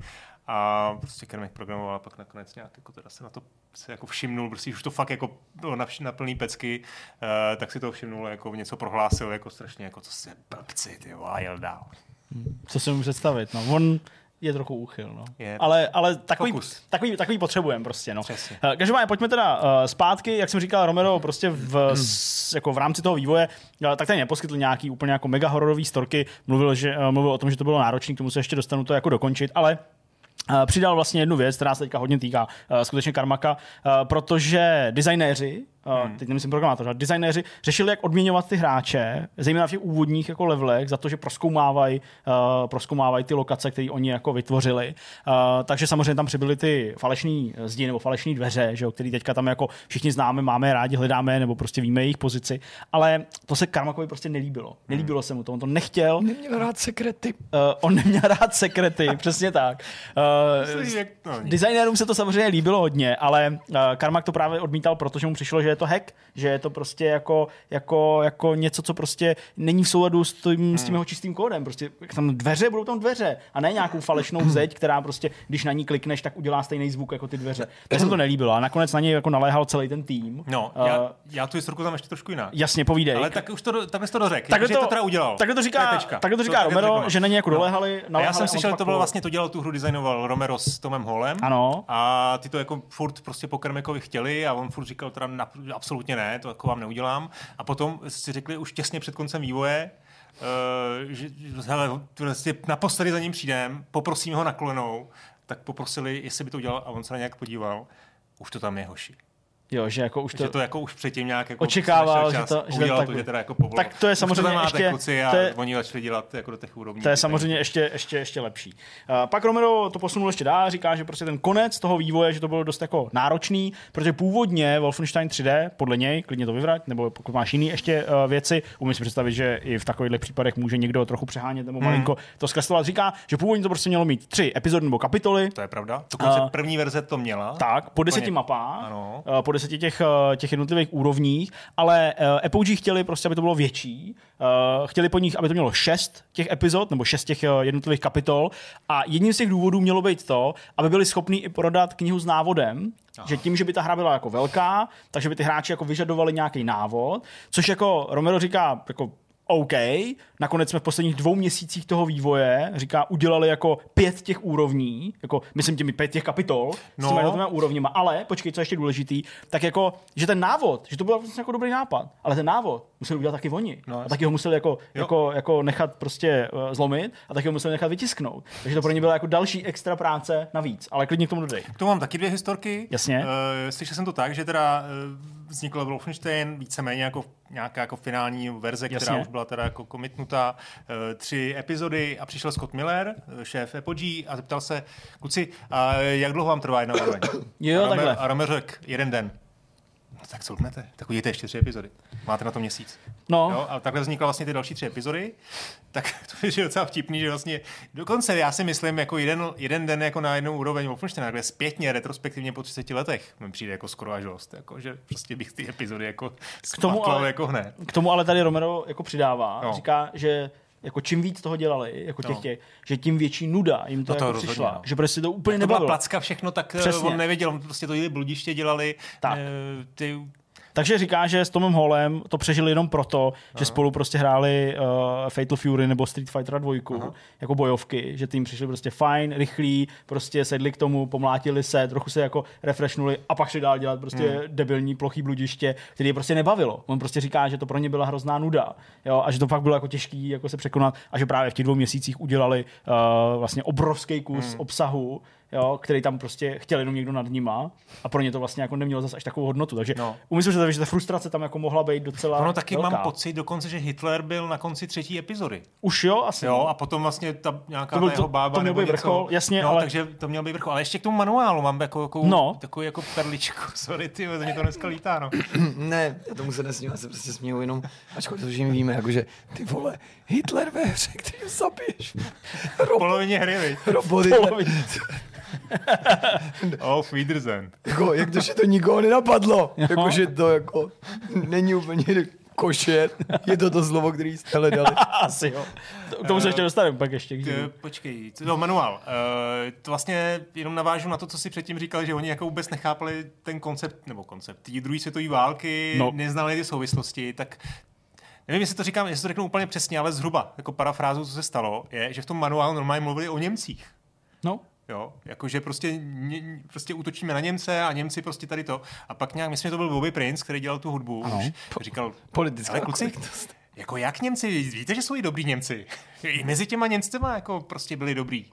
Speaker 1: A prostě Kermek programoval a pak nakonec nějak jako teda se na to se jako všimnul, prostě už to fakt jako bylo na, na plný pecky, uh, tak si to všimnul, jako něco prohlásil, jako strašně, jako co se blbci, ty a jel dál.
Speaker 2: Co si můžu představit, no. On je trochu úchyl, no. Je, ale, ale takový, takový, takový potřebujeme prostě, no. Přesně. Uh, každopádně pojďme teda uh, zpátky, jak jsem říkal, Romero prostě v, hmm. s, jako v rámci toho vývoje, uh, tak ten neposkytl nějaký úplně jako mega hororový storky, mluvil, že, uh, mluvil o tom, že to bylo náročné, k tomu se ještě dostanu to jako dokončit, ale Přidal vlastně jednu věc, která se teďka hodně týká uh, skutečně Karmaka, uh, protože designéři hmm. teď nemyslím programátor, ale designéři řešili, jak odměňovat ty hráče, zejména v těch úvodních jako levelech, za to, že proskoumávají uh, proskoumávaj ty lokace, které oni jako vytvořili. Uh, takže samozřejmě tam přibyly ty falešné zdi nebo falešné dveře, že jo, který teďka tam jako všichni známe, máme rádi, hledáme nebo prostě víme jejich pozici. Ale to se Karmakovi prostě nelíbilo. Nelíbilo hmm. se mu to, on to nechtěl.
Speaker 3: Neměl rád sekrety. Uh,
Speaker 2: on neměl rád sekrety, přesně tak. Uh, designérům se to samozřejmě líbilo hodně, ale uh, Karmak to právě odmítal, protože mu přišlo, že je to hack, že je to prostě jako, jako, jako něco, co prostě není v souladu s tím, hmm. s tím jeho čistým kódem. Prostě tam dveře, budou tam dveře a ne nějakou falešnou zeď, která prostě, když na ní klikneš, tak udělá stejný zvuk jako ty dveře. Tak se to nelíbilo a nakonec na něj jako naléhal celý ten tým.
Speaker 1: No, uh, já, já tu historku tam ještě trošku jinak.
Speaker 2: Jasně, povídej.
Speaker 1: Ale tak už to, tam to dořek, tak to, to teda udělal.
Speaker 2: Tak to říká, tak to říká to Romero, že na něj jako no. doléhali.
Speaker 1: A já jsem slyšel, že to bylo vlastně to dělal, tu hru designoval Romero s Tomem Holem.
Speaker 2: Ano.
Speaker 1: A ty to jako furt prostě po Kermekovi chtěli a on furt říkal teda na, absolutně ne, to jako vám neudělám. A potom si řekli už těsně před koncem vývoje, uh, že vlastně naposledy za ním přijdem, poprosím ho na kolenou, tak poprosili, jestli by to udělal a on se na nějak podíval. Už to tam je, hoši.
Speaker 2: Jo, že jako už to,
Speaker 1: že to jako už předtím nějak jako
Speaker 2: očekával, čas, že to,
Speaker 1: že tak, to, že teda jako povolil.
Speaker 2: Tak to je samozřejmě
Speaker 1: to
Speaker 2: ještě,
Speaker 1: kluci a to je, oni začali dělat jako do těch úrovní.
Speaker 2: To je samozřejmě ještě, ještě, ještě lepší. Uh, pak Romero to posunul ještě dál, říká, že prostě ten konec toho vývoje, že to bylo dost jako náročný, protože původně Wolfenstein 3D, podle něj, klidně to vyvrať, nebo pokud máš jiný ještě uh, věci, umím si představit, že i v takových případech může někdo trochu přehánět nebo hmm. malinko to zkreslovat. Říká, že původně to prostě mělo mít tři epizody nebo kapitoly.
Speaker 1: To je pravda. Dokonce uh, první verze to měla.
Speaker 2: Tak, po deseti mapách, ano. Uh, po deseti těch těch jednotlivých úrovních, ale uh, Apogee chtěli prostě, aby to bylo větší. Uh, chtěli po nich, aby to mělo šest těch epizod, nebo šest těch jednotlivých kapitol. A jedním z těch důvodů mělo být to, aby byli schopni i prodat knihu s návodem, Aha. že tím, že by ta hra byla jako velká, takže by ty hráči jako vyžadovali nějaký návod, což jako Romero říká, jako OK, nakonec jsme v posledních dvou měsících toho vývoje, říká, udělali jako pět těch úrovní, jako myslím těmi pět těch kapitol no. s těmi úrovněma, ale počkej, co je ještě důležitý, tak jako, že ten návod, že to byl vlastně jako dobrý nápad, ale ten návod museli udělat taky oni. No, a taky ho museli jako, jako, jako nechat prostě uh, zlomit a taky ho museli nechat vytisknout. Takže to pro ně byla jako další extra práce navíc, ale klidně k tomu dodej.
Speaker 1: K tomu mám taky dvě historky.
Speaker 2: Jasně. Uh,
Speaker 1: slyšel jsem to tak, že teda uh, vznikl Wolfenstein víceméně jako nějaká jako finální verze, Jasně. která už byla teda jako komitnutá, uh, tři epizody a přišel Scott Miller, šéf Apogee a zeptal se, kluci, a jak dlouho vám trvá jedna úroveň?
Speaker 2: jo, a takhle.
Speaker 1: A Romer řekl, jeden den. No tak co utnete? Tak udějte ještě tři epizody. Máte na to měsíc.
Speaker 2: No.
Speaker 1: Jo? A takhle vznikla vlastně ty další tři epizody. Tak to je docela vtipný, že vlastně dokonce já si myslím, jako jeden, jeden den jako na jednu úroveň Wolfensteina, kde zpětně, retrospektivně po 30 letech mi přijde jako skoro až dost. Jako, že prostě bych ty epizody jako
Speaker 2: k tomu ale,
Speaker 1: jako hned.
Speaker 2: K tomu ale tady Romero jako přidává. No. Říká, že jako čím víc toho dělali, jako těch, no. těch že tím větší nuda jim to, no to jako přišla. No. Že prostě to úplně
Speaker 1: to
Speaker 2: byla
Speaker 1: placka všechno, tak eh, Přesně. on nevěděl, on prostě to bludiště dělali. Tak. Eh, ty
Speaker 2: takže říká, že s Tomem Holem to přežili jenom proto, Aha. že spolu prostě hráli uh, Fatal Fury nebo Street Fighter 2 Aha. jako bojovky, že tým přišli prostě fajn, rychlí, prostě sedli k tomu, pomlátili se, trochu se jako refreshnuli a pak šli dál dělat prostě hmm. debilní plochý bludiště, který je prostě nebavilo. On prostě říká, že to pro ně byla hrozná nuda jo, a že to fakt bylo jako těžký jako se překonat a že právě v těch dvou měsících udělali uh, vlastně obrovský kus hmm. obsahu, jo, který tam prostě chtěl jenom někdo nad nima a pro ně to vlastně jako nemělo zase až takovou hodnotu. Takže no. umím si že ta frustrace tam jako mohla být docela
Speaker 1: Ono taky
Speaker 2: velká.
Speaker 1: mám pocit dokonce, že Hitler byl na konci třetí epizody.
Speaker 2: Už jo, asi.
Speaker 1: Jo, a potom vlastně ta nějaká to byl, ta jeho bába
Speaker 2: to, to měl být vrchol, jasně, no, ale...
Speaker 1: takže to měl být vrchol. Ale ještě k tomu manuálu mám jako, jako no. takový jako perličku. Sorry, ty, to mě to dneska lítá, no.
Speaker 3: ne, já tomu se nesmím, já se prostě směju jenom, ačkoliv to že víme, jakože ty vole, Hitler ve hře, který zabiješ.
Speaker 1: Rob... polovině hry,
Speaker 3: Roboty.
Speaker 1: Auf Wiedersehen.
Speaker 3: Jako, jak to, že to nikoho nenapadlo. Jakože to jako není úplně Košer, je to to slovo, který jste hledali.
Speaker 2: Asi jo. K tomu se ještě dostaneme pak ještě.
Speaker 1: K, počkej, to manuál. Uh, to vlastně jenom navážu na to, co si předtím říkali, že oni jako vůbec nechápali ten koncept, nebo koncept té druhé světové války, no. neznali ty souvislosti, tak nevím, jestli to říkám, jestli to řeknu úplně přesně, ale zhruba, jako parafrázu, co se stalo, je, že v tom manuálu normálně mluvili o Němcích.
Speaker 2: No.
Speaker 1: Jo, jakože prostě, ně, prostě útočíme na Němce a Němci prostě tady to. A pak nějak, myslím, že to byl Bobby Prince, který dělal tu hudbu, ano. už říkal,
Speaker 3: politická
Speaker 1: kluci, jako jak Němci, víte, že jsou i dobrý Němci. I mezi těma Němcema jako prostě byli dobrý.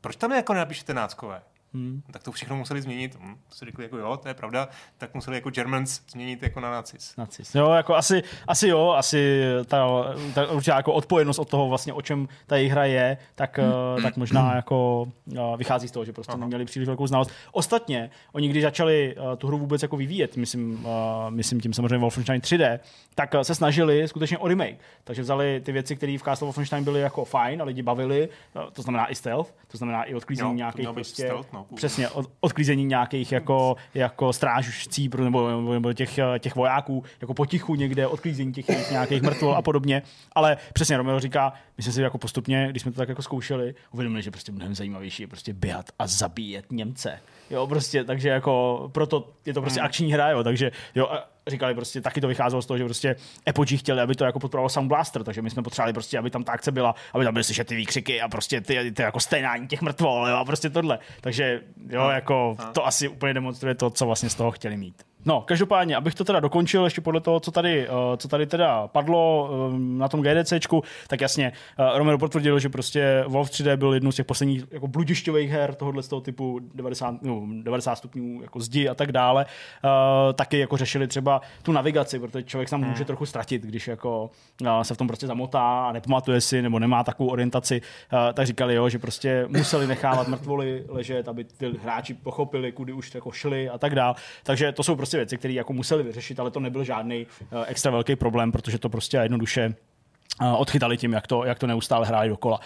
Speaker 1: Proč tam jako nenapíšete náckové? Hmm. Tak to všechno museli změnit. Hm, to si řekli, jako jo, to je pravda, tak museli jako Germans změnit jako na nacis.
Speaker 2: Nacis. Jo, jako asi, asi jo, asi ta, ta určitá jako odpovědnost od toho vlastně, o čem ta hra je, tak, hmm. tak možná jako vychází z toho, že prostě Aha. neměli příliš velkou znalost. Ostatně, oni když začali tu hru vůbec jako vyvíjet, myslím, myslím tím samozřejmě Wolfenstein 3D, tak se snažili skutečně o remake. Takže vzali ty věci, které v Castle Wolfenstein byly jako fajn a lidi bavili, to znamená i stealth, to znamená i odklízení nějakých prostě, stealth, no, přesně, od, odklízení nějakých jako, jako strážcí nebo, nebo těch, těch vojáků, jako potichu někde, odklízení těch nějakých mrtvol a podobně. Ale přesně Romeo říká, my jsme si jako postupně, když jsme to tak jako zkoušeli, uvědomili, že prostě mnohem zajímavější je prostě běhat a zabíjet Němce. Jo, prostě, takže jako proto je to prostě hmm. akční hra, jo, takže jo, říkali prostě, taky to vycházelo z toho, že prostě Apogee chtěli, aby to jako podporovalo Sound Blaster, takže my jsme potřebovali prostě, aby tam ta akce byla, aby tam byly slyšet ty výkřiky a prostě ty, ty jako stejnání těch mrtvol, jo, a prostě tohle. Takže jo, jako to asi úplně demonstruje to, co vlastně z toho chtěli mít. No, každopádně, abych to teda dokončil ještě podle toho, co tady, uh, co tady teda padlo um, na tom GDCčku, tak jasně, uh, Romero potvrdil, že prostě Wolf 3D byl jednou z těch posledních jako bludišťových her tohohle z toho typu 90, no, 90 stupňů jako zdi a tak dále. Taky jako řešili třeba tu navigaci, protože člověk se hmm. může trochu ztratit, když jako se v tom prostě zamotá a nepamatuje si nebo nemá takovou orientaci, tak říkali, jo, že prostě museli nechávat mrtvoly ležet, aby ty hráči pochopili, kudy už jako šli a tak dále. Takže to jsou prostě věci, které jako museli vyřešit, ale to nebyl žádný uh, extra velký problém, protože to prostě jednoduše odchytali tím, jak to, jak to neustále hráli dokola.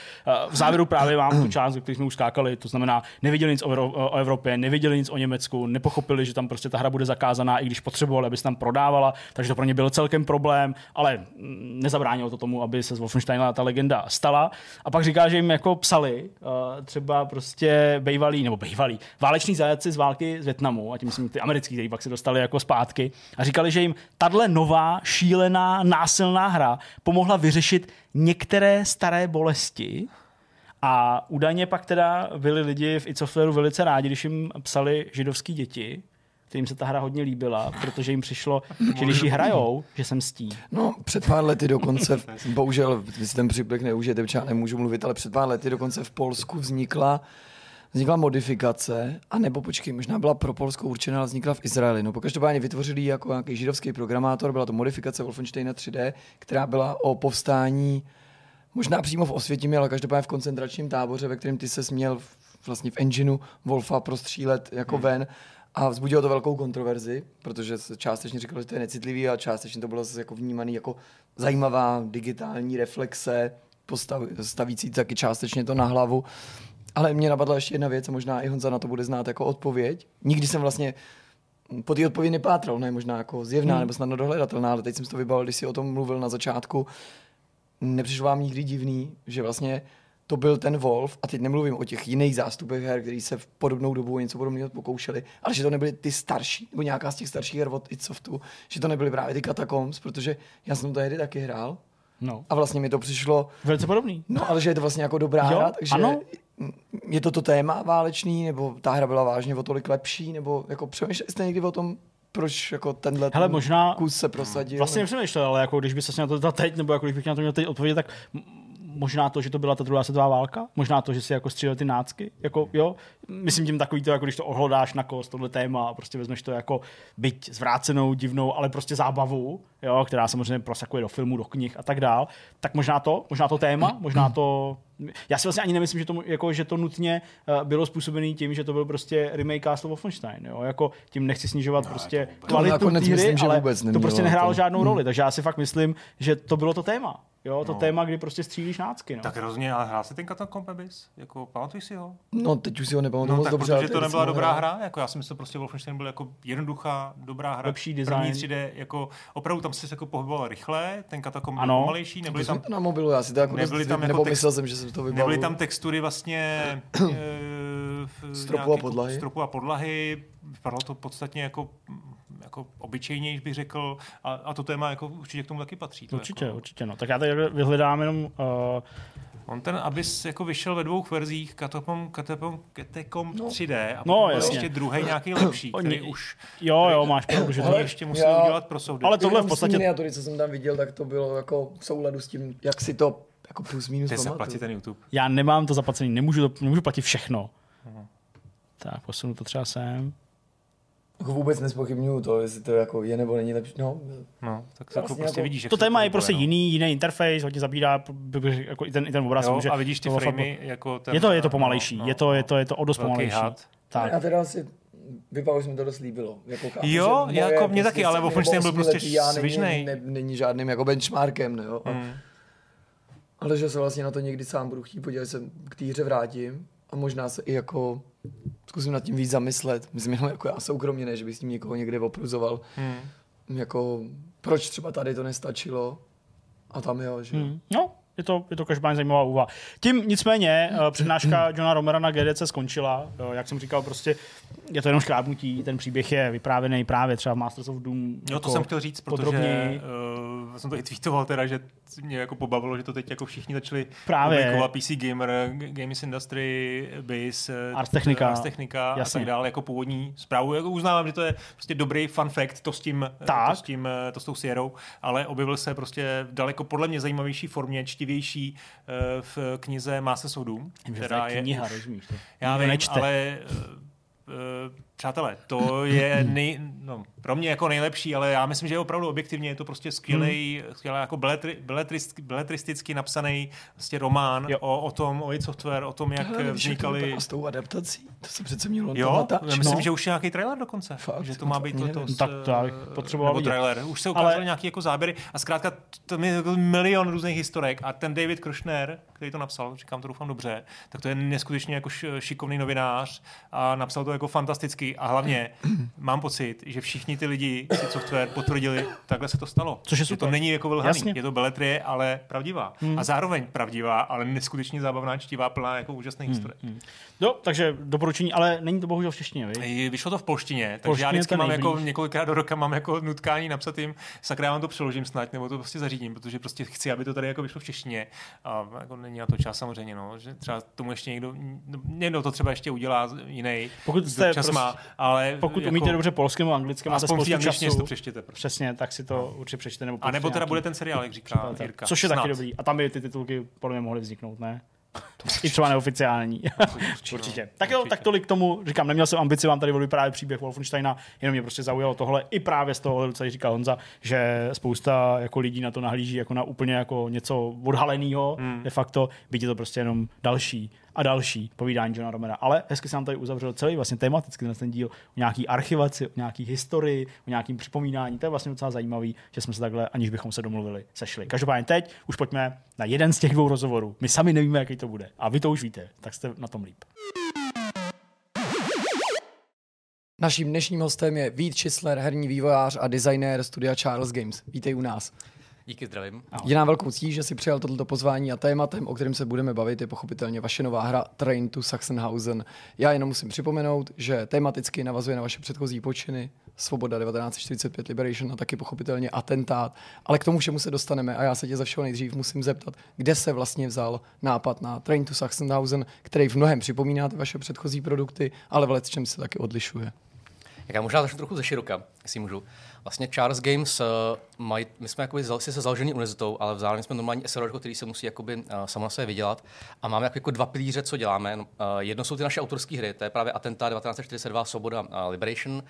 Speaker 2: V závěru právě mám tu část, který jsme už skákali, to znamená, neviděli nic o, o Evropě, neviděli nic o Německu, nepochopili, že tam prostě ta hra bude zakázaná, i když potřebovali, aby se tam prodávala, takže to pro ně byl celkem problém, ale nezabránilo to tomu, aby se z Wolfensteina ta legenda stala. A pak říká, že jim jako psali třeba prostě bejvalí, nebo bejvalí, váleční zajatci z války z Větnamu, a tím myslím ty americký, kteří pak se dostali jako zpátky, a říkali, že jim tahle nová, šílená, násilná hra pomohla vyřešit řešit některé staré bolesti, a údajně pak teda byli lidi v iSoftwareu velice rádi, když jim psali židovský děti, kterým se ta hra hodně líbila, protože jim přišlo, že když ji hrajou, že jsem stí.
Speaker 3: No, před pár lety dokonce, bohužel, vy si ten příběh neužijete, protože já nemůžu mluvit, ale před pár lety dokonce v Polsku vznikla vznikla modifikace, a nebo počkej, možná byla pro Polsko určená, ale vznikla v Izraeli. No, pokaždopádně vytvořili jako nějaký židovský programátor, byla to modifikace Wolfensteina 3D, která byla o povstání možná přímo v Osvětimi, ale každopádně v koncentračním táboře, ve kterém ty se směl vlastně v engineu Wolfa prostřílet jako hmm. ven. A vzbudilo to velkou kontroverzi, protože se částečně říkalo, že to je necitlivý a částečně to bylo zase jako vnímaný jako zajímavá digitální reflexe, postav, stavící taky částečně to na hlavu. Ale mě napadla ještě jedna věc, a možná i Honza na to bude znát jako odpověď. Nikdy jsem vlastně po té odpovědi nepátral, ne možná jako zjevná hmm. nebo snadno dohledatelná, ale teď jsem to vybavil, když si o tom mluvil na začátku. Nepřišlo vám nikdy divný, že vlastně to byl ten Wolf, a teď nemluvím o těch jiných zástupech her, který se v podobnou dobu něco podobného pokoušeli, ale že to nebyly ty starší, nebo nějaká z těch starších her od Itsoftu, že to nebyly právě ty Catacombs, protože já jsem to tehdy taky hrál. No. A vlastně mi to přišlo...
Speaker 2: Velice podobný.
Speaker 3: No, ale že je to vlastně jako dobrá jo, hra, takže ano je to to téma válečný, nebo ta hra byla vážně o tolik lepší, nebo jako přemýšleli jste někdy o tom, proč jako tenhle
Speaker 2: Hele, možná,
Speaker 3: kus se prosadil?
Speaker 2: Vlastně nepřemýšlel, ale jako když by se na to teď, nebo jako když bych na to měl teď odpovědět, tak možná to, že to byla ta druhá světová válka, možná to, že si jako střílel ty nácky, jako jo, myslím tím takový to, jako když to ohlodáš na kost, tohle téma a prostě vezmeš to jako byť zvrácenou, divnou, ale prostě zábavu, jo, která samozřejmě prosakuje do filmu, do knih a tak dál, tak možná to, možná to téma, možná to já si vlastně ani nemyslím, že to, jako, že to nutně uh, bylo způsobené tím, že to byl prostě remake Castle Wolfenstein. Jo? Jako, tím nechci snižovat no, prostě to kvalitu té hry, ale vůbec to prostě nehrálo to... žádnou hmm. roli. Takže já si fakt myslím, že to bylo to téma Jo, to no. téma, kdy prostě střílíš nácky. No.
Speaker 1: Tak hrozně, ale hrál si ten Catacomb Abyss? Jako, pamatuješ si ho?
Speaker 3: No, teď už si ho nepamatuju
Speaker 1: no,
Speaker 3: tak dobře.
Speaker 1: Protože to nebyla dobrá hra, jako já si myslím, že prostě Wolfenstein byl jako jednoduchá, dobrá hra.
Speaker 2: Lepší design.
Speaker 1: První 3D, jako opravdu tam si jako pohyboval rychle, ten Catacomb byl pomalejší, nebyly tam...
Speaker 3: na mobilu, já si to jako
Speaker 1: nebyly tam
Speaker 3: jako nebo text, jsem, že jsem to vybavil.
Speaker 1: Nebyly tam textury vlastně
Speaker 3: e, stropu a podlahy.
Speaker 1: Stropu a podlahy, vypadalo to podstatně jako jako obyčejněji, bych řekl, a, a to téma jako určitě k tomu taky patří. To
Speaker 2: určitě,
Speaker 1: jako...
Speaker 2: určitě. No. Tak já tady vyhledám jenom... Uh...
Speaker 1: On ten Abyss jako vyšel ve dvou verzích, Catacomb, Catacomb, Catacomb no. 3D a
Speaker 2: no,
Speaker 1: jasně. ještě druhý nějaký lepší, který
Speaker 2: Oni,
Speaker 1: už...
Speaker 2: Jo, jo, máš pravdu, že
Speaker 1: to ještě musí já, udělat pro soudy.
Speaker 2: Ale tohle v podstatě...
Speaker 3: Miniatury, co jsem tam viděl, tak to bylo jako v souladu s tím, jak si to jako plus minus
Speaker 1: Ty zaplatí ten YouTube.
Speaker 2: Já nemám to zaplacený, nemůžu, to, nemůžu platit všechno. Uh-huh. Tak, posunu to třeba sem.
Speaker 3: Jako vůbec nespochybnuju to, jestli to jako je nebo není lepší. No,
Speaker 1: no tak to vlastně prostě jako, vidíš.
Speaker 2: To téma je prostě no. jiný, jiný interface, hodně zabírá jako i ten, i ten obraz.
Speaker 1: Jo, může, a vidíš ty framey jako
Speaker 2: ten, Je to, je to pomalejší, no, no, je, to, je, to, je to o dost pomalejší.
Speaker 3: Tak. Já teda asi vypadalo, že mi to dost líbilo.
Speaker 1: Jako chápu, jo, jako mě taky, ale Wolfenstein byl prostě svižnej.
Speaker 3: Není, ne, není žádným jako benchmarkem, ne, jo. Hmm. Ale že se vlastně na to někdy sám budu chtít podívat, se k té hře vrátím a možná se i jako zkusím nad tím víc zamyslet. Myslím jenom jako já soukromně, ne, že bych s tím někoho někde opruzoval. Hmm. Jako, proč třeba tady to nestačilo a tam jo, že hmm.
Speaker 2: No, je to, je to každopádně zajímavá úvaha. Tím nicméně uh, přednáška Johna Romera na GDC skončila. Uh, jak jsem říkal, prostě je to jenom škrábnutí, ten příběh je vyprávěný právě třeba v Masters of Doom.
Speaker 1: No to jako jsem chtěl říct, protože uh, jsem to i tweetoval teda, že mě jako pobavilo, že to teď jako všichni začali
Speaker 2: právě.
Speaker 1: publikovat PC Gamer, Games Industry, Base,
Speaker 2: Ars Technica,
Speaker 1: Ars Technica a tak dále jako původní zprávu. Jako uznávám, že to je prostě dobrý fun fact, to s tím, tak. to s tím, to s tou Sierrou, ale objevil se prostě v daleko podle mě zajímavější formě, čtivější v knize of Doom,
Speaker 2: která je kniha, rozumíš to?
Speaker 1: Já vím, ale přátelé, to je nej, no, pro mě jako nejlepší, ale já myslím, že je opravdu objektivně je to prostě skvělý, hmm. skvělý jako beletri, beletristicky, beletristicky napsaný vlastně román o, o, tom, o id Software, o tom, jak Hele, vznikaly...
Speaker 3: A s tou adaptací, to se přece mělo
Speaker 1: Jo, já myslím, no. že už je nějaký trailer dokonce. Fakt, že to má být to, to,
Speaker 2: to, tak to já bych potřeboval
Speaker 1: nebo trailer. Už se ukázaly ale... nějaký jako záběry a zkrátka to je milion různých historek a ten David Krušner, který to napsal, říkám to doufám dobře, tak to je neskutečně jako šikovný novinář a napsal to jako fantasticky a hlavně mám pocit, že všichni ty lidi si software potvrdili, takhle se to stalo.
Speaker 2: Což je
Speaker 1: super. Že to není jako vylhaný, Jasně. je to beletrie, ale pravdivá. Hmm. A zároveň pravdivá, ale neskutečně zábavná, čtivá, plná jako úžasných hmm. historek. Hmm.
Speaker 2: No, takže doporučení, ale není to bohužel v češtině,
Speaker 1: vy? Vyšlo to v polštině, takže polštině já vždycky mám jako několikrát do roka mám jako nutkání napsat jim, sakra, já vám to přeložím snad, nebo to prostě zařídím, protože prostě chci, aby to tady jako vyšlo v češtině. A jako není na to čas samozřejmě, no, že třeba tomu ještě někdo, někdo to třeba ještě udělá jiný.
Speaker 2: Pokud jste
Speaker 1: čas prostě, má, ale
Speaker 2: pokud jako, umíte dobře polskému, anglickému, máte spoustu času,
Speaker 1: to přečtěte. Prostě.
Speaker 2: Přesně, tak si to no. určitě přečtěte. Nebo
Speaker 1: a nebo teda bude ten seriál, jak říká Jirka.
Speaker 2: Což je
Speaker 1: Snad.
Speaker 2: taky dobrý. A tam by ty titulky podle mě mohly vzniknout, ne? I třeba neoficiální. Určitě. Určitě. Tak jo, tak tolik k tomu. Říkám, neměl jsem ambici vám tady vyprávět příběh Wolfensteina, jenom mě prostě zaujalo tohle. I právě z toho, co říkal Honza, že spousta jako lidí na to nahlíží jako na úplně jako něco odhaleného, hmm. de facto, byť je to prostě jenom další a další povídání Johna Romera. Ale hezky se nám tady uzavřel celý vlastně tematicky ten díl o nějaký archivaci, o nějaký historii, o nějakým připomínání. To je vlastně docela zajímavý, že jsme se takhle, aniž bychom se domluvili, sešli. Každopádně teď už pojďme na jeden z těch dvou rozhovorů. My sami nevíme, jaký to bude. A vy to už víte, tak jste na tom líp.
Speaker 3: Naším dnešním hostem je Vít Čisler, herní vývojář a designér studia Charles Games. Vítej u nás.
Speaker 4: Díky, zdravím.
Speaker 3: Ahoj. Je nám velkou ctí, že si přijal toto pozvání a tématem, o kterém se budeme bavit, je pochopitelně vaše nová hra Train to Sachsenhausen. Já jenom musím připomenout, že tematicky navazuje na vaše předchozí počiny, Svoboda 1945 Liberation a taky pochopitelně atentát. Ale k tomu všemu se dostaneme a já se tě za všeho nejdřív musím zeptat, kde se vlastně vzal nápad na Train to Sachsenhausen, který v mnohem připomíná ty vaše předchozí produkty, ale v čem se taky odlišuje.
Speaker 4: Já možná začnu trochu ze široka, jestli můžu. Vlastně Charles Games, uh, maj, my jsme jakoby se založený univerzitou, ale vzali jsme normální SRO, který se musí jakoby, samo na sebe vydělat. A máme jako, jako dva pilíře, co děláme. Uh, jedno jsou ty naše autorské hry, to je právě Atenta 1942 Svoboda Liberation,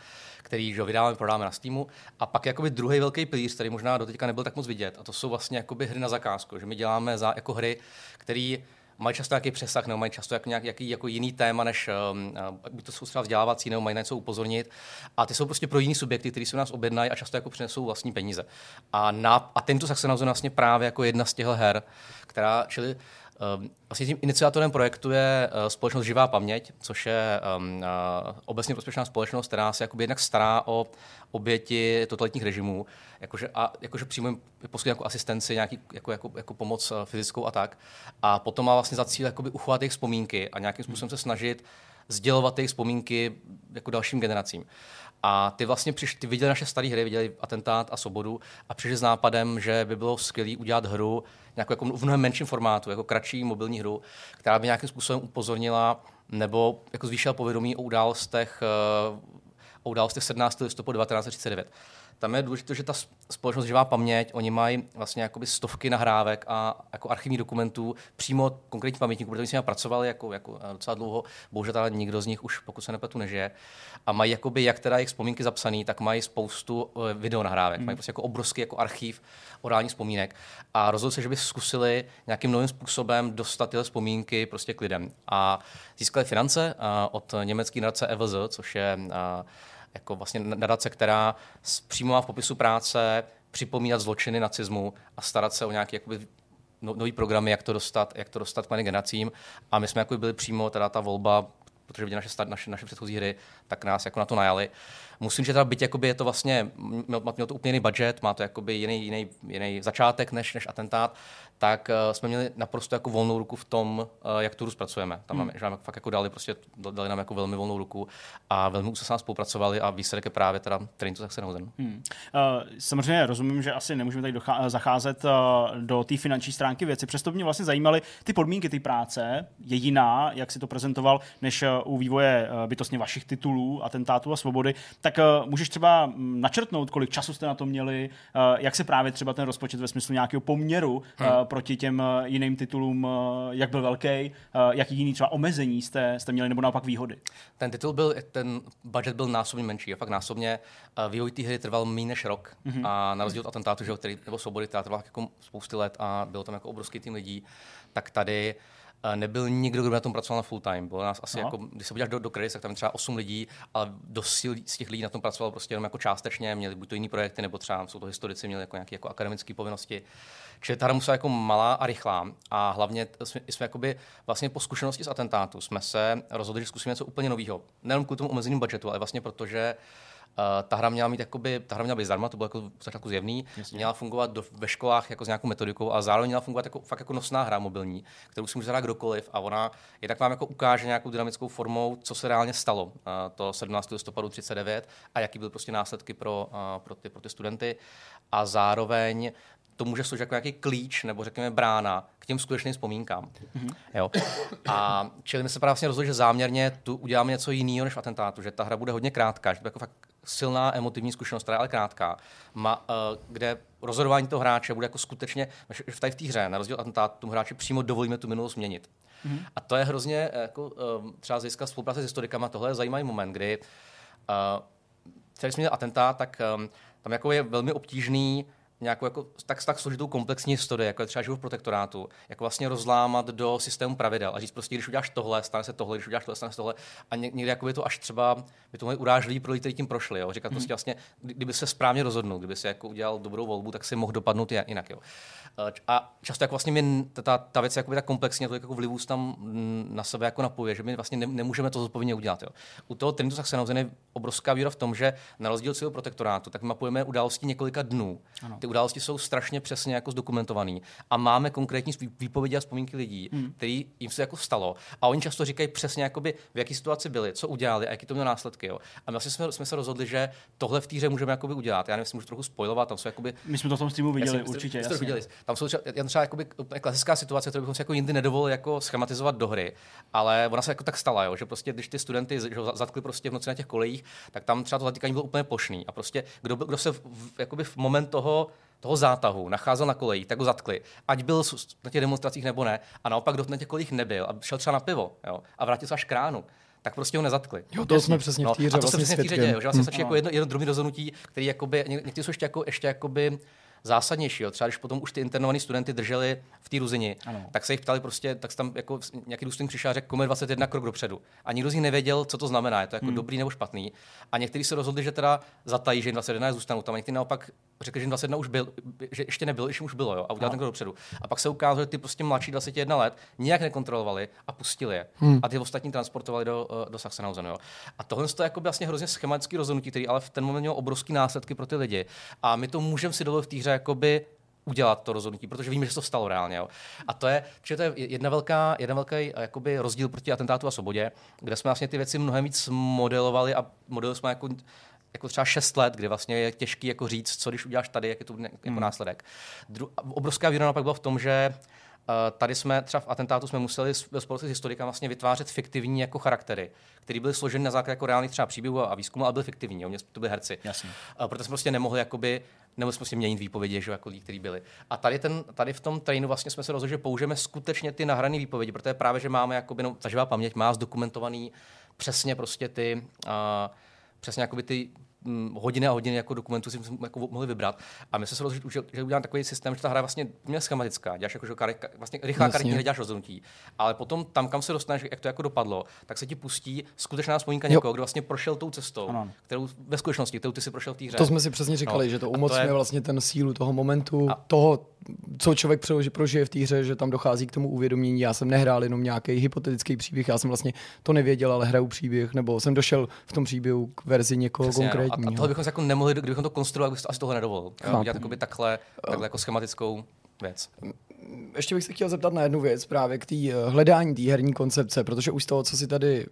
Speaker 4: který že vydáváme, prodáme na Steamu. A pak jakoby druhý velký pilíř, který možná doteďka nebyl tak moc vidět, a to jsou vlastně jakoby hry na zakázku, že my děláme za, jako hry, který mají často nějaký přesah, nebo mají často jako nějaký jako jiný téma, než um, by to jsou třeba vzdělávací, nebo mají na něco upozornit. A ty jsou prostě pro jiný subjekty, kteří se nás objednají a často jako přinesou vlastní peníze. A, na, a tento se nazve vlastně právě jako jedna z těch her, která, čili vlastně tím iniciátorem projektu je eh, společnost Živá paměť, což je um, obecně prospěšná společnost, která se jakoby jednak stará o oběti totalitních režimů, jakože, a, jakože přímo jim poskytuje jako asistenci, nějaký, jako, jako, jako pomoc eh, fyzickou a tak. A potom má vlastně za cíl jakoby uchovat jejich vzpomínky a nějakým způsobem se snažit sdělovat jejich vzpomínky jako dalším generacím. A ty vlastně přišli, ty viděli naše staré hry, viděli atentát a svobodu a přišli s nápadem, že by bylo skvělé udělat hru nějakou jako v mnohem menším formátu, jako kratší mobilní hru, která by nějakým způsobem upozornila nebo jako zvýšila povědomí o událostech, eh, o událostech 17. listopadu 1939 tam je důležité, že ta společnost Živá paměť, oni mají vlastně jakoby stovky nahrávek a jako archivních dokumentů přímo konkrétní pamětníků, protože jsme pracovali jako, jako eh, docela dlouho, bohužel ale nikdo z nich už, pokud se nepletu, nežije. A mají jakoby, jak teda jejich vzpomínky zapsané, tak mají spoustu uh, videonahrávek. Hmm. Mají prostě jako obrovský jako archiv orálních vzpomínek. A rozhodli se, že by zkusili nějakým novým způsobem dostat tyhle vzpomínky prostě k lidem. A získali finance uh, od německé nadace EVZ, což je jako vlastně nadace, která přímo má v popisu práce připomínat zločiny nacismu a starat se o nějaké jakoby, no, nový programy, jak to dostat, jak to dostat k generacím. A my jsme jako byli přímo teda ta volba protože viděli naše, naše, naše předchozí hry, tak nás jako na to najali. Musím, že teda byť jakoby je to vlastně, měl, měl to úplně jiný budget, má to jakoby jiný, jiný, jiný začátek než, než atentát, tak uh, jsme měli naprosto jako volnou ruku v tom, uh, jak tu hru zpracujeme. Tam hmm. máme, že nám fakt jako dali, prostě, dali nám jako velmi volnou ruku a velmi už se s námi spolupracovali a výsledek je právě teda Train to Sachsenhausen. Hmm.
Speaker 2: Uh, samozřejmě rozumím, že asi nemůžeme tady dochá- zacházet uh, do té finanční stránky věci. Přesto mě vlastně zajímaly ty podmínky té práce, je jiná, jak si to prezentoval, než u vývoje uh, bytostně vašich titulů, atentátů a svobody. Tak uh, můžeš třeba mm, načrtnout, kolik času jste na to měli, uh, jak se právě třeba ten rozpočet ve smyslu nějakého poměru hmm proti těm eh, jiným titulům, eh, jak byl velký, eh, jaký jiný třeba omezení jste, jste měli, nebo naopak výhody?
Speaker 4: Ten titul byl, ten budget byl násobně menší a fakt násobně vývoj té hry trval méně než rok mm-hmm. a na rozdíl od atentátu, že, který, nebo svobody, která trvala jako spousty let a byl tam jako obrovský tým lidí, tak tady nebyl nikdo, kdo by na tom pracoval na full time. Bylo nás asi jako, když se podíváš do, do credits, tak tam třeba 8 lidí, ale dost z těch lidí na tom pracovalo prostě jenom jako částečně, měli buď to jiný projekty, nebo třeba jsou to historici, měli jako nějaké jako akademické povinnosti. Čili ta hra musela jako malá a rychlá. A hlavně jsme, jsme jakoby vlastně po zkušenosti z atentátu jsme se rozhodli, že zkusíme něco úplně nového. Nejenom kvůli tomu omezeným budžetu, ale vlastně protože Uh, ta hra měla mít jakoby, ta hra měla být zdarma, to bylo jako v začátku zjevný, Jasně. měla fungovat do, ve školách jako s nějakou metodikou a zároveň měla fungovat jako, fakt jako nosná hra mobilní, kterou si může zahrát kdokoliv a ona jednak vám jako ukáže nějakou dynamickou formou, co se reálně stalo uh, to 17. listopadu 39 a jaký byly prostě následky pro, uh, pro, ty, pro ty studenty a zároveň to může sloužit jako nějaký klíč nebo řekněme brána k těm skutečným vzpomínkám. Mm-hmm. Jo. A čili my se právě rozhodli, že záměrně tu uděláme něco jiného než v atentátu, že ta hra bude hodně krátká, že to jako fakt silná emotivní zkušenost, která je ale krátká, ma, uh, kde rozhodování toho hráče bude jako skutečně, v té v té hře, na rozdíl od atentátu, tomu hráči přímo dovolíme tu minulost změnit. Mm-hmm. A to je hrozně, eh, jako, uh, třeba z hlediska spolupráce s historikama, tohle je zajímavý moment, kdy uh, když jsme měli atentát, tak um, tam jako je velmi obtížný nějakou jako, tak, tak složitou komplexní historii, jako je třeba život v protektorátu, jako vlastně rozlámat do systému pravidel a říct prostě, když uděláš tohle, stane se tohle, když uděláš tohle, stane se tohle. A někdy jako by to až třeba, by to mohli urážlivý pro lidi, kteří tím prošli. Jo? Říkat mm. prostě vlastně, kdyby se správně rozhodnul, kdyby se jako udělal dobrou volbu, tak si mohl dopadnout jinak. Jo? Eh, a často jako vlastně mě ta, ta věc je tak komplexně, to jako vlivů tam na sebe jako napojuje, že my vlastně ne, nemůžeme to zodpovědně udělat. Jo. U toho Trinitu Saxenhausen je obrovská víra v tom, že na rozdíl celého protektorátu, tak mapujeme události několika dnů. Ano. Ty události jsou strašně přesně jako zdokumentované a máme konkrétní výpovědi a vzpomínky lidí, hmm. který jim se jako stalo. A oni často říkají přesně, jakoby, v jaké situaci byli, co udělali a jaký to mělo následky. Jo. A my vlastně jsme, jsme se rozhodli, že tohle v týře můžeme jakoby udělat. Já nevím, jestli můžu trochu spojovat, tam jsou jakoby...
Speaker 2: My jsme to v tom streamu viděli, jasně, určitě.
Speaker 4: Jste, jste viděli. Tam jsou třeba, jen třeba jakoby, klasická situace, kterou bychom si jako jindy nedovolili jako schematizovat do hry, ale ona se jako tak stala, jo, že prostě když ty studenty že zatkli prostě v noci na těch kolejích, tak tam třeba to zatýkání bylo úplně plošný. A prostě kdo, kdo se v, jakoby v moment toho toho zátahu nacházel na kolejích, tak ho zatkli. Ať byl na těch demonstracích nebo ne. A naopak, kdo na těch kolejích nebyl a šel třeba na pivo jo, a vrátil se až k ránu, tak prostě ho nezatkli.
Speaker 3: Jo, to jsme přesně v týře no,
Speaker 4: a to vlastně se přesně v týře děje, že vlastně stačí jako jedno, jedno druhé rozhodnutí, který jakoby, někteří jsou ještě, jako, ještě jakoby, zásadnější. Jo. Třeba když potom už ty internovaní studenty drželi v té ruzini, ano. tak se jich ptali prostě, tak tam jako nějaký důstojník přišel a řekl, Komer 21 krok dopředu. A nikdo z nich nevěděl, co to znamená, je to jako hmm. dobrý nebo špatný. A někteří se rozhodli, že teda zatají, že 21 zůstanou tam, a někteří naopak řekli, že 21 už byl, že ještě nebyl, že už bylo, jo, a udělal ten krok dopředu. A pak se ukázalo, že ty prostě mladší 21 let nijak nekontrolovali a pustili je. Hmm. A ty ostatní transportovali do, eh, do Sachsenhausen. Jo. A tohle je jako vlastně hrozně schematický rozhodnutí, který ale v ten moment mělo obrovský následky pro ty lidi. A my to můžeme si dovolit v té hře jakoby udělat to rozhodnutí, protože víme, že se to stalo reálně. Jo. A to je, že to je jedna velká, jedna velký jakoby rozdíl proti atentátu a svobodě, kde jsme vlastně ty věci mnohem víc modelovali a modelovali jsme jako jako třeba 6 let, kdy vlastně je těžký jako říct, co když uděláš tady, jak je to jako hmm. následek. Dru- obrovská výhoda naopak byla v tom, že tady jsme třeba v atentátu jsme museli ve společnosti s historikem vlastně vytvářet fiktivní jako charaktery, které byly složeny na základě jako reálných třeba příběhů a výzkumu, ale byly fiktivní, jo, to byly herci.
Speaker 2: Jasně.
Speaker 4: Uh, proto jsme prostě nemohli jakoby nebo jsme prostě měnit výpovědi, že jako které byly. A tady, ten, tady v tom trainu vlastně jsme se rozhodli, že použijeme skutečně ty nahrané výpovědi, protože právě, že máme jakoby, no, ta živá paměť má zdokumentovaný přesně prostě ty, uh, přesně jakoby ty hodiny a hodiny jako dokumentů si jako mohli vybrat. A my jsme se rozhodli, že, že udělám takový systém, že ta hra je vlastně mě schematická. Děláš jako, že kar, vlastně rychlá karetní hra děláš rozhodnutí. Ale potom tam, kam se dostaneš, jak to jako dopadlo, tak se ti pustí skutečná vzpomínka někoho, kdo vlastně prošel tou cestou, ano. kterou ve skutečnosti, kterou ty si prošel v té hře.
Speaker 3: To jsme si přesně říkali, no. že to umocňuje to je... vlastně ten sílu toho momentu, a... toho, co člověk prožije v té hře, že tam dochází k tomu uvědomění. Já jsem nehrál jenom nějaký hypotetický příběh, já jsem vlastně to nevěděl, ale hraju příběh, nebo jsem došel v tom příběhu k verzi někoho Přesně, konkrétního.
Speaker 4: No. A, a tohle bychom jako nemohli, kdybychom to konstruovali, bychom asi tohle nedovolil. Udělat takhle, takhle jako schematickou věc
Speaker 3: ještě bych se chtěl zeptat na jednu věc právě k té eh, hledání té herní koncepce, protože už z toho, co si tady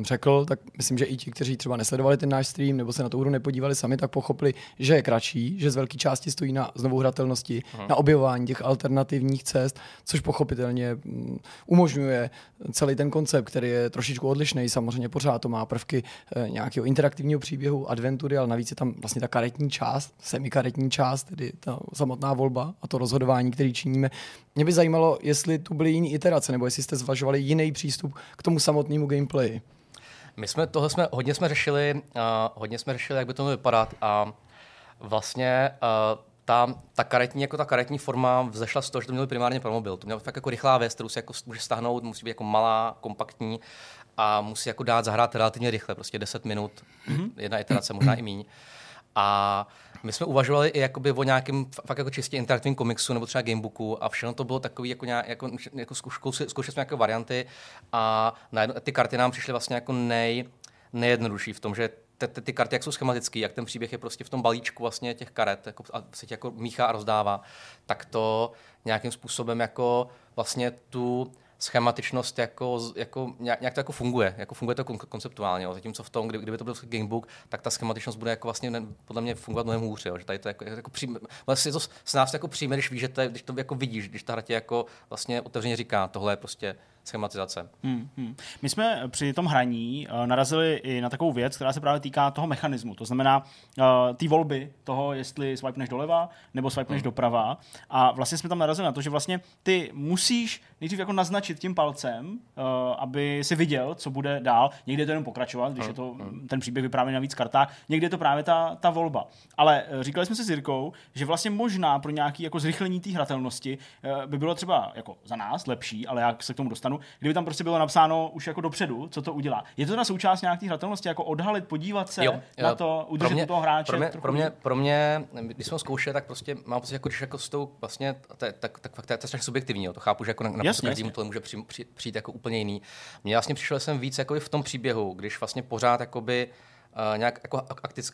Speaker 3: řekl, tak myslím, že i ti, kteří třeba nesledovali ten náš stream nebo se na tu hru nepodívali sami, tak pochopili, že je kratší, že z velké části stojí na znovu hratelnosti, Aha. na objevování těch alternativních cest, což pochopitelně mm, umožňuje celý ten koncept, který je trošičku odlišný. Samozřejmě pořád to má prvky eh, nějakého interaktivního příběhu, adventury, ale navíc je tam vlastně ta karetní část, semikaretní část, tedy ta samotná volba a to rozhodování, který činíme. Mě by zajímalo, jestli tu byly jiné iterace, nebo jestli jste zvažovali jiný přístup k tomu samotnému gameplay.
Speaker 4: My jsme tohle jsme, hodně jsme řešili, uh, hodně jsme řešili, jak by to mělo vypadat a vlastně uh, ta, ta karetní, jako ta karetní forma vzešla z toho, že to mělo primárně pro mobil. To mělo fakt jako rychlá věc, kterou si jako může stáhnout, musí být jako malá, kompaktní a musí jako dát zahrát relativně rychle, prostě 10 minut, mm-hmm. jedna iterace, možná i míň. A my jsme uvažovali i jakoby o nějakém fakt jako čistě interaktivním komiksu nebo třeba gamebooku a všechno to bylo takový jako, nějak, jako, jako zkoušeli jsme nějaké varianty a najednou, ty karty nám přišly vlastně jako nej, nejjednodušší v tom, že ty, ty, ty karty, jak jsou schematické, jak ten příběh je prostě v tom balíčku vlastně těch karet jako, a se tě jako míchá a rozdává, tak to nějakým způsobem jako vlastně tu schematičnost jako, jako nějak, nějak to jako funguje, jako funguje to konceptuálně, jo. zatímco v tom, kdy, kdyby to byl gamebook, tak ta schematičnost bude jako vlastně ne, podle mě fungovat mnohem hůř, jo. že tady to jako, jako přijme, vlastně to s nás jako přijme, když víš, že to když to jako vidíš, když ta hra tě jako vlastně otevřeně říká, tohle je prostě schematizace. Hmm,
Speaker 2: hmm. My jsme při tom hraní uh, narazili i na takovou věc, která se právě týká toho mechanismu. To znamená uh, ty volby toho, jestli swipeneš doleva nebo swipeneš hmm. doprava. A vlastně jsme tam narazili na to, že vlastně ty musíš nejdřív jako naznačit tím palcem, uh, aby si viděl, co bude dál. Někdy je to jenom pokračovat, když hmm. je to hmm. ten příběh vyprávěný na víc kartách. Někdy je to právě ta, ta volba. Ale uh, říkali jsme si s Jirkou, že vlastně možná pro nějaký jako zrychlení té hratelnosti uh, by bylo třeba jako za nás lepší, ale já se k tomu dostanu, stranu, kdyby tam prostě bylo napsáno už jako dopředu, co to udělá. Je to na součást nějaké hratelnosti, jako odhalit, podívat se jo, na to, udržet pro mě, toho hráče?
Speaker 4: Pro mě, pro mě, pro mě, když jsem zkoušel, tak prostě mám pocit, jako když jako s tou vlastně, tak, tak, tak fakt to je strašně subjektivní, jo. to chápu, že jako na, na každému to může přijít, přijít jako úplně jiný. Mně vlastně přišel jsem víc jako v tom příběhu, když vlastně pořád jakoby uh, nějak jako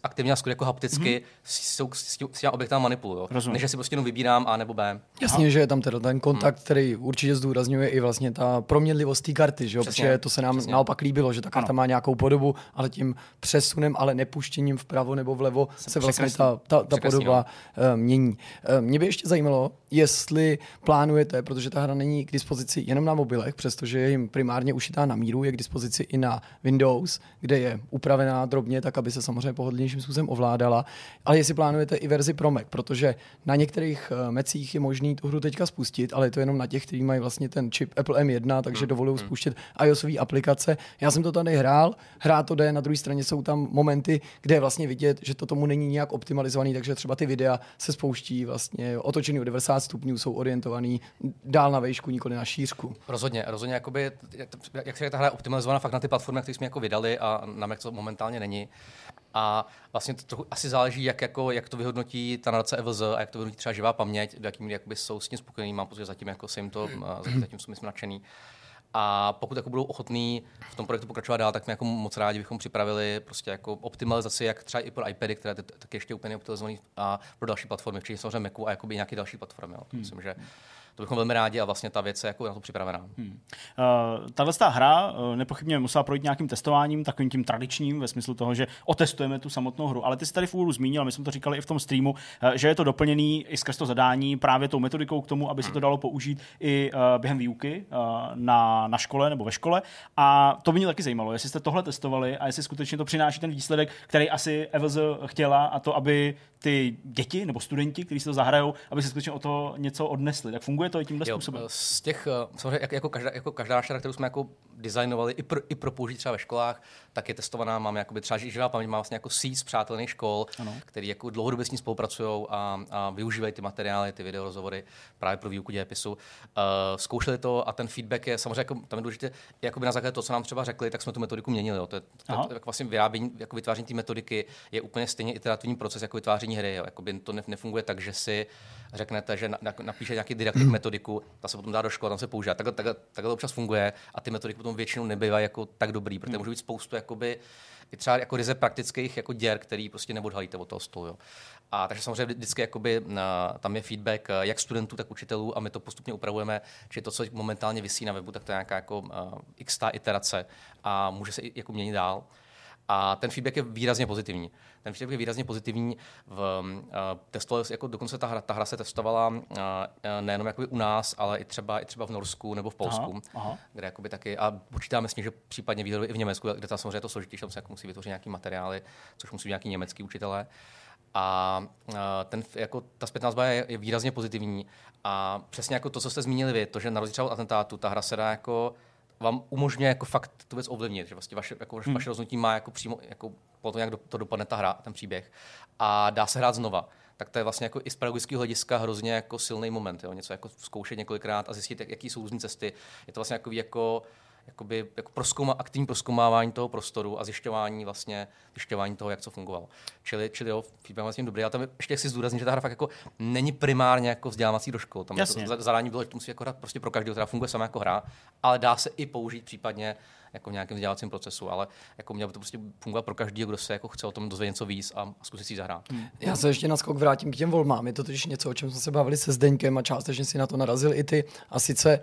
Speaker 4: aktivně a jako hapticky mm-hmm. s, s, s, těma objektama manipuluju. Než si prostě jenom vybírám A nebo B.
Speaker 3: Jasně, Aha. že je tam teda ten kontakt, hmm. který určitě zdůrazňuje i vlastně ta proměnlivost té karty, že jo? protože to se nám Přesně. naopak líbilo, že ta karta ano. má nějakou podobu, ale tím přesunem, ale nepuštěním vpravo nebo vlevo se, se vlastně ta, ta, ta podoba uh, mění. Uh, mě by ještě zajímalo, jestli plánujete, protože ta hra není k dispozici jenom na mobilech, přestože je jim primárně ušitá na míru, je k dispozici i na Windows, kde je upravená drobně pohodlně, tak aby se samozřejmě pohodlnějším způsobem ovládala. Ale jestli plánujete i verzi pro Mac, protože na některých uh, mecích je možný tu hru teďka spustit, ale je to jenom na těch, kteří mají vlastně ten čip Apple M1, takže hmm. dovolují hmm. spustit iOSové aplikace. Já jsem to tady hrál, hrát to jde, na druhé straně jsou tam momenty, kde je vlastně vidět, že to tomu není nějak optimalizovaný, takže třeba ty videa se spouští vlastně otočený o 90 stupňů, jsou orientovaný dál na vejšku, nikoli na šířku.
Speaker 4: Rozhodně, rozhodně, jakoby, jak se je optimalizovaná fakt na ty platformy, které jsme jako vydali a na Mac to momentálně není. A vlastně to trochu asi záleží, jak, jako, jak to vyhodnotí ta nadace EVZ a jak to vyhodnotí třeba živá paměť, do jakým jakoby jsou s tím spokojení. Mám pocit, že zatím jako se jim to, zatím jsou jsme nadšený. A pokud jako budou ochotní v tom projektu pokračovat dál, tak my jako moc rádi bychom připravili prostě jako optimalizaci, jak třeba i pro iPady, které tak ještě úplně optimalizované a pro další platformy, včetně samozřejmě Macu a jakoby nějaké další platformy. Jo. Hmm. Myslím, že to bychom velmi rádi a vlastně ta věc je jako na to připravená. Hmm.
Speaker 2: Uh, tahle hra uh, nepochybně musela projít nějakým testováním, takovým tím tradičním, ve smyslu toho, že otestujeme tu samotnou hru. Ale ty jsi tady v úvodu zmínil, my jsme to říkali i v tom streamu, uh, že je to doplněný i skrz to zadání právě tou metodikou k tomu, aby se to dalo použít i uh, během výuky uh, na, na škole nebo ve škole. A to by mě taky zajímalo, jestli jste tohle testovali a jestli skutečně to přináší ten výsledek, který asi Evz chtěla, a to, aby ty děti nebo studenti, kteří si to zahrajou, aby se skutečně o to něco odnesli. Tak funguje to i tímhle jo, způsobem?
Speaker 4: Z těch, eh, samozřejmě jako, jako každá, jako každá naša, kterou jsme jako designovali i pro, i pro použití třeba ve školách, tak je testovaná. Máme jakoby třeba živá paměť, má vlastně jako síť přátelných škol, ano. který jako dlouhodobě s ní spolupracují a, a využívají ty materiály, ty videorozhovory právě pro výuku dějepisu. Uh, zkoušeli to a ten feedback je samozřejmě jako, tam je důležité, jakoby na základě toho, co nám třeba řekli, tak jsme tu metodiku měnili. Jo. To, je, to, to, jako vlastně vyrábění, jako vytváření té metodiky je úplně stejně iterativní proces jako vytváření hry. Jo. Jakoby to ne, nefunguje tak, že si řeknete, že na, na, napíše nějaký didaktik metodiku, ta se potom dá do školy, tam se používá. Takhle, takhle, takhle to občas funguje a ty metodiky potom většinou nebývají jako tak dobrý, protože hmm. může být spoustu jakoby, i třeba jako ryze praktických jako děr, který prostě neodhalíte od toho stolu. Jo. A takže samozřejmě vždycky jakoby, na, tam je feedback eh, jak studentů, tak učitelů a my to postupně upravujeme, že to, co momentálně vysí na webu, tak to je nějaká jako, uh, x iterace a může se i jako měnit dál. A ten feedback je výrazně pozitivní. Ten feedback je výrazně pozitivní. V, uh, testu, jako dokonce ta hra, ta hra se testovala uh, nejenom jakoby u nás, ale i třeba, i třeba v Norsku nebo v Polsku, aha, aha. kde jakoby taky, a počítáme s tím, že případně výroby i v Německu, kde tam samozřejmě je to složitější, tam se jako musí vytvořit nějaký materiály, což musí nějaký německý učitelé. A ten, jako, ta zpětná zba je, je, výrazně pozitivní. A přesně jako to, co jste zmínili vy, to, že na rozdíl od atentátu, ta hra se dá jako vám umožňuje jako fakt tu věc ovlivnit, že vlastně vaše, jako, hmm. vaše rozhodnutí má jako přímo jako po tom, jak do, to dopadne ta hra, ten příběh. A dá se hrát znova. Tak to je vlastně jako i z pedagogického hlediska hrozně jako silný moment. Jo? Něco jako zkoušet několikrát a zjistit, jak, jaký jsou různé cesty. Je to vlastně jako, jako jakoby, jako proskouma, aktivní proskoumávání toho prostoru a zjišťování vlastně, zjišťování toho, jak co fungovalo. Čili, čili jo, feedback vlastně dobrý. Ale tam ještě chci zdůraznit, že ta hra fakt jako není primárně jako vzdělávací do škol. Tam Jasně. to zadání bylo, že to musí jako hrát prostě pro každého, která funguje sama jako hra, ale dá se i použít případně jako v nějakém vzdělávacím procesu, ale jako mělo by to prostě fungovat pro každého, kdo se jako chce o tom dozvědět něco víc a, a zkusit si zahrát. Hmm.
Speaker 3: Já se ještě na skok vrátím k těm volbám. Je to totiž něco, o čem jsme se bavili se Zdeňkem a částečně si na to narazil i ty. A sice,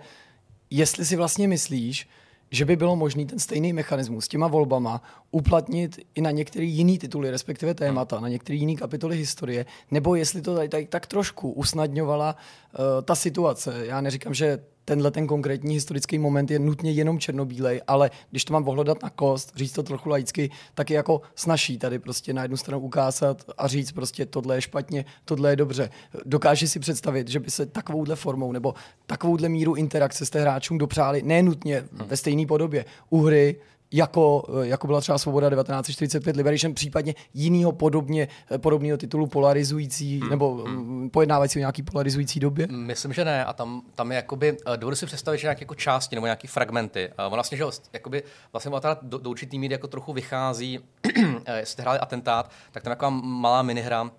Speaker 3: jestli si vlastně myslíš, že by bylo možný ten stejný mechanismus s těma volbama uplatnit i na některé jiné tituly, respektive témata, na některé jiné kapitoly historie, nebo jestli to tady, tady tak trošku usnadňovala uh, ta situace. Já neříkám, že tenhle ten konkrétní historický moment je nutně jenom černobílej, ale když to mám ohledat na kost, říct to trochu laicky, tak je jako snaží tady prostě na jednu stranu ukázat a říct prostě tohle je špatně, tohle je dobře. Dokáže si představit, že by se takovouhle formou nebo takovouhle míru interakce s hráčům dopřáli nenutně ve stejné podobě u hry, jako, jako byla třeba Svoboda 1945 Liberation, případně jinýho podobně, podobného titulu polarizující, hmm. nebo hmm. pojednávající o nějaký polarizující době?
Speaker 4: Myslím, že ne. A tam, tam je jakoby, eh, dovedu si představit, že nějaké jako části nebo nějaké fragmenty. Uh, vlastně, že jakoby, vlastně do, do určitý míry jako trochu vychází, eh, jestli hráli atentát, tak tam taková malá minihra,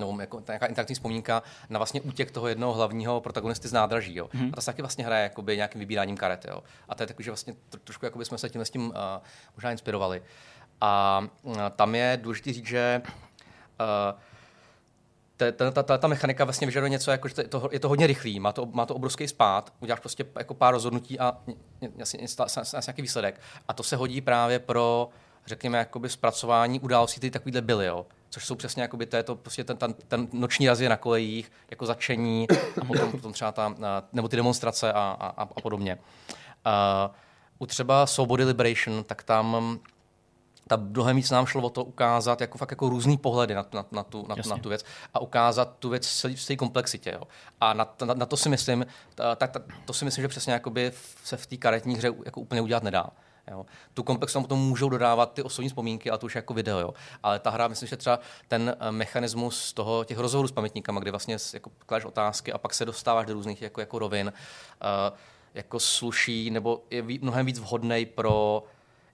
Speaker 4: nebo jako nějaká interaktivní vzpomínka na vlastně útěk toho jednoho hlavního protagonisty z nádraží. Jo. Mm. A ta se taky vlastně hraje jakoby nějakým vybíráním karet. Jo. A to je takový, že vlastně trošku jakoby jsme se tím s tím uh, možná inspirovali. A uh, tam je důležité říct, že uh, ta, ta, ta, ta mechanika vlastně vyžaduje něco, jako, že to, je, to, je to hodně rychlý, má to, má to obrovský spát, uděláš prostě jako pár rozhodnutí a jasně, nějaký výsledek. A to se hodí právě pro, řekněme, jakoby zpracování událostí, které takovýhle byly. Jo což jsou přesně jakoby, to je to prostě ten, ten, ten noční razie na kolejích, jako začení a potom, potom třeba ta, nebo ty demonstrace a, a, a podobně. Uh, u třeba Svobody Liberation, tak tam ta mnohem víc nám šlo o to ukázat jako fakt jako různý pohledy na, na, na, tu, na, na tu věc a ukázat tu věc v té komplexitě. Jo. A na, na, na, to si myslím, tak to si myslím, že přesně jakoby se v té karetní hře jako úplně udělat nedá. Jo. Tu komplexnost potom můžou dodávat ty osobní vzpomínky, ale to už jako video. Jo. Ale ta hra, myslím, že třeba ten eh, mechanismus toho, těch rozhovorů s pamětníkama, kdy vlastně jako kladeš otázky a pak se dostáváš do různých jako, jako rovin, uh, jako sluší nebo je mnohem víc vhodný pro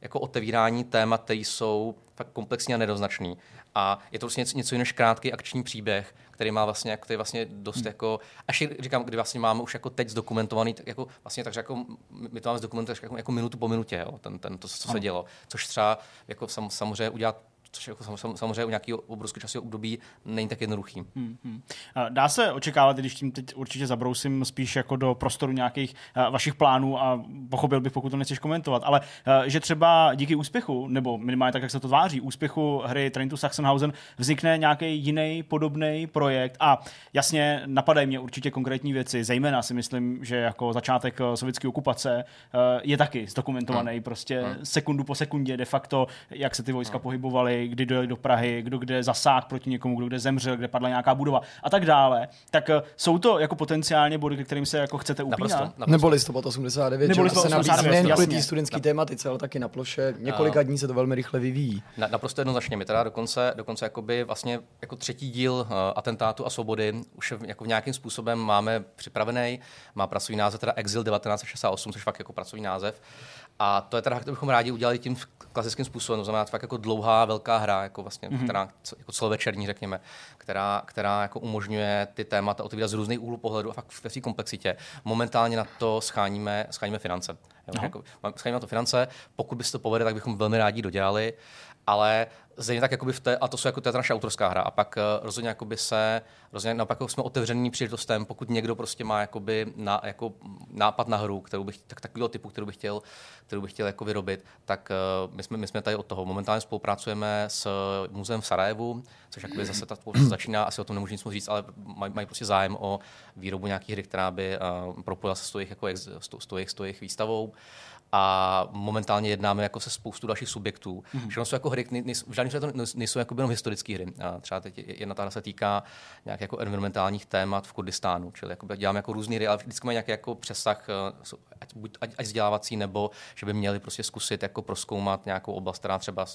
Speaker 4: jako otevírání témat, které jsou fakt komplexní a nedoznačný. A je to vlastně něco, něco jiného než krátký akční příběh, který má vlastně, který vlastně dost hmm. jako, až říkám, kdy vlastně máme už jako teď zdokumentovaný, tak jako vlastně takže jako my to máme zdokumentovat jako, jako minutu po minutě, jo, ten, ten, to, co se dělo. Což třeba jako sam, samozřejmě udělat což jako samozřejmě u nějakého obrovského časového období není tak jednoduchý. Hmm, hmm.
Speaker 2: Dá se očekávat, když tím teď určitě zabrousím spíš jako do prostoru nějakých vašich plánů a pochopil bych, pokud to nechceš komentovat, ale že třeba díky úspěchu, nebo minimálně tak, jak se to tváří, úspěchu hry Train to Sachsenhausen vznikne nějaký jiný podobný projekt a jasně napadají mě určitě konkrétní věci, zejména si myslím, že jako začátek eh, sovětské okupace eh, je taky zdokumentovaný hmm. prostě hmm. sekundu po sekundě de facto, jak se ty vojska hmm. pohybovaly, kdy dojeli do Prahy, kdo kde zasáh proti někomu, kdo kde zemřel, kde padla nějaká budova a tak dále, tak eh, jsou to jako potenciálně body, kterým se jako chcete upínat? Naprosto,
Speaker 3: naprosto. Nebo listopad 89, Nebo listopad 89, nejen kvůli té studentské tématice, ale taky na ploše. Několika dní se to velmi rychle vyvíjí.
Speaker 4: Na, naprosto jednoznačně. My teda dokonce, dokonce jakoby vlastně jako třetí díl uh, atentátu a svobody už jako v nějakým způsobem máme připravený. Má pracovní název teda Exil 1968, což fakt jako pracovní název. A to je teda, to bychom rádi udělali tím klasickým způsobem, to znamená fakt jako dlouhá, velká hra, jako vlastně, mm-hmm. která, jako celovečerní, řekněme, která, která jako umožňuje ty témata otevírat z různých úhlů pohledu a fakt v té komplexitě. Momentálně na to scháníme, scháníme finance. Jo, jako, scháníme na to finance, pokud by se to povede, tak bychom velmi rádi dodělali, ale Zřejmě tak jakoby v té, a to jsou jako je naše autorská hra. A pak uh, rozhodně jakoby se, rozhodně naopak jsme otevření příležitostem, pokud někdo prostě má jakoby na, jako nápad na hru, kterou bych, tak takového typu, kterou bych chtěl, kterou bych chtěl jako vyrobit, tak uh, my, jsme, my jsme tady od toho. Momentálně spolupracujeme s muzeem v Sarajevu, což jakoby zase ta začíná, asi o tom nemůžu nic moc říct, ale mají, mají prostě zájem o výrobu nějaké hry, která by uh, propojila se s tou jejich, jako, s tou, s tou jejich výstavou a momentálně jednáme jako se spoustu dalších subjektů. Mm-hmm. Všechno jsou jako hry, v žádném to nejsou jako jenom historické hry. A třeba teď jedna ta se týká nějak jako environmentálních témat v Kurdistánu, čili jako děláme jako různý hry, ale vždycky mají nějaký jako přesah, eh, ať, buď, ať, ať vzdělávací, nebo že by měli prostě zkusit jako proskoumat nějakou oblast, která třeba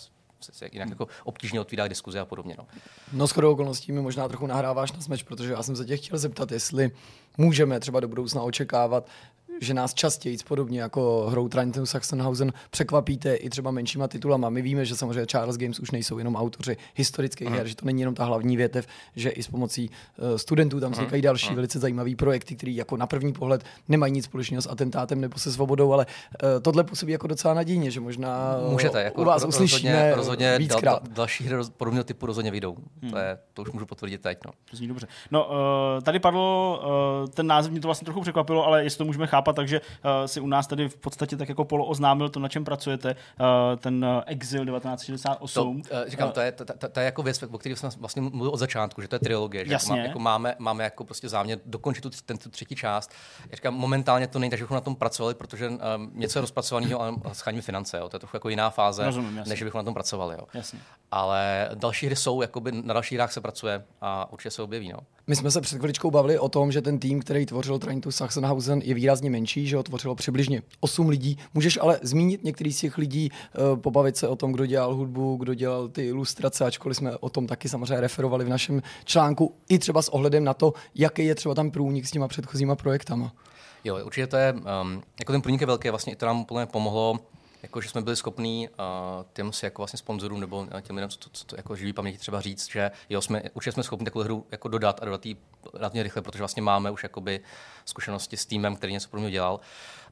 Speaker 4: se jinak jako obtížně otvírá diskuze a podobně. No,
Speaker 3: no s okolností mi možná trochu nahráváš na smeč, protože já jsem se tě chtěl zeptat, jestli můžeme třeba do budoucna očekávat, že nás častěji, podobně jako hrou Trenton Saxonhausen, překvapíte i třeba menšíma titulama. My víme, že samozřejmě Charles Games už nejsou jenom autoři historických her, že to není jenom ta hlavní větev, že i s pomocí uh, studentů tam vznikají další Aha. velice zajímavé projekty, které jako na první pohled nemají nic společného s atentátem nebo se svobodou, ale uh, tohle působí jako docela nadějně, že možná
Speaker 4: Můžete, jako u vás uslyšíme rozhodně, rozhodně dal, další hry podobného typu rozhodně vyjdou. Hmm. To, je, to už můžu potvrdit teď. No.
Speaker 2: To zní dobře. No, uh, tady padlo, uh, ten název mě to vlastně trochu překvapilo, ale jestli to můžeme chápat, takže uh, si u nás tady v podstatě tak jako polo oznámil to, na čem pracujete, uh, ten uh, Exil 1968.
Speaker 4: To, uh, říkám, to, je, to, to, to, je jako věc, o které jsme vlastně mluvili od začátku, že to je trilogie, že Jasně. Jako, má, jako máme, máme jako prostě záměr dokončit tu, ten, tu třetí část. Já říkám, momentálně to není, takže bychom na tom pracovali, protože um, něco je rozpracovaného, ale scháníme finance, jo. to je trochu jako jiná fáze, Rozumím, než bychom na tom pracovali. Jo. Jasně. Ale další hry jsou, jakoby na dalších hrách se pracuje a určitě se objeví. No.
Speaker 3: My jsme se před chviličkou bavili o tom, že ten tým, který tvořil Train to Sachsenhausen, je výrazně menší, že ho tvořilo přibližně 8 lidí. Můžeš ale zmínit některý z těch lidí, uh, pobavit se o tom, kdo dělal hudbu, kdo dělal ty ilustrace, ačkoliv jsme o tom taky samozřejmě referovali v našem článku, i třeba s ohledem na to, jaký je třeba tam průnik s těma předchozíma projektama.
Speaker 4: Jo, určitě to je, um, jako ten průnik je velký, vlastně i to nám úplně pomohlo jako, že jsme byli schopní uh, těm si jako vlastně sponzorům nebo těm lidem, co, co, co jako živý paměti třeba říct, že jo, jsme, určitě jsme schopni takovou hru jako dodat a dodat ji relativně rychle, protože vlastně máme už jakoby zkušenosti s týmem, který něco pro mě dělal.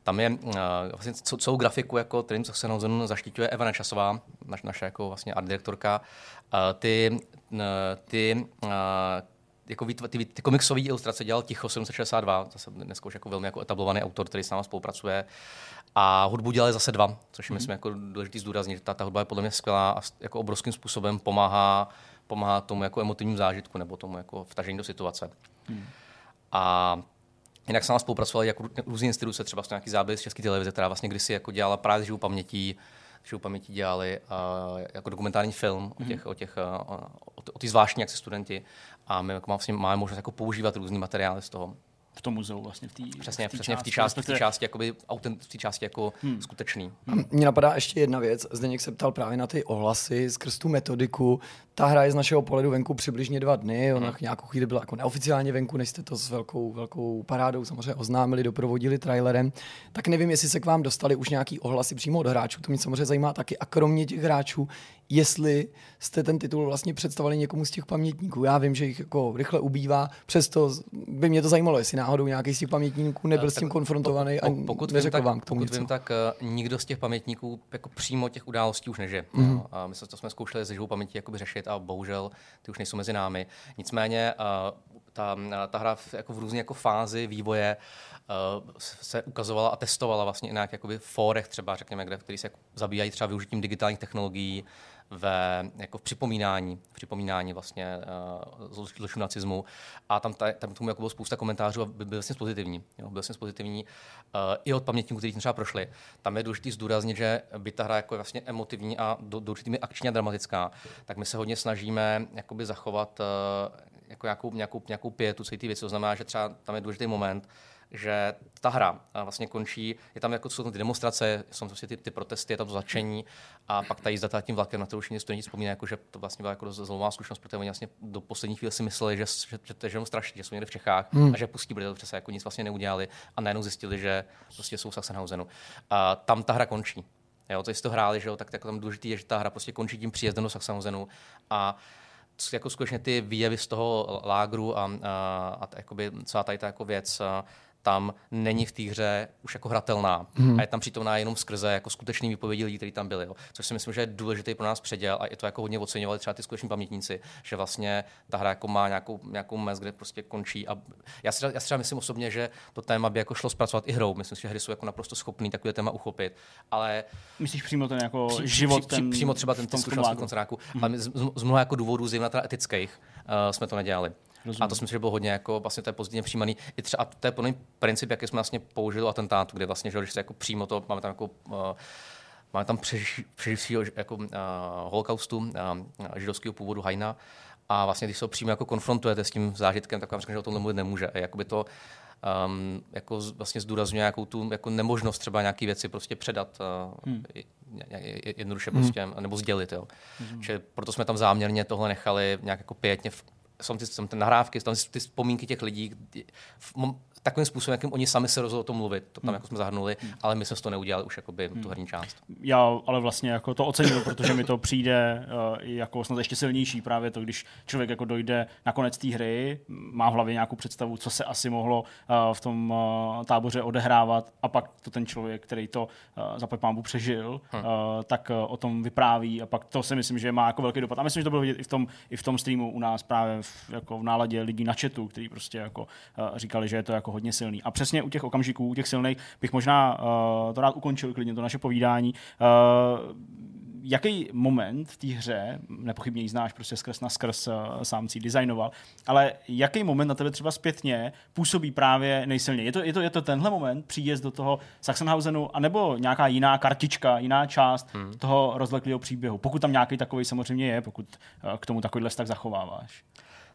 Speaker 4: Tam je uh, vlastně celou grafiku jako Trim Saxenhausen zaštiťuje Eva Nečasová, naš, naše jako vlastně art direktorka. Uh, ty, uh, ty uh, jako ty, ty, ty komiksové ilustrace dělal Ticho 762, zase dneska už jako velmi jako etablovaný autor, který s námi spolupracuje. A hudbu dělali zase dva, což je, mm. myslím, jako důležité zdůraznit. Ta, ta hudba je podle mě skvělá a jako obrovským způsobem pomáhá, pomáhá tomu jako emotivnímu zážitku nebo tomu jako vtažení do situace. Mm. A jinak s námi spolupracovali jako různé instituce, třeba nějaký záběr z České televize, která vlastně kdysi jako dělala právě živou pamětí, živou paměti dělali uh, jako dokumentární film mm-hmm. o těch, o těch uh, o, o ty zvláštní jak studenti a my jako vlastně máme možnost jako používat různý materiály z toho
Speaker 2: v tom muzeu vlastně v té
Speaker 4: Přesně, v přesně části, v té části, v té části, jakoby, autent, v té části jako hmm. skutečný.
Speaker 3: Mně napadá ještě jedna věc. Zdeněk se ptal právě na ty ohlasy skrz tu metodiku. Ta hra je z našeho pohledu venku přibližně dva dny. Ona hmm. nějakou chvíli byla jako neoficiálně venku, než jste to s velkou, velkou parádou samozřejmě oznámili, doprovodili trailerem. Tak nevím, jestli se k vám dostali už nějaký ohlasy přímo od hráčů. To mě samozřejmě zajímá taky. A kromě těch hráčů, jestli jste ten titul vlastně představili někomu z těch pamětníků. Já vím, že jich jako rychle ubývá, přesto by mě to zajímalo, jestli náhodou nějaký z těch pamětníků nebyl tak s tím konfrontovaný a pokud neřekl
Speaker 4: vím,
Speaker 3: vám k tomu
Speaker 4: Pokud vím, tak uh, nikdo z těch pamětníků jako přímo těch událostí už nežije. Mm. No, a my jsme to jsme zkoušeli ze živou paměti jakoby řešit a bohužel ty už nejsou mezi námi. Nicméně uh, ta, ta hra v, jako v různé jako fázi vývoje uh, se ukazovala a testovala vlastně i na jakoby fórech třeba, řekněme, kde, který se zabývají třeba využitím digitálních technologií, ve, jako v připomínání, v připomínání vlastně uh, zločinu nacismu. A tam, ta, tam tomu jako bylo spousta komentářů a byl vlastně pozitivní. Jo, byl vlastně pozitivní uh, i od pamětníků, kteří třeba prošli. Tam je důležité zdůraznit, že by ta hra jako je vlastně emotivní a do, do určitými akční a dramatická, tak my se hodně snažíme jakoby zachovat uh, jako nějakou, nějakou, nějakou pětu celé ty věci. To znamená, že třeba tam je důležitý moment, že ta hra vlastně končí, je tam jako jsou tam ty demonstrace, jsou tam prostě ty, ty protesty, je tam to začení a pak ta jízda tím vlakem, na to už studenti vzpomínají, jako, že to vlastně byla jako zlomová zkušenost, protože oni vlastně do poslední chvíle si mysleli, že, že, že, že, že strašně, že jsou někde v Čechách hmm. a že pustí, protože to přesně jako nic vlastně neudělali a najednou zjistili, že prostě jsou v Sachsenhausenu. A tam ta hra končí. Jo, to jste to hráli, že jo, tak, tak tam důležité je, že ta hra prostě končí tím příjezdem do Sachsenhausenu a jako skutečně ty výjevy z toho lágru a, a, a jakoby celá tady ta jako věc tam není v té hře už jako hratelná hmm. a je tam přítomná jenom skrze jako skutečný výpovědi lidí, kteří tam byli. Jo. Což si myslím, že je důležitý pro nás předěl a je to jako hodně oceňovali třeba ty skuteční pamětníci, že vlastně ta hra jako má nějakou, nějakou mez, kde prostě končí. A já si, já si třeba myslím osobně, že to téma by jako šlo zpracovat i hrou. Myslím si, že hry jsou jako naprosto schopný takové téma uchopit. Ale
Speaker 2: Myslíš přímo ten jako při, život, při,
Speaker 4: ten, přímo třeba ten, ten zkušenosti koncentráku, hmm. ale z, z, z, mnoha jako důvodů, zejména teda etických, uh, jsme to nedělali. Rozumím. A to si myslím, že bylo hodně jako vlastně to je pozitivně přijímaný. I třeba, to je plný princip, jaký jsme vlastně použili atentátu, kde vlastně, že když se jako přímo to, máme tam jako uh, máme tam přeživšího jako uh, holokaustu uh, židovského původu Hajna a vlastně když se ho přímo jako konfrontujete s tím zážitkem, tak vám řekne, že o tom mluvit nemůže. A jakoby to um, jako vlastně zdůrazňuje nějakou tu jako nemožnost třeba nějaké věci prostě předat uh, hmm. jednoduše hmm. prostě, nebo sdělit. Jo. Hmm. Že proto jsme tam záměrně tohle nechali nějak jako pětně v, jsou ty, jsou ty nahrávky, jsou ty vzpomínky těch lidí, takovým způsobem, jakým oni sami se rozhodli o tom mluvit. To tam hmm. jako jsme zahrnuli, hmm. ale my jsme to neudělali už jakoby, hmm. tu herní část.
Speaker 2: Já ale vlastně jako to ocením, protože mi to přijde uh, jako snad ještě silnější právě to, když člověk jako dojde na konec té hry, má v hlavě nějakou představu, co se asi mohlo uh, v tom uh, táboře odehrávat a pak to ten člověk, který to uh, za pámbu přežil, hmm. uh, tak uh, o tom vypráví a pak to si myslím, že má jako velký dopad. A myslím, že to bylo vidět i v tom, i v tom streamu u nás právě v, jako v náladě lidí na chatu, kteří prostě jako uh, říkali, že je to jako hodně silný. A přesně u těch okamžiků, u těch silných, bych možná uh, to rád ukončil klidně, to naše povídání. Uh, jaký moment v té hře, nepochybně ji znáš prostě skrz na skrz, uh, sám si designoval, ale jaký moment na tebe třeba zpětně působí právě nejsilněji? Je to, je to, je to tenhle moment, příjezd do toho Sachsenhausenu, anebo nějaká jiná kartička, jiná část hmm. toho rozleklého příběhu? Pokud tam nějaký takový samozřejmě je, pokud uh, k tomu takovýhle tak zachováváš.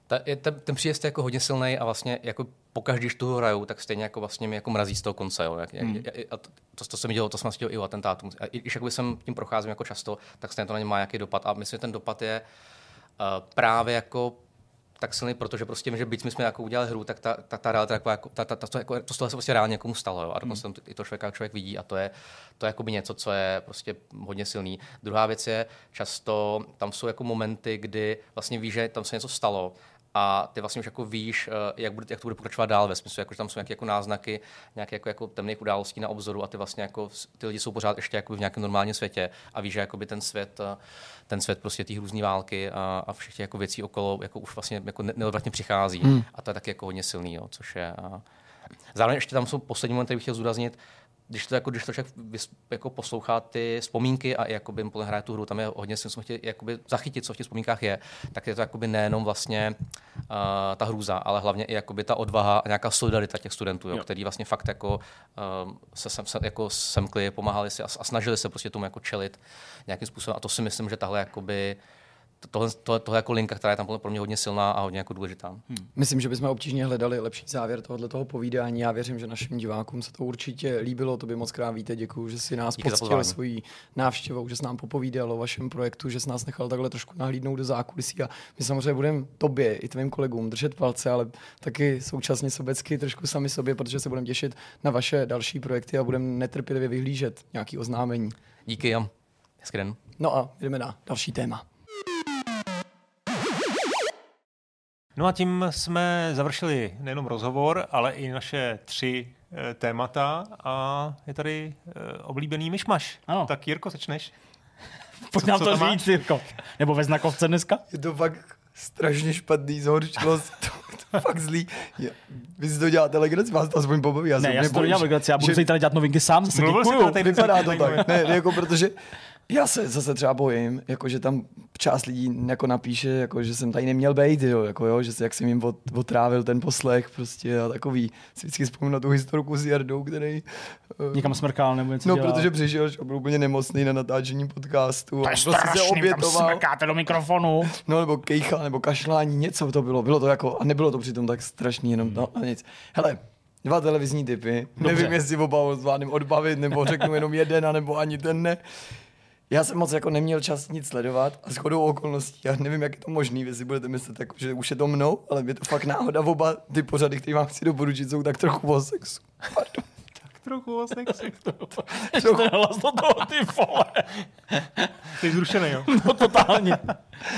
Speaker 4: Ta, je, ten, ten příjezd je jako hodně silný a vlastně jako pokaždé, když tu hraju, tak stejně jako vlastně mě jako mrazí z toho konce. Jo. Jak, hmm. jak, a to, to, to, se mi dělo, to jsem vlastně i u atentátu. A i, když jsem tím procházím jako často, tak stejně to na ně má nějaký dopad. A myslím, že ten dopad je uh, právě jako tak silný, protože prostě vím, že byť my jsme jako udělali hru, tak ta, ta, ta realita, jako, jako, ta, ta, ta, to, jako, to, to se prostě reálně někomu stalo. Jo? A dokonce hmm. i to člověk, člověk vidí a to je, to je jakoby něco, co je prostě hodně silný. Druhá věc je, často tam jsou jako momenty, kdy vlastně víš, že tam se něco stalo a ty vlastně už jako víš, eh, jak, bude, jak to bude pokračovat dál ve smyslu, jako, že tam jsou nějaké jako náznaky nějaké jako, jako temných událostí na obzoru a ty vlastně jako, ty lidi jsou pořád ještě jako v nějakém normálním světě a víš, že jakoby ten svět, eh, ten svět prostě té hrůzné války a, a všech těch jako věcí okolo jako už vlastně jako neodvratně přichází. Hmm. a to je taky jako hodně silný, jo, což je a... Zároveň ještě tam jsou poslední moment, který bych chtěl zúraznit, když to, jako, když to člověk jako poslouchá ty vzpomínky a jakoby hraje tu hru, tam je hodně, si chtěl jakoby zachytit, co v těch vzpomínkách je, tak je to jakoby nejenom vlastně uh, ta hrůza, ale hlavně i jakoby ta odvaha a nějaká solidarita těch studentů, jo, jo. který vlastně fakt jako uh, se, sem, se jako semkli, pomáhali si a, a, snažili se prostě tomu jako čelit nějakým způsobem. A to si myslím, že tahle jakoby tohle, tohle, tohle jako linka, která je tam pro mě hodně silná a hodně jako důležitá. Hmm.
Speaker 3: Myslím, že bychom obtížně hledali lepší závěr tohoto toho povídání. Já věřím, že našim divákům se to určitě líbilo. To by moc krát víte. Děkuji, že si nás poctil svojí návštěvou, že jsi nám popovídal o vašem projektu, že jsi nás nechal takhle trošku nahlídnout do zákulisí. A my samozřejmě budeme tobě i tvým kolegům držet palce, ale taky současně sobecky trošku sami sobě, protože se budeme těšit na vaše další projekty a budeme netrpělivě vyhlížet nějaký oznámení.
Speaker 4: Díky, Jan. Hezký den.
Speaker 3: No a jdeme na další téma.
Speaker 1: No a tím jsme završili nejenom rozhovor, ale i naše tři e, témata a je tady e, oblíbený myšmaš. Ano. Tak Jirko, začneš?
Speaker 2: Pojď nám to říct, Jirko. Nebo ve znakovce dneska?
Speaker 3: Je to fakt strašně špatný, zhorčilo to, to fakt zlý. Je, vy si to děláte legraci, vás to aspoň pobaví.
Speaker 2: Já ne, já si to dělám legraci, já budu že... si tady dělat novinky sám, zase
Speaker 1: děkuju.
Speaker 3: Vypadá to tak. Ne, ne, jako protože já se zase třeba bojím, jako že tam část lidí jako napíše, jako že jsem tady neměl být, jo, jako jo, že se, jak jsem jim od, otrávil ten poslech prostě a takový. Si vždycky vzpomínám na tu historku s Jardou, který...
Speaker 2: Uh, Někam smrkal nebo něco
Speaker 3: No,
Speaker 2: dělal.
Speaker 3: protože přišel, že byl úplně nemocný na natáčení podcastu.
Speaker 2: To je prostě strašný, se obětoval. tam smrkáte do mikrofonu.
Speaker 3: No, nebo kejcha, nebo kašlání, něco to bylo. Bylo to jako, a nebylo to přitom tak strašný, jenom no, a nic. Hele, dva televizní typy. Dobře. Nevím, jestli oba zvládnem odbavit, nebo řeknu jenom jeden, nebo ani ten ne já jsem moc jako neměl čas nic sledovat a shodou okolností, já nevím, jak je to možný, jestli budete myslet, jako, že už je to mnou, ale je to fakt náhoda, oba ty pořady, které vám chci doporučit, jsou tak trochu o sexu. Pardon.
Speaker 1: Tak trochu o sexu.
Speaker 2: trochu. Hlas do toho, ty vole.
Speaker 1: Jsi zrušený, jo?
Speaker 2: No totálně.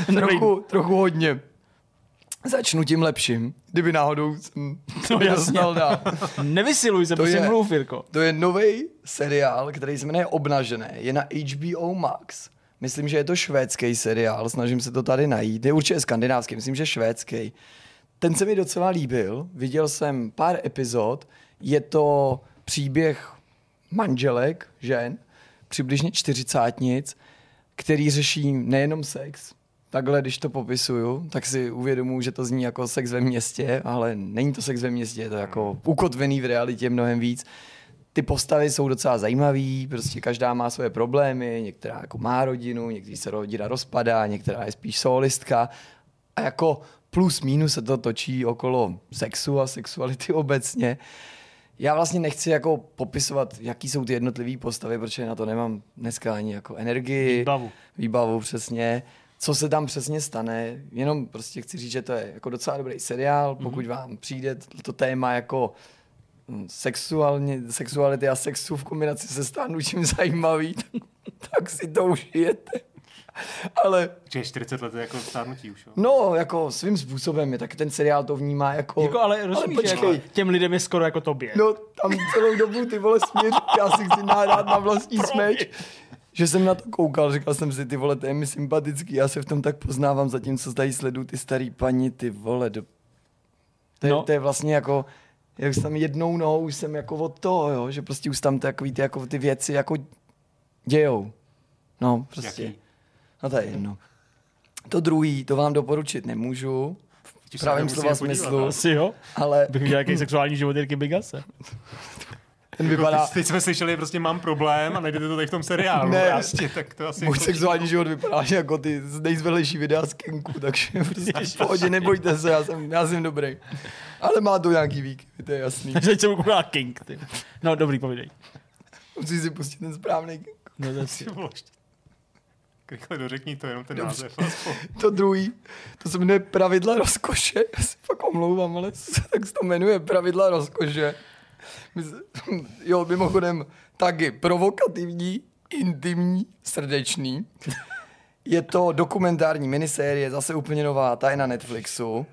Speaker 3: trochu, trochu hodně. Začnu tím lepším, kdyby náhodou jsem
Speaker 2: to dostal dál. Nevysiluj se, prosím, mluv, Jirko.
Speaker 3: To je nový seriál, který se jmenuje Obnažené. Je na HBO Max. Myslím, že je to švédský seriál, snažím se to tady najít. Je určitě skandinávský, myslím, že švédský. Ten se mi docela líbil, viděl jsem pár epizod. Je to příběh manželek, žen, přibližně čtyřicátnic, který řeší nejenom sex, takhle, když to popisuju, tak si uvědomuji, že to zní jako sex ve městě, ale není to sex ve městě, je to jako ukotvený v realitě mnohem víc. Ty postavy jsou docela zajímavé, prostě každá má svoje problémy, některá jako má rodinu, někdy se rodina rozpadá, některá je spíš solistka a jako plus minus se to točí okolo sexu a sexuality obecně. Já vlastně nechci jako popisovat, jaký jsou ty jednotlivé postavy, protože na to nemám dneska ani jako energii.
Speaker 2: Výbavu.
Speaker 3: Výbavu, přesně co se tam přesně stane. Jenom prostě chci říct, že to je jako docela dobrý seriál, mhm. pokud vám přijde to téma jako hm, sexuálně, sexuality a sexu v kombinaci se stárnutím zajímavý, tak si to užijete. Ale...
Speaker 1: Čiže 40 let je jako stárnutí už, jo?
Speaker 3: No, jako svým způsobem je, tak ten seriál to vnímá jako...
Speaker 2: Jako, ale rozumíš, ale jako těm lidem je skoro jako tobě.
Speaker 3: No, tam celou dobu ty vole směř, já si chci nahrát na vlastní smeč že jsem na to koukal, říkal jsem si, ty vole, to je mi sympatický, já se v tom tak poznávám, zatímco tady sleduju ty starý paní, ty vole, do... to, je, no. to je vlastně jako, jak jsem jednou nohou, už jsem jako od toho, jo, že prostě už tam takový ty, jako ty věci jako dějou. No, prostě. Jaký? No to je jedno. To druhý, to vám doporučit nemůžu, v pravém slova smyslu.
Speaker 2: Asi jo.
Speaker 3: Ale...
Speaker 2: Bych měl nějaký sexuální život Jirky Bigase.
Speaker 3: Ten vypadá...
Speaker 1: Teď jsme slyšeli, prostě mám problém a najdete to tady v tom seriálu. Ne, prostě, tak to asi...
Speaker 3: Můj sexuální život vypadá jako ty nejzvelejší videa z Kenku, takže prostě v pohodě, nebojte se, já jsem, já jsem dobrý. Ale má to nějaký výky, to je jasný.
Speaker 2: Takže teď jsem koukal King, ty. No dobrý, povídej.
Speaker 3: Musíš si pustit ten správný King.
Speaker 2: No zase.
Speaker 1: Rychle dořekni to, jenom ten
Speaker 3: Dobře. název. To druhý, to se jmenuje Pravidla rozkoše. Já si fakt omlouvám, ale tak se to jmenuje Pravidla rozkoše. Jo, mimochodem, taky provokativní, intimní, srdečný. Je to dokumentární minisérie, zase úplně nová, ta je na Netflixu.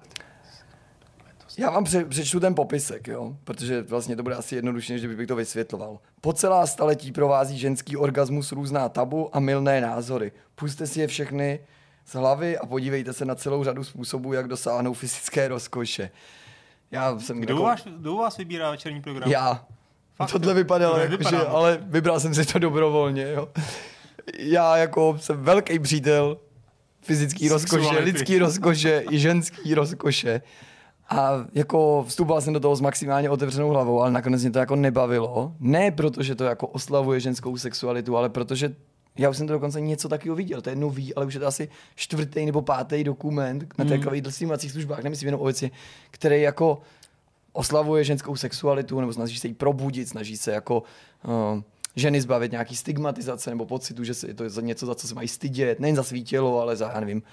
Speaker 3: Já vám pře- přečtu ten popisek, jo? protože vlastně to bude asi jednodušší, než bych to vysvětloval. Po celá staletí provází ženský orgasmus různá tabu a milné názory. Puste si je všechny z hlavy a podívejte se na celou řadu způsobů, jak dosáhnout fyzické rozkoše. Já jsem
Speaker 1: kdo, jako... vás, kdo vás vybírá večerní program?
Speaker 3: Já. Fakt, Tohle vypadalo, jako, že, ale vybral jsem si to dobrovolně. Jo. Já jako jsem velký přítel fyzický rozkoše, lidský rozkoše i ženský rozkoše. A jako vstupoval jsem do toho s maximálně otevřenou hlavou, ale nakonec mě to jako nebavilo. Ne protože to jako oslavuje ženskou sexualitu, ale protože já už jsem to dokonce něco takového viděl, to je nový, ale už je to asi čtvrtý nebo pátý dokument na těch mm. streamovacích službách, nemyslím jenom obecně, který jako oslavuje ženskou sexualitu, nebo snaží se jí probudit, snaží se jako uh, ženy zbavit nějaký stigmatizace nebo pocitu, že je to něco, za co se mají stydět, nejen za svý tělo, ale za, já nevím,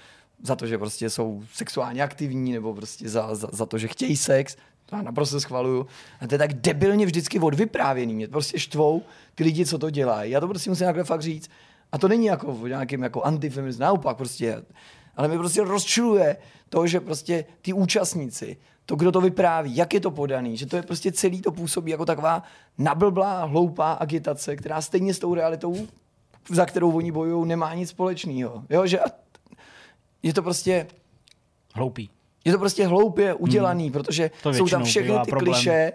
Speaker 3: za to, že prostě jsou sexuálně aktivní, nebo prostě za, za, za to, že chtějí sex. To já naprosto schvaluju. A to je tak debilně vždycky odvyprávěný. Mě prostě štvou ty lidi, co to dělají. Já to prostě musím takhle fakt říct. A to není jako v nějakým jako antifeminismu, naopak prostě. Ale mě prostě rozčiluje to, že prostě ty účastníci, to, kdo to vypráví, jak je to podaný, že to je prostě celý to působí jako taková nablblá, hloupá agitace, která stejně s tou realitou, za kterou oni bojují, nemá nic společného. Jo, že je to prostě...
Speaker 2: Hloupý.
Speaker 3: Je to prostě hloupě udělaný, hmm. protože to jsou tam všechny ty problém. kliše,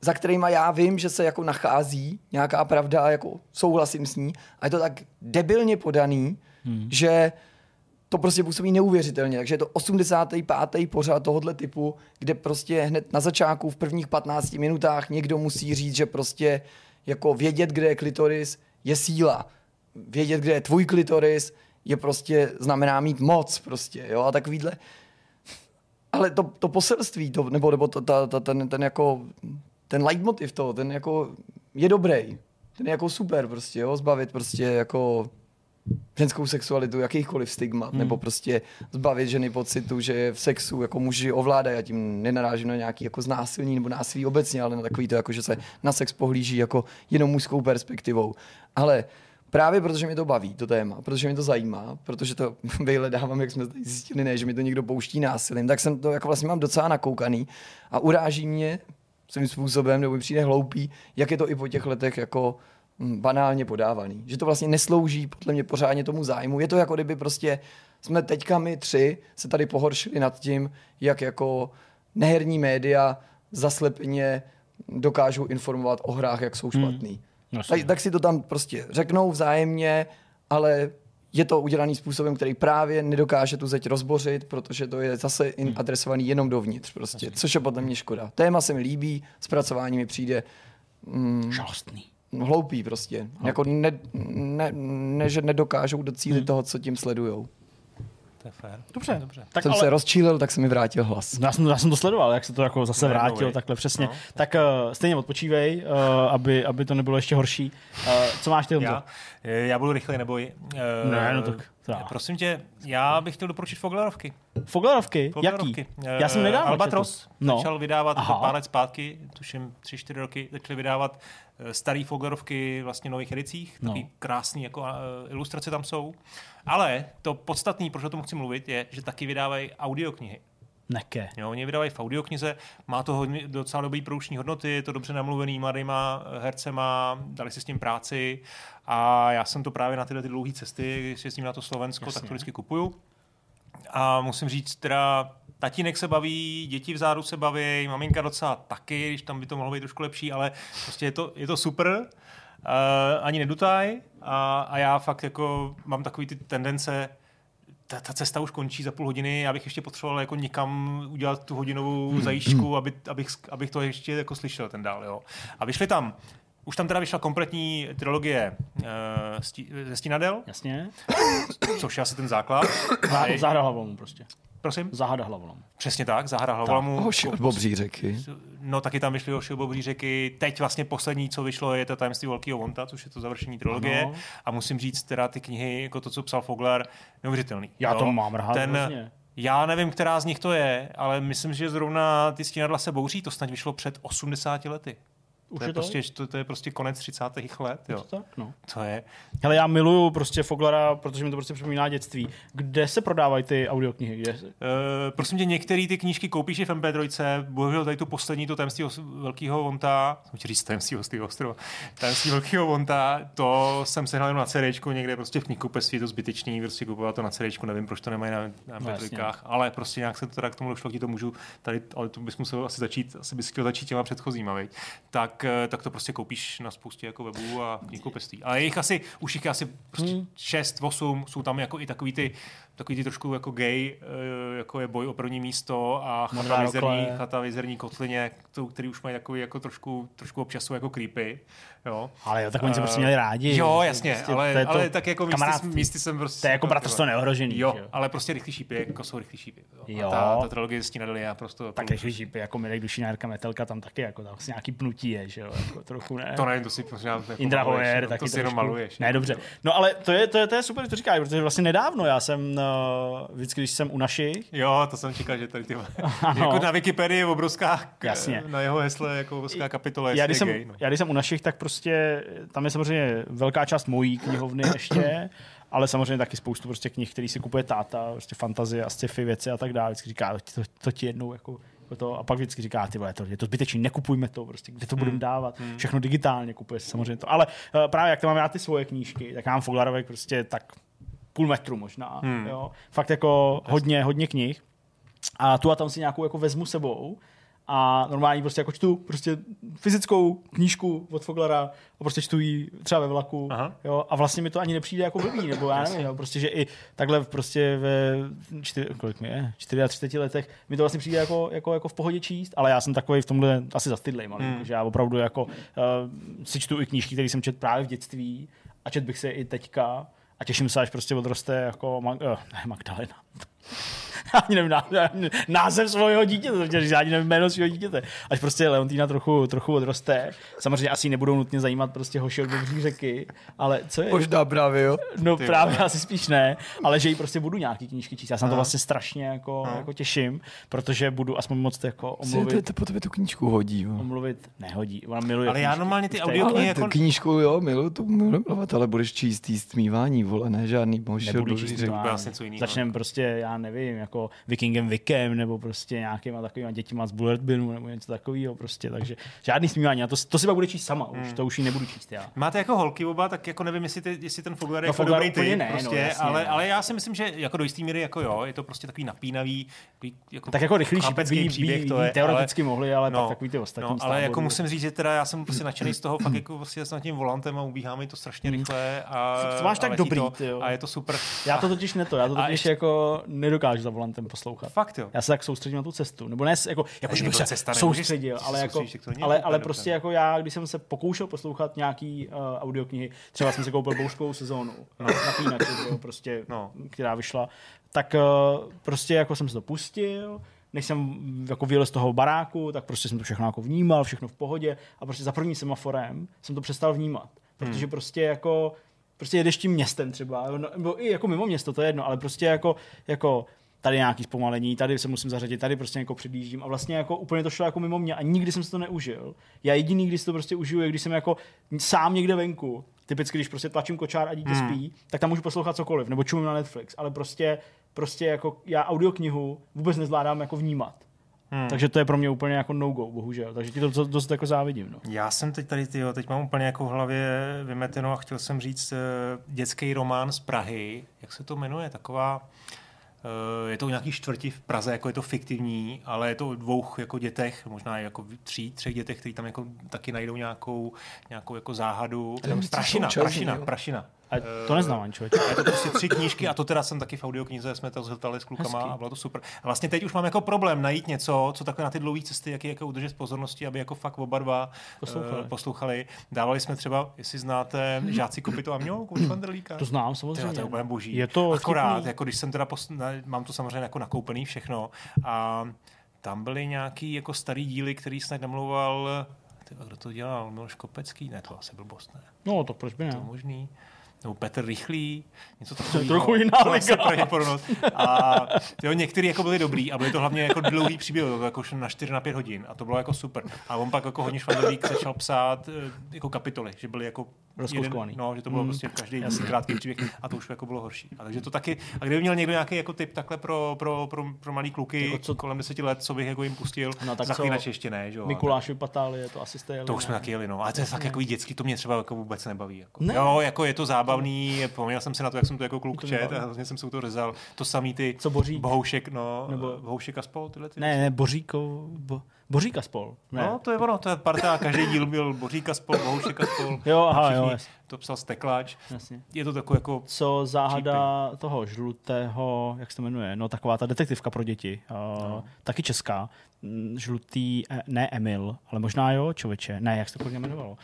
Speaker 3: za kterými já vím, že se jako nachází nějaká pravda a jako souhlasím s ní. A je to tak debilně podaný, hmm. že to prostě působí neuvěřitelně. Takže je to 85. pořád tohohle typu, kde prostě hned na začátku v prvních 15 minutách někdo musí říct, že prostě jako vědět, kde je klitoris, je síla. Vědět, kde je tvůj klitoris, je prostě, znamená mít moc prostě, jo, a takovýhle. Ale to, to poselství, to, nebo, nebo to, ta, ta, ten, ten jako, ten leitmotiv toho, ten jako je dobrý. Ten je jako super prostě, jo, zbavit prostě jako ženskou sexualitu, jakýchkoliv stigmat, hmm. nebo prostě zbavit ženy pocitu, že v sexu jako muži ovládají, a tím nenarážím na nějaký jako znásilní nebo násilí obecně, ale na takový to, jako, že se na sex pohlíží jako jenom mužskou perspektivou. Ale Právě protože mě to baví, to téma, protože mě to zajímá, protože to vyhledávám, jak jsme tady zjistili, ne, že mi to někdo pouští násilím, tak jsem to jako vlastně mám docela nakoukaný a uráží mě svým způsobem, nebo mi přijde hloupý, jak je to i po těch letech jako hm, banálně podávaný. Že to vlastně neslouží podle mě pořádně tomu zájmu. Je to jako kdyby prostě jsme teďka my tři se tady pohoršili nad tím, jak jako neherní média zaslepeně dokážou informovat o hrách, jak jsou hmm. špatný. Hmm. Tak, tak si to tam prostě řeknou vzájemně, ale je to udělaný způsobem, který právě nedokáže tu zeď rozbořit, protože to je zase hmm. adresovaný jenom dovnitř, prostě, což je podle mě škoda. Téma se mi líbí, zpracování mi přijde
Speaker 2: mm, žalostný.
Speaker 3: Hloupý prostě. Hloupý. Jako ne, ne, ne, že nedokážou docílit hmm. toho, co tím sledujou.
Speaker 1: To je fér.
Speaker 2: Dobře. Dobře.
Speaker 3: Tak jsem ale... se rozčílil, tak se mi vrátil hlas.
Speaker 2: No, já, jsem, já jsem to sledoval, jak se to jako zase ne, vrátil, no, takhle přesně. No. Tak uh, stejně odpočívej, uh, aby, aby to nebylo ještě horší. Uh, co máš ty, Honzo?
Speaker 1: Já, já budu rychlej, neboj.
Speaker 2: Uh, ne, no tak.
Speaker 1: Tak. Prosím tě, já bych chtěl doporučit Foglerovky.
Speaker 2: Foglerovky? Jaký? Já jsem nedávno
Speaker 1: Albatros no. začal vydávat Aha. pár let zpátky, tuším tři, čtyři roky, začali vydávat starý Foglerovky vlastně v nových edicích. No. Takový krásný jako uh, ilustrace tam jsou. Ale to podstatné, proč o tom chci mluvit, je, že taky vydávají audioknihy.
Speaker 2: Neke.
Speaker 1: Jo, oni vydávají v audioknize, má to hodně, docela dobrý produkční hodnoty, je to dobře namluvený mladýma hercema, dali si s tím práci a já jsem to právě na tyhle ty dlouhé cesty, když jezdím na to Slovensko, Jasně. tak to vždycky kupuju. A musím říct, teda tatínek se baví, děti v záru se baví, maminka docela taky, když tam by to mohlo být trošku lepší, ale prostě je to, je to super. Uh, ani nedutaj a, a já fakt jako mám takový ty tendence, ta, ta cesta už končí za půl hodiny, já bych ještě potřeboval jako někam udělat tu hodinovou hmm. zajížďku, aby, abych, abych to ještě jako slyšel ten dál. Jo. A vyšli tam už tam teda vyšla kompletní trilogie uh, ze Stínadel.
Speaker 2: Jasně.
Speaker 1: Což je asi ten základ.
Speaker 2: Zahra hlavou prostě.
Speaker 1: Prosím?
Speaker 2: Zahada hlavolom.
Speaker 1: Přesně tak, Zahra hlavolamu.
Speaker 3: Ošil bobří řeky.
Speaker 1: No taky tam vyšly Ošil bobří řeky. Teď vlastně poslední, co vyšlo, je to tajemství Velkého Vonta, což je to završení trilogie. Ano. A musím říct, teda ty knihy, jako to, co psal Foglar, neuvěřitelný.
Speaker 2: Já to mám rád Ten.
Speaker 1: Já nevím, která z nich to je, ale myslím, že zrovna ty stínadla se bouří, to snad vyšlo před 80 lety. Už to, je, je prostě, to, to je prostě konec 30. let. Jo.
Speaker 2: To, tak, no.
Speaker 1: to je.
Speaker 2: Hele, já miluju prostě Foglara, protože mi to prostě připomíná dětství. Kde se prodávají ty audioknihy? Kde? Uh,
Speaker 1: prosím tě, některé ty knížky koupíš i v MP3, bohužel tady tu poslední, to tajemství velkého vonta, jsem ti říct tajemství hostého ostrova, tajemství velkého vonta, to jsem sehnal jenom na CD, někde prostě v knihkupectví je to zbytečný, prostě kupovat to na CD, nevím, proč to nemají na, na MP3, no, ale prostě nějak se to teda k tomu došlo, ti to můžu, tady, ale to bys musel asi začít, asi bys chtěl začít těma předchozíma, veď? tak tak, eh, tak to prostě koupíš na spoustě jako webů a knihkupectví. A jich asi, už jich asi prostě hmm. 6, 8, jsou tam jako i takový ty, takový ty trošku jako gay, eh, jako je boj o první místo a chata vizerní, chata vizerní kotlině, který už mají takový jako trošku, trošku občas jako creepy. Jo.
Speaker 2: Ale jo, tak oni se prostě měli rádi.
Speaker 1: Jo, jasně, prostě ale, to to ale tak jako místy, místy jsem prostě...
Speaker 2: To je jako bratrstvo neohrožený.
Speaker 1: Jo, jo, ale prostě rychlý šípy, jako jsou rychlý šípy. Jo. jo. A ta, ta trilogie Stínadely je prostě...
Speaker 2: Tak rychlý šípy, jako Mirek Dušinárka Metelka, tam taky jako tam vlastně nějaký pnutí je, že jo, jako trochu ne.
Speaker 1: To nevím, to si možná jako
Speaker 2: Indra Hoyer, taky
Speaker 1: to si jenom maluješ.
Speaker 2: Ne, dobře. No ale to je, to je, to je super, že to říkáš, protože vlastně nedávno já jsem, uh, vždycky, když jsem u našich.
Speaker 1: Jo, to jsem čekal, že tady ty jako na Wikipedii je obrovská, Jasně. na jeho hesle jako obrovská kapitola.
Speaker 2: Já když, jsem,
Speaker 1: gay, no.
Speaker 2: já když jsem u našich, tak prostě tam je samozřejmě velká část mojí knihovny ještě, ale samozřejmě taky spoustu prostě knih, který si kupuje táta, prostě fantazie a sci-fi věci a tak dále. Vždycky říká, to, to ti jednou jako to, a pak vždycky říká, ty vole, to, je to zbytečný, nekupujme to, prostě, kde to budeme hmm. dávat, hmm. všechno digitálně kupuje se samozřejmě to. Ale uh, právě jak tam mám já ty svoje knížky, tak mám Foglarovek prostě tak půl metru možná, hmm. jo. Fakt jako hodně, hodně knih. A tu a tam si nějakou jako vezmu sebou a normálně prostě jako čtu prostě fyzickou knížku od Foglera a prostě čtu ji třeba ve vlaku jo, a vlastně mi to ani nepřijde jako blbý, nebo já nevím, jo, prostě, že i takhle prostě ve čtyři, kolik mi je, 34 letech mi to vlastně přijde jako, jako, jako v pohodě číst, ale já jsem takový v tomhle asi zastydlej, hmm. že já opravdu jako uh, si čtu i knížky, které jsem četl právě v dětství a čet bych se i teďka a těším se, až prostě odroste jako Mag- uh, ne, Magdalena. ani nevím název svého dítěte, že ani nevím jméno svého dítěte. Až prostě Leontýna trochu, trochu odroste. Samozřejmě asi nebudou nutně zajímat prostě hoši od Bobří řeky, ale co je?
Speaker 3: Možná právě, jo.
Speaker 2: No Ty právě vole. asi spíš ne, ale že jí prostě budu nějaký knížky číst. Já se na to vlastně strašně jako, jako těším, protože budu aspoň moc jako omluvit.
Speaker 3: To, to po tebe tu knížku hodí. Jo.
Speaker 2: Omluvit nehodí, ona miluje
Speaker 1: Ale já normálně ty audioknihy
Speaker 3: jako... knížku, jo, miluji tu milovat, ale budeš číst jí stmívání, vole, ne žádný mošel.
Speaker 2: Nebudu číst Začneme prostě, já nevím, jako Vikingem Vikem nebo prostě nějakýma takovýma dětima z Bullet Binu nebo něco takového prostě, takže žádný smívání. A to, to si pak bude číst sama, už, hmm. to už ji nebudu číst já.
Speaker 1: Máte jako holky oba, tak jako nevím, jestli, ty, jestli ten Fogler je no, jako dobrý ty, ne, prostě, no, jasně, ale, ale, já si myslím, že jako do jistý míry jako jo, je to prostě takový napínavý,
Speaker 2: jako tak jako rychlejší
Speaker 1: bí, příběh to je.
Speaker 2: Teoreticky ale, mohli, ale no, takový ty ostatní.
Speaker 1: No, ale jako musím říct, že teda já jsem prostě nadšený z toho, fakt jako prostě s tím volantem a ubíhá mi to strašně hmm. rychle. A,
Speaker 2: máš tak dobrý,
Speaker 1: a je to super.
Speaker 2: Já to totiž ne to, já to totiž jako nedokážu za volantem poslouchat.
Speaker 1: Fakt jo.
Speaker 2: Já se tak soustředím na tu cestu. Nebo ne, jako, jako že bych se cesta, soustředil, ale, jako, ale, ale prostě jako já, když jsem se pokoušel poslouchat nějaký uh, audioknihy, třeba jsem si koupil bouřkovou sezónu no. na pínači, prostě, no. která vyšla, tak uh, prostě jako jsem se to pustil, než jsem jako vyjel z toho baráku, tak prostě jsem to všechno jako vnímal, všechno v pohodě a prostě za první semaforem jsem to přestal vnímat. Protože hmm. prostě jako prostě jedeš tím městem třeba, nebo i jako mimo město, to je jedno, ale prostě jako, jako tady nějaký zpomalení, tady se musím zařadit, tady prostě jako předjíždím a vlastně jako úplně to šlo jako mimo mě a nikdy jsem si to neužil. Já jediný, když si to prostě užiju, je když jsem jako sám někde venku, typicky když prostě tlačím kočár a dítě hmm. spí, tak tam můžu poslouchat cokoliv, nebo čumím na Netflix, ale prostě, prostě jako já audioknihu vůbec nezvládám jako vnímat. Hmm. Takže to je pro mě úplně jako no-go, bohužel. Takže ti to dost, dost jako závidím. No.
Speaker 1: Já jsem teď tady, tyjo, teď mám úplně jako v hlavě vymeteno a chtěl jsem říct uh, dětský román z Prahy. Jak se to jmenuje? Taková Eh, je to nějaký čtvrti v Praze, jako je to fiktivní, ale je to o dvou jako dětech, možná jako tří, třech dětech, kteří tam jako taky najdou nějakou, nějakou jako záhadu. Prašina, prašina, prašina.
Speaker 2: A to neznám ani člověk.
Speaker 1: Je to prostě tři knížky a to teda jsem taky v audioknize, jsme to zhltali s klukama Hezky. a bylo to super. A vlastně teď už mám jako problém najít něco, co takhle na ty dlouhé cesty, jak je jako udržet pozornosti, aby jako fakt oba dva poslouchali. Uh, poslouchali. Dávali jsme třeba, jestli znáte žáci kopito a mělo, Vanderlíka.
Speaker 2: To znám samozřejmě.
Speaker 1: Tyjo, to je úplně boží.
Speaker 2: Je to
Speaker 1: Akorát, vtipný. jako když jsem teda, pos... mám to samozřejmě jako nakoupený všechno a tam byly nějaký jako starý díly, který snad namluval kdo to dělal? Miloš Kopecký? Ne, to asi byl bost, ne.
Speaker 2: No, to proč by ne?
Speaker 1: To možný nebo Petr Rychlý, něco
Speaker 2: takového. Trochu jiná liga.
Speaker 1: A jo, některý jako byli dobrý a byly to hlavně jako dlouhý příběh, jako na 4 na 5 hodin a to bylo jako super. A on pak jako hodně švadlík začal psát eh, jako kapitoly, že byly jako
Speaker 2: jeden,
Speaker 1: no, že to bylo mm. prostě každý Jasně. krátký příběh a to už jako bylo horší. A takže to taky, a kdyby měl někdo nějaký jako tip takhle pro, pro, pro, pro malý kluky jako co, kolem 10 let, co bych jako jim pustil, no, tak za ještě ne. Že?
Speaker 2: Mikuláš Patálie, to asi jste
Speaker 1: jeli, To už jsme taky jeli, no. A to je tak jako dětský, to mě třeba jako vůbec nebaví. Jako. Ne. Jo, jako je to zábavný, vzpomněl jsem si na to, jak jsem to jako kluk čet a hrozně jsem se to řezal. To samý ty
Speaker 2: Co Bořík?
Speaker 1: Bohoušek, no, Nebo... Bohoušek a spol, tyhle ty
Speaker 2: Ne, ne, Boříko, bo, Boříka spol.
Speaker 1: Ne. No, to je ono, to je parta, každý díl byl Boříka spol, Bohušeka spol.
Speaker 2: jo, aha, jo.
Speaker 1: To psal Stekláč. Jasně. Je to takový jako...
Speaker 2: Co záhada přípěň. toho žlutého, jak se to jmenuje, no taková ta detektivka pro děti, uh, no. taky česká, mm, žlutý, e, ne Emil, ale možná jo, člověče, ne, jak se to jmenovalo. Uh,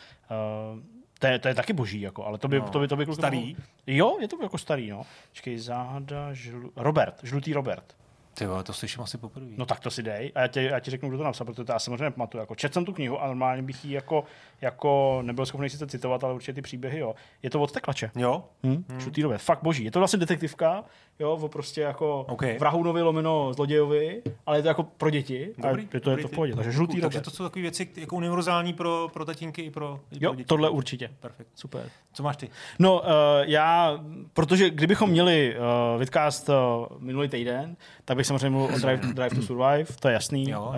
Speaker 2: to je, to je taky boží, jako, ale to by, no. to by, to by, to by
Speaker 1: Starý?
Speaker 2: Jo, je to jako starý, no. Čekej, záhada, žlu... Robert, žlutý Robert.
Speaker 1: Ty jo, to slyším asi poprvé.
Speaker 2: No tak to si dej a já ti, já ti řeknu, kdo to napsal, protože to já samozřejmě nepamatuju. Jako, četl jsem tu knihu a normálně bych ji jako, jako nebyl schopný sice citovat, ale určitě ty příběhy, jo. Je to od Teklače.
Speaker 1: Jo.
Speaker 2: Hm? Hmm. Fakt boží. Je to vlastně detektivka, jo, o prostě jako okay. vrahounovi lomeno zlodějovi, ale je to jako pro děti. Dobrý, a je to, dobrý, je to v pohodě. Takže žlutý
Speaker 1: Takže to jsou takové věci jako univerzální pro, pro tatínky i pro, i
Speaker 2: jo,
Speaker 1: pro děti.
Speaker 2: tohle určitě.
Speaker 1: Perfekt.
Speaker 2: Super.
Speaker 1: Co máš ty?
Speaker 2: No, uh, já, protože kdybychom měli uh, vidcast uh, minulý týden, tak bych samozřejmě mluvil o Drive, Drive to Survive, to je jasný. Jo,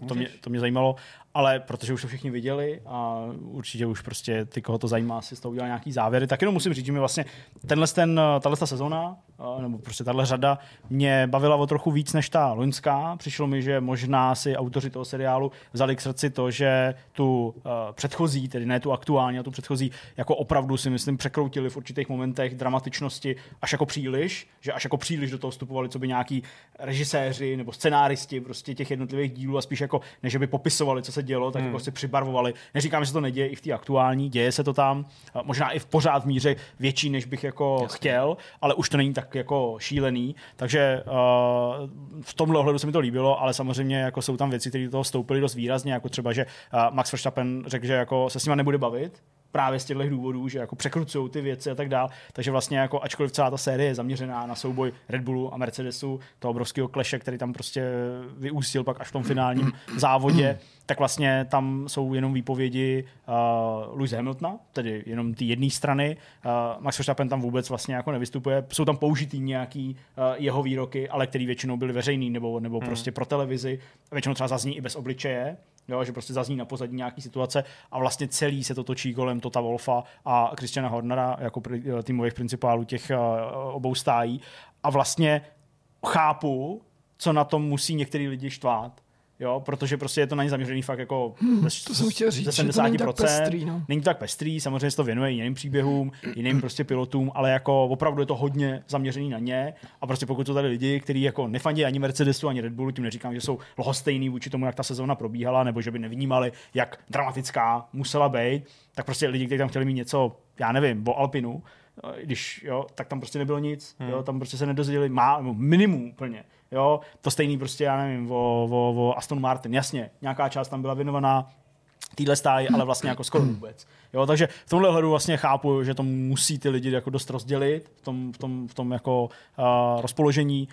Speaker 2: uh, to, mě, to mě zajímalo ale protože už to všichni viděli a určitě už prostě ty, koho to zajímá, si z toho udělal nějaký závěry, tak jenom musím říct, že mi vlastně tenhle ten, tahle ta sezona, nebo prostě tahle řada mě bavila o trochu víc než ta loňská. Přišlo mi, že možná si autoři toho seriálu vzali k srdci to, že tu uh, předchozí, tedy ne tu aktuální, a tu předchozí, jako opravdu si myslím překroutili v určitých momentech dramatičnosti až jako příliš, že až jako příliš do toho vstupovali, co by nějaký režiséři nebo scenáristi prostě těch jednotlivých dílů a spíš jako, než by popisovali, co se se dělo, tak hmm. jako si přibarvovali. Neříkám, že se to neděje i v té aktuální, děje se to tam, možná i v pořád v míře větší, než bych jako Jasně. chtěl, ale už to není tak jako šílený, takže uh, v tomhle ohledu se mi to líbilo, ale samozřejmě jako jsou tam věci, které do toho stoupily dost výrazně, jako třeba, že uh, Max Verstappen řekl, že jako se s nima nebude bavit, právě z těchto důvodů, že jako překrucují ty věci a tak dál. Takže vlastně jako ačkoliv celá ta série je zaměřená na souboj Red Bullu a Mercedesu, toho obrovského kleše, který tam prostě vyústil pak až v tom finálním závodě, tak vlastně tam jsou jenom výpovědi uh, Louise Hamiltona, tedy jenom ty jedné strany. Uh, Max Verstappen tam vůbec vlastně jako nevystupuje. Jsou tam použitý nějaký uh, jeho výroky, ale který většinou byly veřejný nebo, nebo hmm. prostě pro televizi. Většinou třeba zazní i bez obličeje jo, že prostě zazní na pozadí nějaký situace a vlastně celý se to točí kolem Tota Wolfa a Christiana Hornera jako týmových principálů těch uh, obou stájí a vlastně chápu, co na tom musí některý lidi štvát, jo, protože prostě je to na ně zaměřený fakt jako
Speaker 3: hmm, to jsem chtěl říct, ze 70%. To není, tak pestrý, no.
Speaker 2: není to tak pestrý, samozřejmě se to věnuje jiným příběhům, jiným prostě pilotům, ale jako opravdu je to hodně zaměřený na ně a prostě pokud jsou tady lidi, kteří jako nefandí ani Mercedesu, ani Red Bullu, tím neříkám, že jsou lhostejný vůči tomu, jak ta sezóna probíhala, nebo že by nevnímali, jak dramatická musela být, tak prostě lidi, kteří tam chtěli mít něco, já nevím, o Alpinu, když jo, tak tam prostě nebylo nic, hmm. jo, tam prostě se nedozvěděli, má, minimum úplně. Jo, to stejný prostě, já nevím, o, o, o Aston Martin. Jasně, nějaká část tam byla věnovaná týhle stáji, ale vlastně jako skoro vůbec. Jo, takže v tomhle hledu vlastně chápu, že to musí ty lidi jako dost rozdělit v tom, v tom, v tom jako uh, rozpoložení.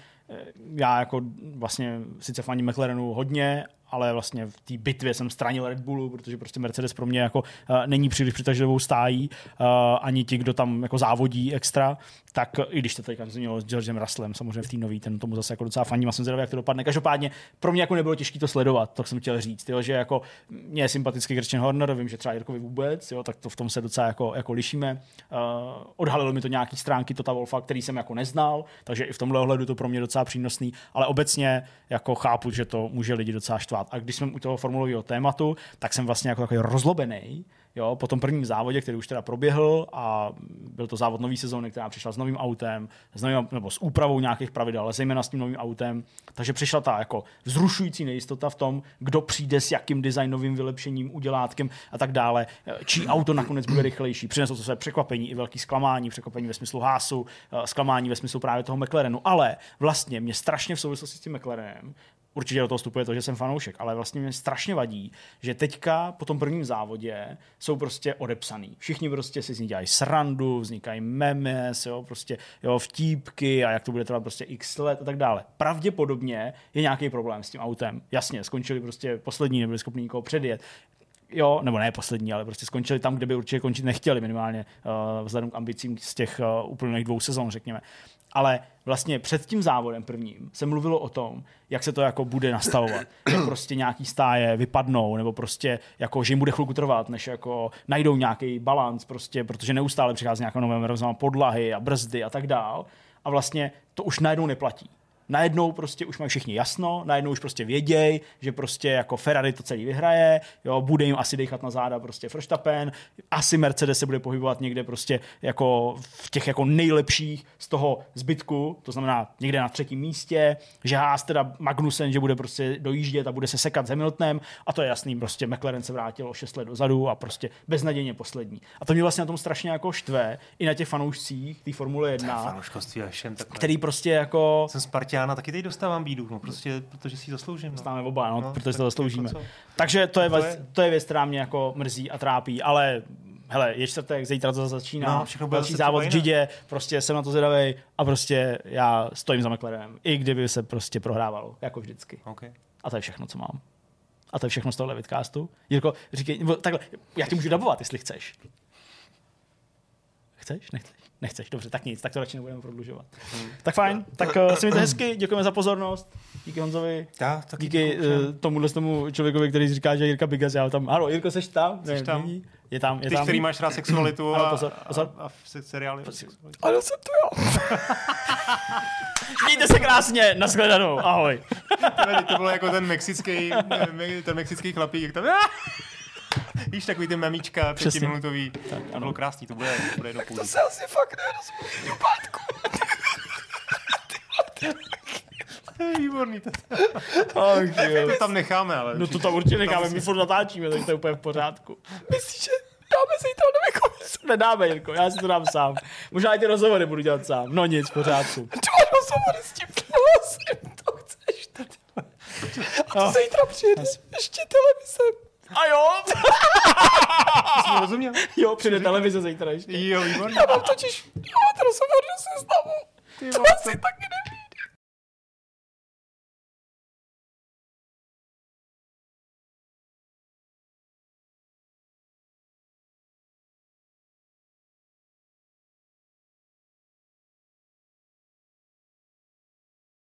Speaker 2: Já jako vlastně sice faním McLarenu hodně, ale vlastně v té bitvě jsem stranil Red Bullu, protože prostě Mercedes pro mě jako uh, není příliš přitažlivou stájí, uh, ani ti, kdo tam jako závodí extra, tak i když to teďka změnilo s Georgem Russellem, samozřejmě v té nový, ten tomu zase jako docela faním a jsem zvědavý, jak to dopadne. Každopádně pro mě jako nebylo těžké to sledovat, to jsem chtěl říct, jo, že jako mě je sympatický Christian Horner, vím, že třeba Jirkovi vůbec, jo, tak to v tom se docela jako, jako lišíme. Uh, odhalilo mi to nějaký stránky Tota Wolfa, který jsem jako neznal, takže i v tomhle ohledu to pro mě docela přínosný, ale obecně jako chápu, že to může lidi docela štvát. A když jsme u toho formulového tématu, tak jsem vlastně jako takový rozlobený, Jo, po tom prvním závodě, který už teda proběhl a byl to závod nový sezóny, která přišla s novým autem, s novým, nebo s úpravou nějakých pravidel, ale zejména s tím novým autem. Takže přišla ta jako vzrušující nejistota v tom, kdo přijde s jakým designovým vylepšením, udělátkem a tak dále, čí auto nakonec bude rychlejší. Přineslo to své překvapení i velký zklamání, překvapení ve smyslu Hásu, eh, zklamání ve smyslu právě toho McLarenu. Ale vlastně mě strašně v souvislosti s tím McLarenem určitě do toho vstupuje to, že jsem fanoušek, ale vlastně mě strašně vadí, že teďka po tom prvním závodě jsou prostě odepsaný. Všichni prostě si z ní dělají srandu, vznikají memes, jo, prostě jo, vtípky a jak to bude trvat prostě x let a tak dále. Pravděpodobně je nějaký problém s tím autem. Jasně, skončili prostě poslední, nebyli schopni nikoho předjet jo, nebo ne poslední, ale prostě skončili tam, kde by určitě končit nechtěli, minimálně uh, vzhledem k ambicím z těch uh, úplných dvou sezon, řekněme ale vlastně před tím závodem prvním se mluvilo o tom, jak se to jako bude nastavovat. že prostě nějaký stáje vypadnou, nebo prostě jako, že jim bude chvilku trvat, než jako najdou nějaký balans, prostě, protože neustále přichází nějaké nové podlahy a brzdy a tak dál. A vlastně to už najednou neplatí. Najednou prostě už mají všichni jasno, najednou už prostě vědějí, že prostě jako Ferrari to celý vyhraje, jo, bude jim asi dechat na záda prostě Verstappen, asi Mercedes se bude pohybovat někde prostě jako v těch jako nejlepších z toho zbytku, to znamená někde na třetím místě, že Haas teda Magnussen, že bude prostě dojíždět a bude se sekat s Hamiltonem a to je jasný, prostě McLaren se vrátil o 6 let dozadu a prostě beznadějně poslední. A to mě vlastně na tom strašně jako štve, i na těch fanoušcích té Formule 1, který prostě jako...
Speaker 1: Jsem Spartiana, taky teď dostávám bídu, no prostě, protože si ji zasloužím. No.
Speaker 2: Dostáváme oba, no, no protože si to zasloužíme. Jako Takže to je, to, je... to je věc, která mě jako mrzí a trápí, ale hele, je čtvrtek, zítra to začíná, no, další závod v Gidě, prostě jsem na to zvědavý a prostě já stojím za McLarenem, i kdyby se prostě prohrávalo, jako vždycky.
Speaker 1: Okay.
Speaker 2: A to je všechno, co mám. A to je všechno z tohohle vidcastu. Jirko, říkej, takhle, já ti můžu dabovat, jestli chceš. Chceš? Nechceš? Nechceš, dobře, tak nic, tak to radši nebudeme prodlužovat. Hmm. Tak fajn, tak uh, se mi to hezky, děkujeme za pozornost. Díky Honzovi.
Speaker 1: Já,
Speaker 2: taky díky uh, tomuhle tomu člověkovi, který říká, že Jirka Bigas, já tam, ano, Jirko, seš tam?
Speaker 1: Seš tam?
Speaker 2: Je tam, je
Speaker 1: Ty,
Speaker 2: tam.
Speaker 1: který máš rád sexualitu a, ano, pozor, pozor. a, a, a seriály.
Speaker 3: Ano, jsem to já.
Speaker 2: Mějte se krásně, nashledanou, ahoj.
Speaker 1: to bylo jako ten mexický, ten mexický chlapík, jak tam... Víš, takový ty memíčka pětiminutový. Tak, ano. To bylo krásný, to bude, to bude do
Speaker 3: půl. To se asi fakt pátku.
Speaker 1: To je výborný. To,
Speaker 2: oh,
Speaker 1: to tam necháme, ale...
Speaker 2: No to tam určitě necháme, my furt natáčíme, takže to je úplně v pořádku.
Speaker 3: Myslíš, že dáme si to do komis?
Speaker 2: Nedáme, Jirko, já si to dám sám. Možná i ty rozhovory budu dělat sám. No nic, v pořádku.
Speaker 3: Čo rozhovory s tím hlasem, to chceš? A to zítra přijede ještě televize.
Speaker 2: A jo?
Speaker 1: Jsi rozuměl?
Speaker 2: Jo, přijde televize zítra ještě.
Speaker 1: Jo, výborně.
Speaker 3: Já mám totiž, já mám rozhovor do seznamu. Ty to asi taky